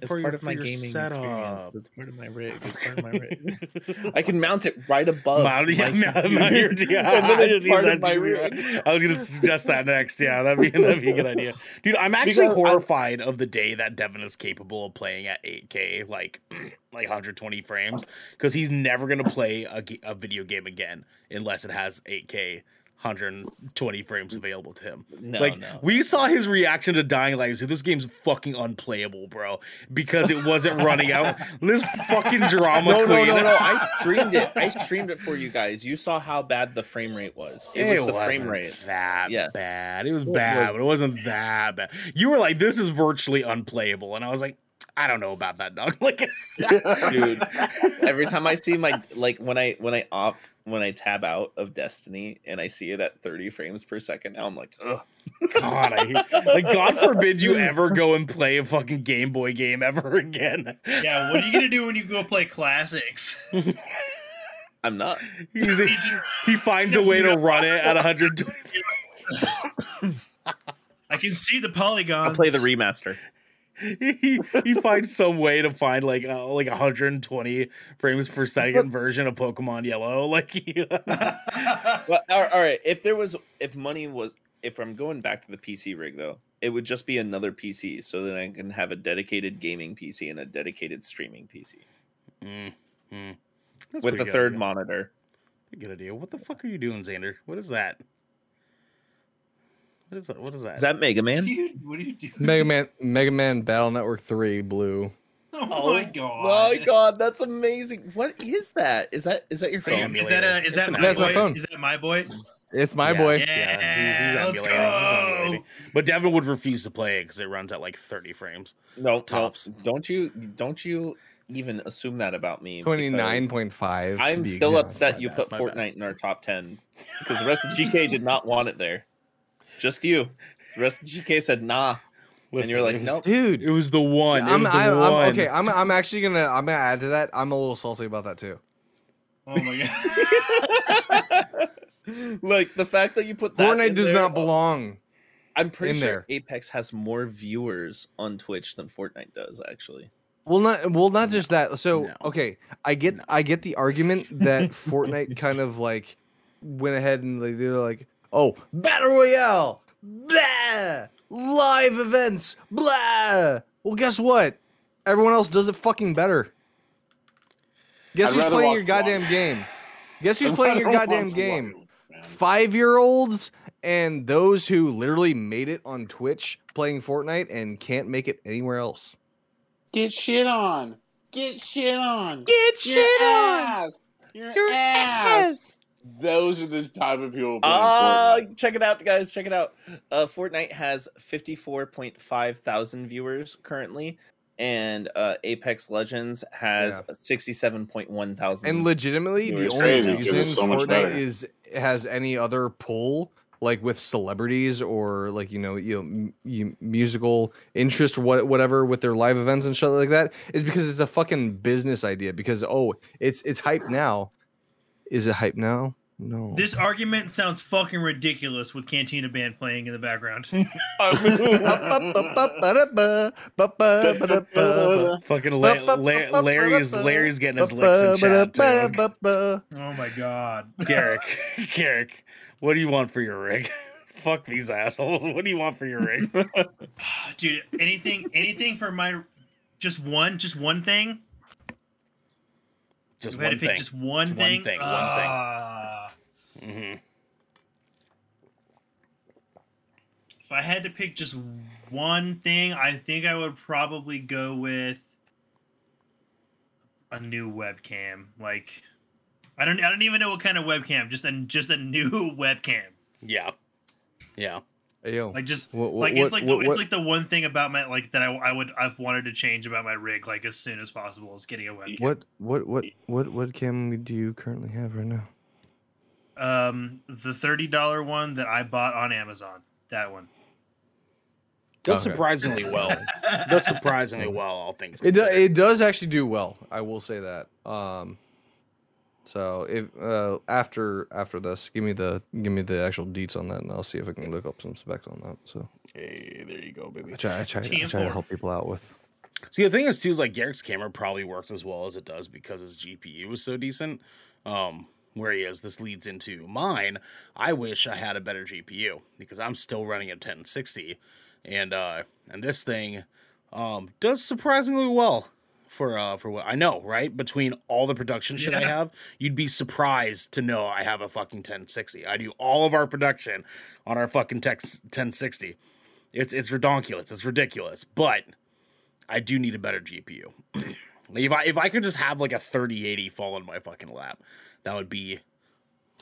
It's part
your,
of my
for your
gaming experience. It's part of my rig. It's part of my rig. I can mount it right above.
Mount- yeah,
my
mount- mount your- yeah,
and then
I just
part of
that
my rig.
I was gonna suggest that next. Yeah, that'd be that'd be a good idea, dude. I'm actually
Because I-
horrified of the day that Devin is capable of playing at 8K, like like 120 frames, because he's never gonna play a, a video game again unless it has 8K. 120 frames available to him.
No,
like
no.
we saw his reaction to Dying Light. He said, "This game's fucking unplayable, bro," because it wasn't running out. This fucking drama
No, no,
queen.
no, no! I streamed it. I streamed it for you guys. You saw how bad the frame rate was. It, was the frame rate.
that
Yeah.
bad. It was bad, but it wasn't that bad. You were like, "This is virtually unplayable," and I was like, I don't know about that dog. Like,
Dude, every time I see my like when I when I off when I tab out of Destiny and I see it at 30 frames per second, now I'm like, ugh.
God, I hate, like God forbid you ever go and play a fucking Game Boy game ever again.
Yeah, what are you gonna do when you go play classics?
I'm not.
He's a, he finds a way to run it at 120.
I can see the polygons.
I'll play the remaster.
He, he finds some way to find like uh, like 120 frames per second version of Pokemon Yellow. Like,
Well, all right. If there was, if money was, if I'm going back to the PC rig though, it would just be another PC, so that I can have a dedicated gaming PC and a dedicated streaming PC
Mm, mm. That's
with the third
idea.
monitor.
Good idea. What the fuck are you doing, Xander? What is that? What is that? What is that?
Is that Mega
What are
Man?
you, what are you doing?
Mega Man, Mega Man Battle Network Three Blue.
Oh, my oh god!
My God, that's amazing! What is that? Is that is that your
Pretty
phone?
Is that a, is
It's
that my
That's my
boy?
phone.
Is that my boy?
It's my
Yeah.
boy.
Yeah,
he's, he's
let's
emulating. He's
go.
emulating. But Devin would refuse to play it because it runs at like 30 frames.
No,
Tops.
no, don't you don't you even assume that about me?
Twenty nine
because
point five.
I'm still upset you
My
put
bad, my bad.
Fortnite in our top ten because the rest of GK did not want it there. Just you. The rest of GK said nah.
Listen,
you're like,
it was,
nope.
dude.
It was the one. It
I'm,
was the
I, I'm okay. I'm, I'm actually gonna I'm gonna add to that. I'm a little salty about that too.
Oh my god!
like the fact that you put that
Fortnite
in
does
there,
not belong.
I'm pretty
in
sure
there.
Apex has more viewers on Twitch than Fortnite does. Actually,
Well, not well, not just that. So
No.
okay, I get I get the argument that Fortnite kind of like went ahead and like they're like, oh, battle royale, blah, live events, blah. Well, guess what? Everyone else does it fucking better. Guess
I'd
who's playing your goddamn
Vlog.
game? Guess who's
I'd
playing your goddamn game? Five year olds and those who literally made it on Twitch playing Fortnite and can't make it anywhere else.
Get shit on. Get shit on.
Get shit on!
Your ass. Your,
Your
ass. Those are the type of people playing
ah,
Fortnite.
check it out, guys. Check it out. Uh, Fortnite has 54.5 thousand viewers currently, and uh, Apex Legends has 67.1 thousand.
And legitimately,
It
the only
crazy 'cause
reason
so
Fortnite is has any other pull, like with celebrities or like you know you know m- you, musical interest what whatever with their live events and shit like that, is because it's a fucking business idea. Because oh, it's it's hype now. Is it hype now? No.
This argument sounds fucking ridiculous with Cantina Band playing in the background.
Fucking La- La- Larry's Larry's getting his licks in chat.
oh my god!
Garrick, Garrick, what do you want for your rig? Fuck these assholes. What do you want for your rig?
Dude, anything, anything for my, just one, just one thing.
Just one
pick
thing.
just one
Just one
thing.
thing, one
Ah.
hmm
If I had to pick just one thing, I think I would probably go with a new webcam. Like, I don't, I don't even know what kind of webcam. Just a, just a new webcam.
Yeah, yeah.
Hey, yo.
Like, just
What- what-
like it's like the,
what-
it's like the one thing about my like that I, I would I've wanted to change about my rig like as soon as possible is getting a webcam.
What what what what what cam do you currently have right now?
Um, the thirty dollar one that I bought on Amazon. That one.
Does
Okay.
surprisingly well. Does surprisingly well, all things
It do, it does actually do well. I will say that. Um, so if uh, after after this, give me the give me the actual deets on that, and I'll see if I can look up some specs on that. So
Hey, there you go, baby.
I try I try, I try to help people out with.
See, the thing is, too, is like Garrick's camera probably works as well as it does because his GPU is so decent. Um, whereas this leads into mine. I wish I had a better GPU because I'm still running at 1060, and uh, and this thing um does surprisingly well for uh for what I know. Right between all the production shit I have, you'd be surprised to know I have a fucking 1060. I do all of our production on our fucking GTX 1060. It's it's redonkulous. It's ridiculous, but. I do need a better GPU. If I if I could just have like a 3080 fall in my fucking lap, that would be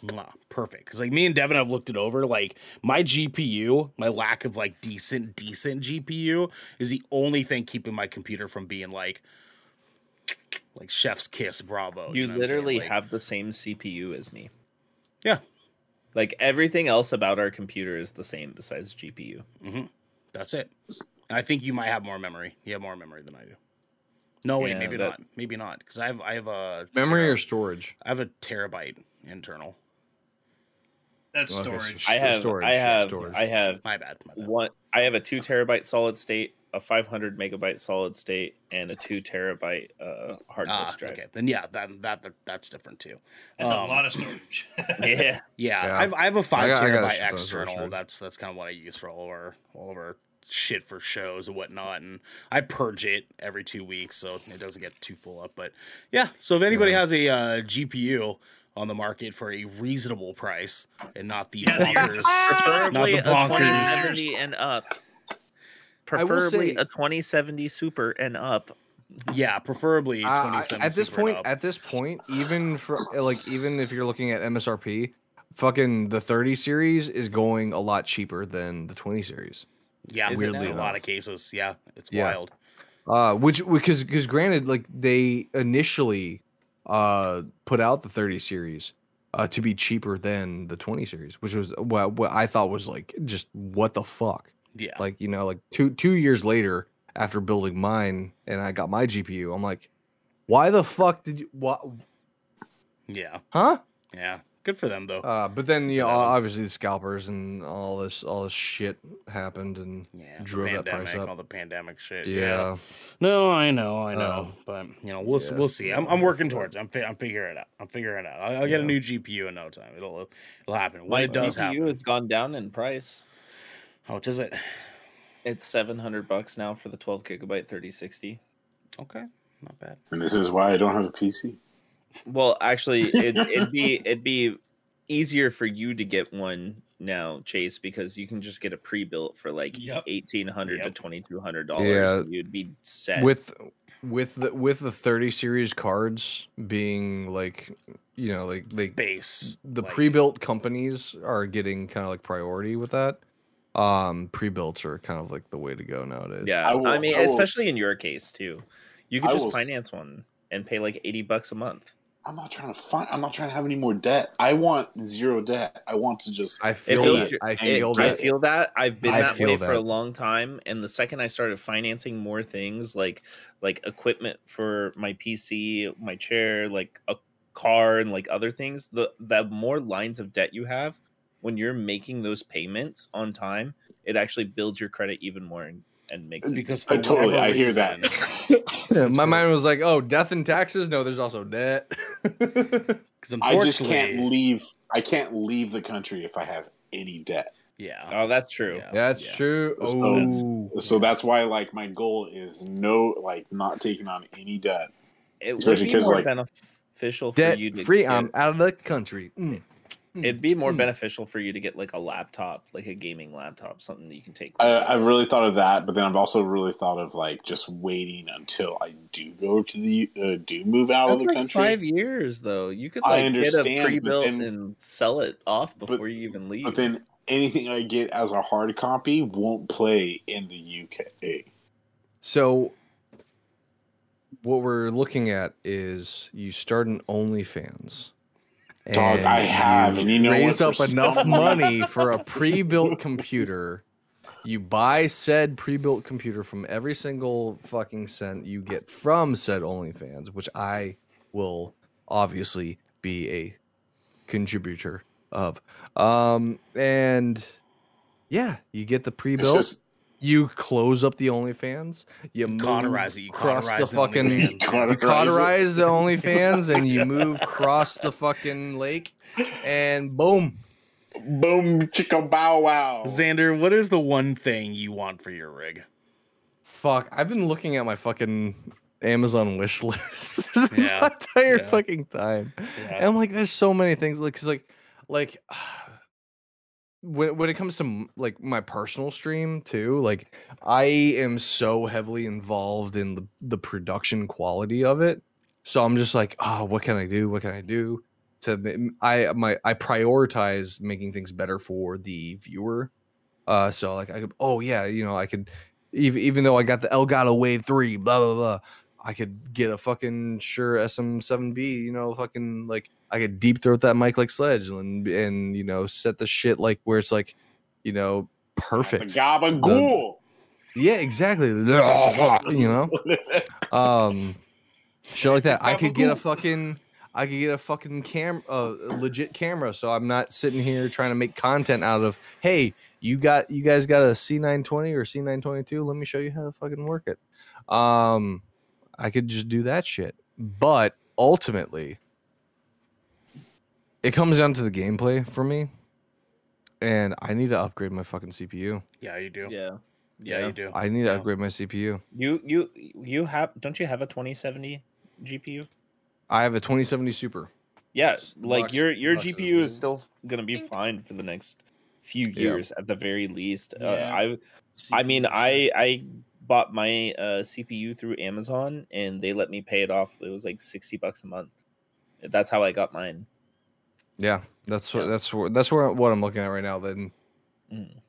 mwah, perfect. Because like me and Devin have looked it over. Like my GPU, my lack of like decent, decent GPU is the only thing keeping my computer from being like, like Chef's Kiss, Bravo.
You
know what I'm saying?
literally
Like,
have the same CPU as me.
Yeah.
Like everything else about our computer is the same besides GPU. Mm-hmm.
That's it. I think you might have more memory. You have more memory than I do. No, wait,
Yeah,
maybe
that-
not. Maybe not. Because I have I have a
Memory or storage?
I have a terabyte internal.
That's
Okay,
storage.
so-
I have
storage,
I have
storage.
I have
My bad. My bad.
one I have a two terabyte solid state, a five hundred megabyte solid state, and a two terabyte uh hard
Ah,
drive.
okay. Then yeah, that, that that that's different too.
That's
Um,
a lot of storage.
Yeah.
Yeah,
Yeah.
I've I have a five
got- I got
terabyte
shit ton of
external. That's that's kind of what I use for all of our all of our shit for shows and whatnot. And I purge it every two weeks so it doesn't get too full up. But yeah, so if anybody has a uh, GPU on the market for a reasonable price and not the
Yeah,
bonkers,
Preferably
Not
a
the bonkers.
2070 and up.
I will
Preferably
say-
a 2070 super and up.
yeah, preferably
Uh, I-
twenty seven.
at this point, at this point, even for like even if you're looking at MSRP, fucking the 30 series is going a lot cheaper than the 20 series.
yeah, weirdly
now?
a lot of cases. Yeah, it's
Yeah.
wild.
Uh, which because because granted, like they initially uh put out the 30 series uh to be cheaper than the 20 series, which was what what I thought was like just what the fuck.
Yeah,
Like you know, like two two years later after building mine and I got my GPU, I'm like, why the fuck did you what?
yeah,
Huh?
yeah. Good for them though.
Uh, but then you know,
Yeah.
obviously the scalpers and all this all this shit happened and
yeah, the
drove that
pandemic,
price up.
all the pandemic shit.
yeah.
No, I know, I know,
Uh,
but you know, we'll
yeah.
we'll see. I'm, I'm working towards. It. I'm fi- I'm figuring it out. I'm figuring it out. I'll, I'll get a new GPU in no time. It'll it'll happen. When
My
it does
GPU
happen,
has gone down in price.
How much is it?
It's 700 bucks now for the 12 gigabyte 3060.
Okay, not bad.
And this is why I don't have a PC.
Well, actually, it, it'd be it'd be easier for you to get one now, Chase, because you can just get a pre-built for like
Yep.
eighteen hundred
Yep.
to twenty two hundred dollars.
Yeah.
You'd be set.
With with the with the 30 series cards being like you know like like
Base
the
like,
pre-built companies are getting kind of like priority with that. Um, pre-built are kind of like the way to go nowadays.
yeah,
I
I, mean,
I will-
especially in your case too. You could
I
just
will s-
finance one and pay like eighty bucks a month.
I'm not trying to find. I'm not trying to have any more debt. I want zero debt. I want to just.
I feel that.
your-
I
it-
feel
I feel that. I've been
I
that
feel
way for a long time, and the second I started financing more things like like equipment for my PC, my chair, like a car, and like other things, the the more lines of debt you have when you're making those payments on time, it actually builds your credit even more and, and makes it
because
I totally. I hear
reason-
that.
Yeah, my mind was like, oh, death and taxes. No, there's also debt.
Because
I just can't leave. I can't leave the country if I have any debt.
Yeah,
Oh, that's true.
Yeah.
That's
Yeah.
true.
So
Oh,
So that's why, like, my goal is no, like, not taking on any debt.
It would
Especially
be
'cause,
more
like-
beneficial for
debt
you to
free.
get-
I'm out of the country. Mm.
It'd be more
Mm.
beneficial for you to get like a laptop, like a gaming laptop, something that you can take.
I,
you.
I've really thought of that, but then I've also really thought of like just waiting until I do go to the uh, do move out
That's
of the
like
country.
five years though. You could
I
like get a
understand, but
pre-built
then-
and sell it off
but-
before you even leave.
But then anything I get as a hard copy won't play in the UK.
So, what we're looking at is you start an OnlyFans.
Dog, I have, and you know
raise
what?
up enough money for a pre-built computer. You buy said pre-built computer from every single fucking cent you get from said OnlyFans, which I will obviously be a contributor of. Um, and yeah, you get the pre-built.
just
You close up the OnlyFans. You move
cauterize it. You
across
cauterize
the
the
fucking. You
Cauterize
cauterize the OnlyFans and you move across the fucking lake, and boom.
boom, chicka bow wow.
Xander, what is the one thing you want for your rig?
Fuck, I've been looking at my fucking Amazon wish list this
Yeah,
entire
yeah.
fucking time, and I'm like, there's so many things. Like, cause like, like. When, when it comes to like my personal stream too, like I am so heavily involved in the, the production quality of it. So I'm just like, oh, what can I do? What can I do? to I my I prioritize making things better for the viewer. Uh, so like I could, oh yeah, you know I could even even though I got the Elgato Wave Three, blah blah blah, I could get a fucking Shure SM7B, you know, fucking like I could deep throat that mic like Sledge and and you know set the shit like where it's like, you know, perfect.
Gabagool.
Yeah, exactly. you know, um, shit like that. I could get a fucking, I could get a fucking cam, uh, a legit camera. So I'm not sitting here trying to make content out of, hey, you got, you guys got a C920 or C922. Let me show you how to fucking work it. Um, I could just do that shit. But ultimately, it comes down to the gameplay for me, and I need to upgrade my fucking CPU.
Yeah, you do.
Yeah.
Yeah, you do.
I need to
Yeah.
upgrade my CPU.
You you you have don't you have a 2070 GPU?
I have a 2070 Super.
Yeah, like
Box-
your your
boxes,
GPU is
dude.
still gonna be fine for the next few
Yeah.
years at the very least. Uh,
Yeah.
I I mean I I bought my uh, CPU through Amazon and they let me pay it off. It was like sixty bucks a month. That's how I got mine.
Yeah, that's what
Yeah.
that's what that's where what I'm looking at right now. Then,
Mm.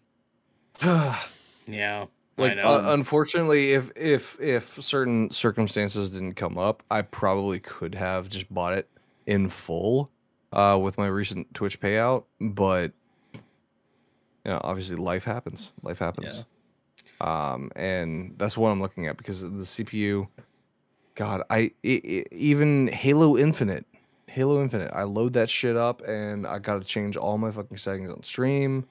Yeah,
like
I know.
uh, unfortunately, if if if certain circumstances didn't come up, I probably could have just bought it in full, uh, with my recent Twitch payout. But, you know, obviously, life happens. Life happens. Um, and that's what I'm looking at because the CPU. God, I i i even Halo Infinite, Halo Infinite. I load that shit up and I got to change all my fucking settings on stream.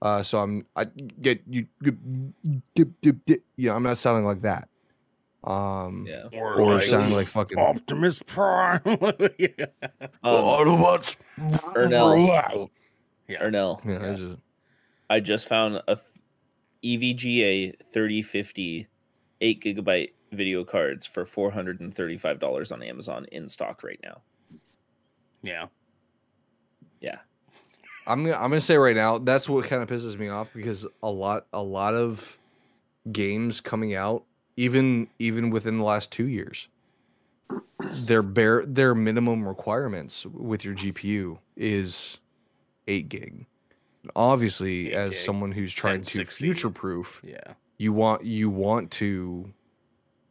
Uh, so I'm I get you, yeah. I'm not sounding like that. Um,
Yeah.
or
like
sounding like fucking
Optimus Prime. yeah.
Um,
Autobots.
Ernell.
Yeah.
Ernell.
Yeah, I just,
I just found a E th- EVGA 3050 8 gigabyte video cards for $435 on Amazon in stock right now.
Yeah.
Yeah.
I'm gonna I'm gonna say right now that's what kind of pisses me off because a lot a lot of games coming out even even within the last two years their bare their minimum requirements with your GPU is eight gig. Obviously,
8
as
gig,
someone who's trying to future proof,
Yeah.
you want you want to,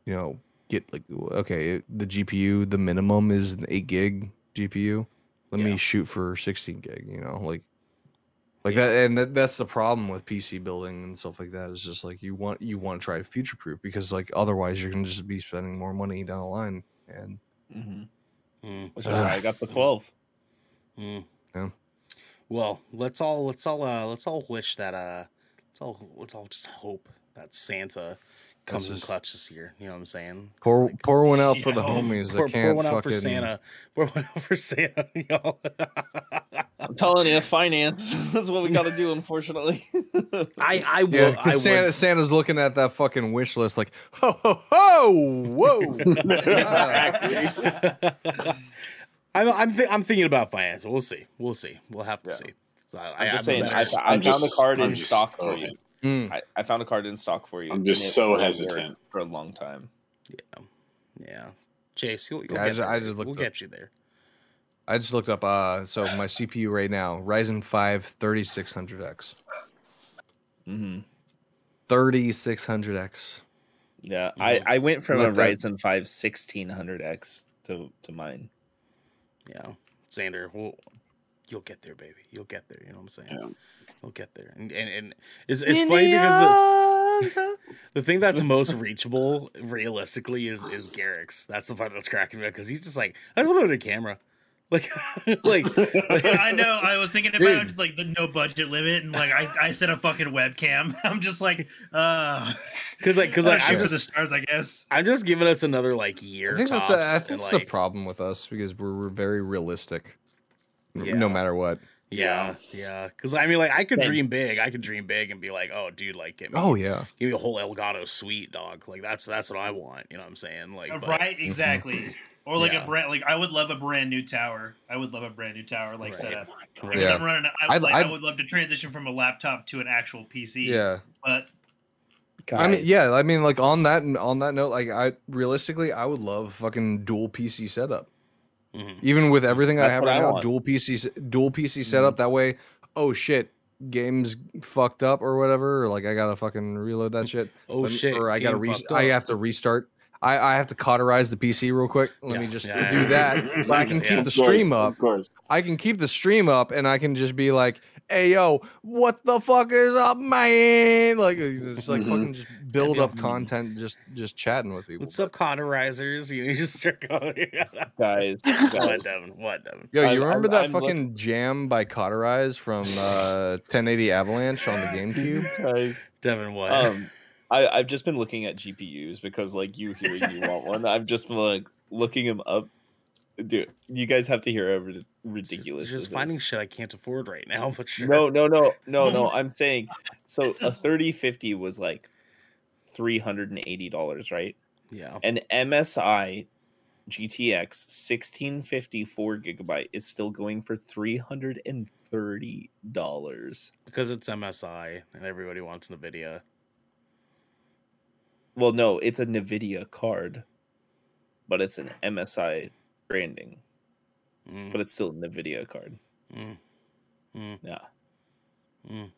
you know, get like okay, the GPU the minimum is an eight gig GPU. Let
Yeah.
me shoot for sixteen gig. You know, like like that, and that, that's the problem with PC building and stuff like that. Is just like you want you want to try to future proof because like otherwise you're gonna just be spending more money down the line. And
Mm-hmm.
Mm,
Which is why I got the 12.
mm.
Yeah.
Well, let's all let's all uh let's all wish that uh let's all let's all just hope that Santa comes in clutch this year. You know what I'm saying?
Pour
like-
pour one out for the
Yeah.
homies
pour,
that
pour
can't
one out
fucking.
for Santa. Pour one out for Santa, y'all.
I'm telling you, finance. That's what we got to do, unfortunately.
I I will.
Yeah,
I
because
would-
Santa, Santa's looking at that fucking wish list like, ho ho ho, whoa.
I'm I'm, th- I'm thinking about finance. We'll see. We'll see. We'll have to
Yeah.
see. So I,
I'm just
I,
saying,
I'm
I, I found the card
I'm
in stock for you.
Mm.
I, I found a card in stock for you.
I'm just so hesitant.
for a long time.
yeah, Chase, you'll, you'll
Yeah, I
get
just- I just looked
we'll
up-
get you there.
I just looked up. Uh, so my CPU right now, Ryzen 5 3600X.
Mm-hmm.
3600X.
Yeah, I, I went from a
that-
Ryzen 5 1600X to, to mine.
Yeah, Xander, well, you'll get there, baby. You'll get there. You know what I'm saying?
Yeah.
You'll get there. And and, and it's, it's funny because the, the thing that's most reachable, realistically, is is Garrick's. That's the part that's cracking me up because he's just like, I just want a camera. Like, like, like
I know. I was thinking
Dude.
about like the no budget limit, and like I, I set a fucking webcam. I'm just like, uh,
because like because like,
shoot
I'm
for the stars, I guess.
I'm just giving us another like year.
I think that's,
tops,
a, I think that's
like,
the problem with us because we're, we're very realistic, n-
Yeah.
no matter what.
Yeah, yeah. Because I mean, like, I could
Same.
dream big. I could dream big and be like, "Oh, dude, like, get me,
Oh yeah,
give me a whole Elgato suite, dog. Like, that's that's what I want. You know what I'm saying? Like, uh, but-
right, mm-hmm. exactly. Or like
Yeah.
a brand, like I would love a brand new tower. I would love a brand new tower like
Right.
setup.
Right.
Because
Yeah.
I'm running, I,
I'd-
like,
I'd-
I would love to transition from a laptop to an actual PC.
yeah.
but
I mean, yeah. I mean, like on that on that note, like I realistically, I would love fucking dual PC setup.
Mhm.
Even with everything I have right
I
now,
want.
dual PC, s- dual PC setup. That way, oh shit, games fucked up or whatever. Or like I gotta fucking reload that shit.
Oh
me-
shit!
Or I gotta
game
re- I have to restart. I, I have to cauterize the PC real quick. Let me just
yeah,
do
yeah.
that. So I can keep
Of
the
Of course,
stream up.
Of course.
I can keep the stream up and I can just be like, "Hey yo, what the fuck is up, man?" Like just like
Mhm.
fucking just build up content, just just chatting with people.
What's up, cauterizers? You just start going.
Guys,
what,
guys
Devin? What, Devin?
Yo, you
I'm-
remember
I'm-
that
I'm
fucking jam by Cauterize from uh, 1080 Avalanche on the GameCube?
guys,
Devin, what?
um, I I've just been looking at GPUs because like you hearing you want one. I've just been like looking them up. Dude, you guys have to hear how rid- ridiculous.
Just,
this
just
is.
finding shit I can't afford right now. But sure.
No, no, no, no, no. I'm saying so a 3050 was like $380, right?
Yeah.
An MSI GTX 1654 gigabyte is still going for $330.
Because it's MSI and everybody wants NVIDIA.
Well, no, it's a NVIDIA card, but it's an MSI branding,
Mm,
but it's still a NVIDIA card.
mm, mm,
Yeah.
mm.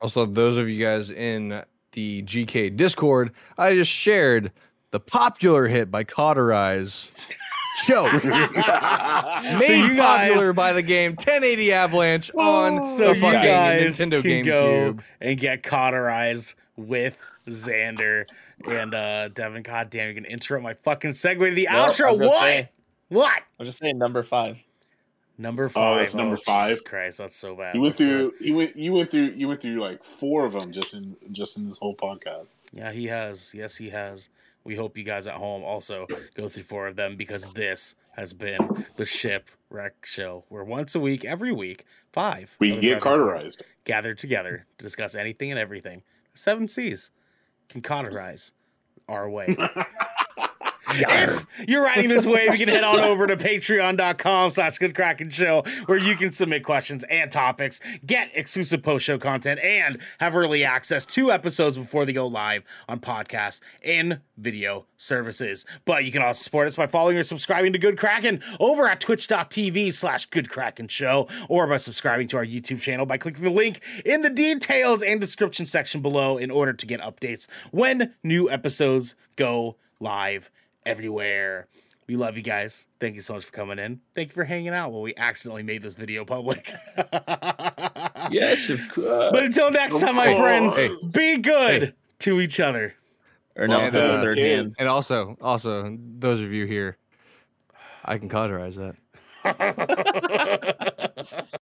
Also, those of you guys in the GK Discord, I just shared the popular hit by Cauterize. Choke. Made popular by the game 1080 Avalanche on
So
the fucking Nintendo GameCube.
and get cauterized with Xander and uh Devin. God damn, you're gonna interrupt my fucking segue to the
Well,
outro. What?
saying-
What?
I'm just saying number five.
Number five.
Oh, it's number oh,
Jesus
five.
Christ, that's so bad.
You went
That's so-
through. You went. You went through. You went through like four of them just in just in this whole podcast.
Yeah, he has. Yes, he has. We hope you guys at home also go through four of them because this has been the Shipwreck Show, where once a week, every week, five
We get
Carterized
cauterized.
gathered together to discuss anything and everything. Seven C's can Carterize our way. if you're riding this wave, you can head on over to patreon.com slash good where you can submit questions and topics, get exclusive post show content, and have early access to episodes before they go live on podcast and video services. But you can also support us by following or subscribing to Good Kraken over at twitch.tv slash good show or by subscribing to our YouTube channel by clicking the link in the details and description section below in order to get updates when new episodes go live everywhere. We love you guys. Thank you so much for coming in. Thank you for hanging out while we accidentally made this video public.
Yes, of course.
But until next time, my friends,
course.
be good to each other.
or no,
And, uh,
their
kids.
hands.
And also, also, those of you here, I can cauterize that.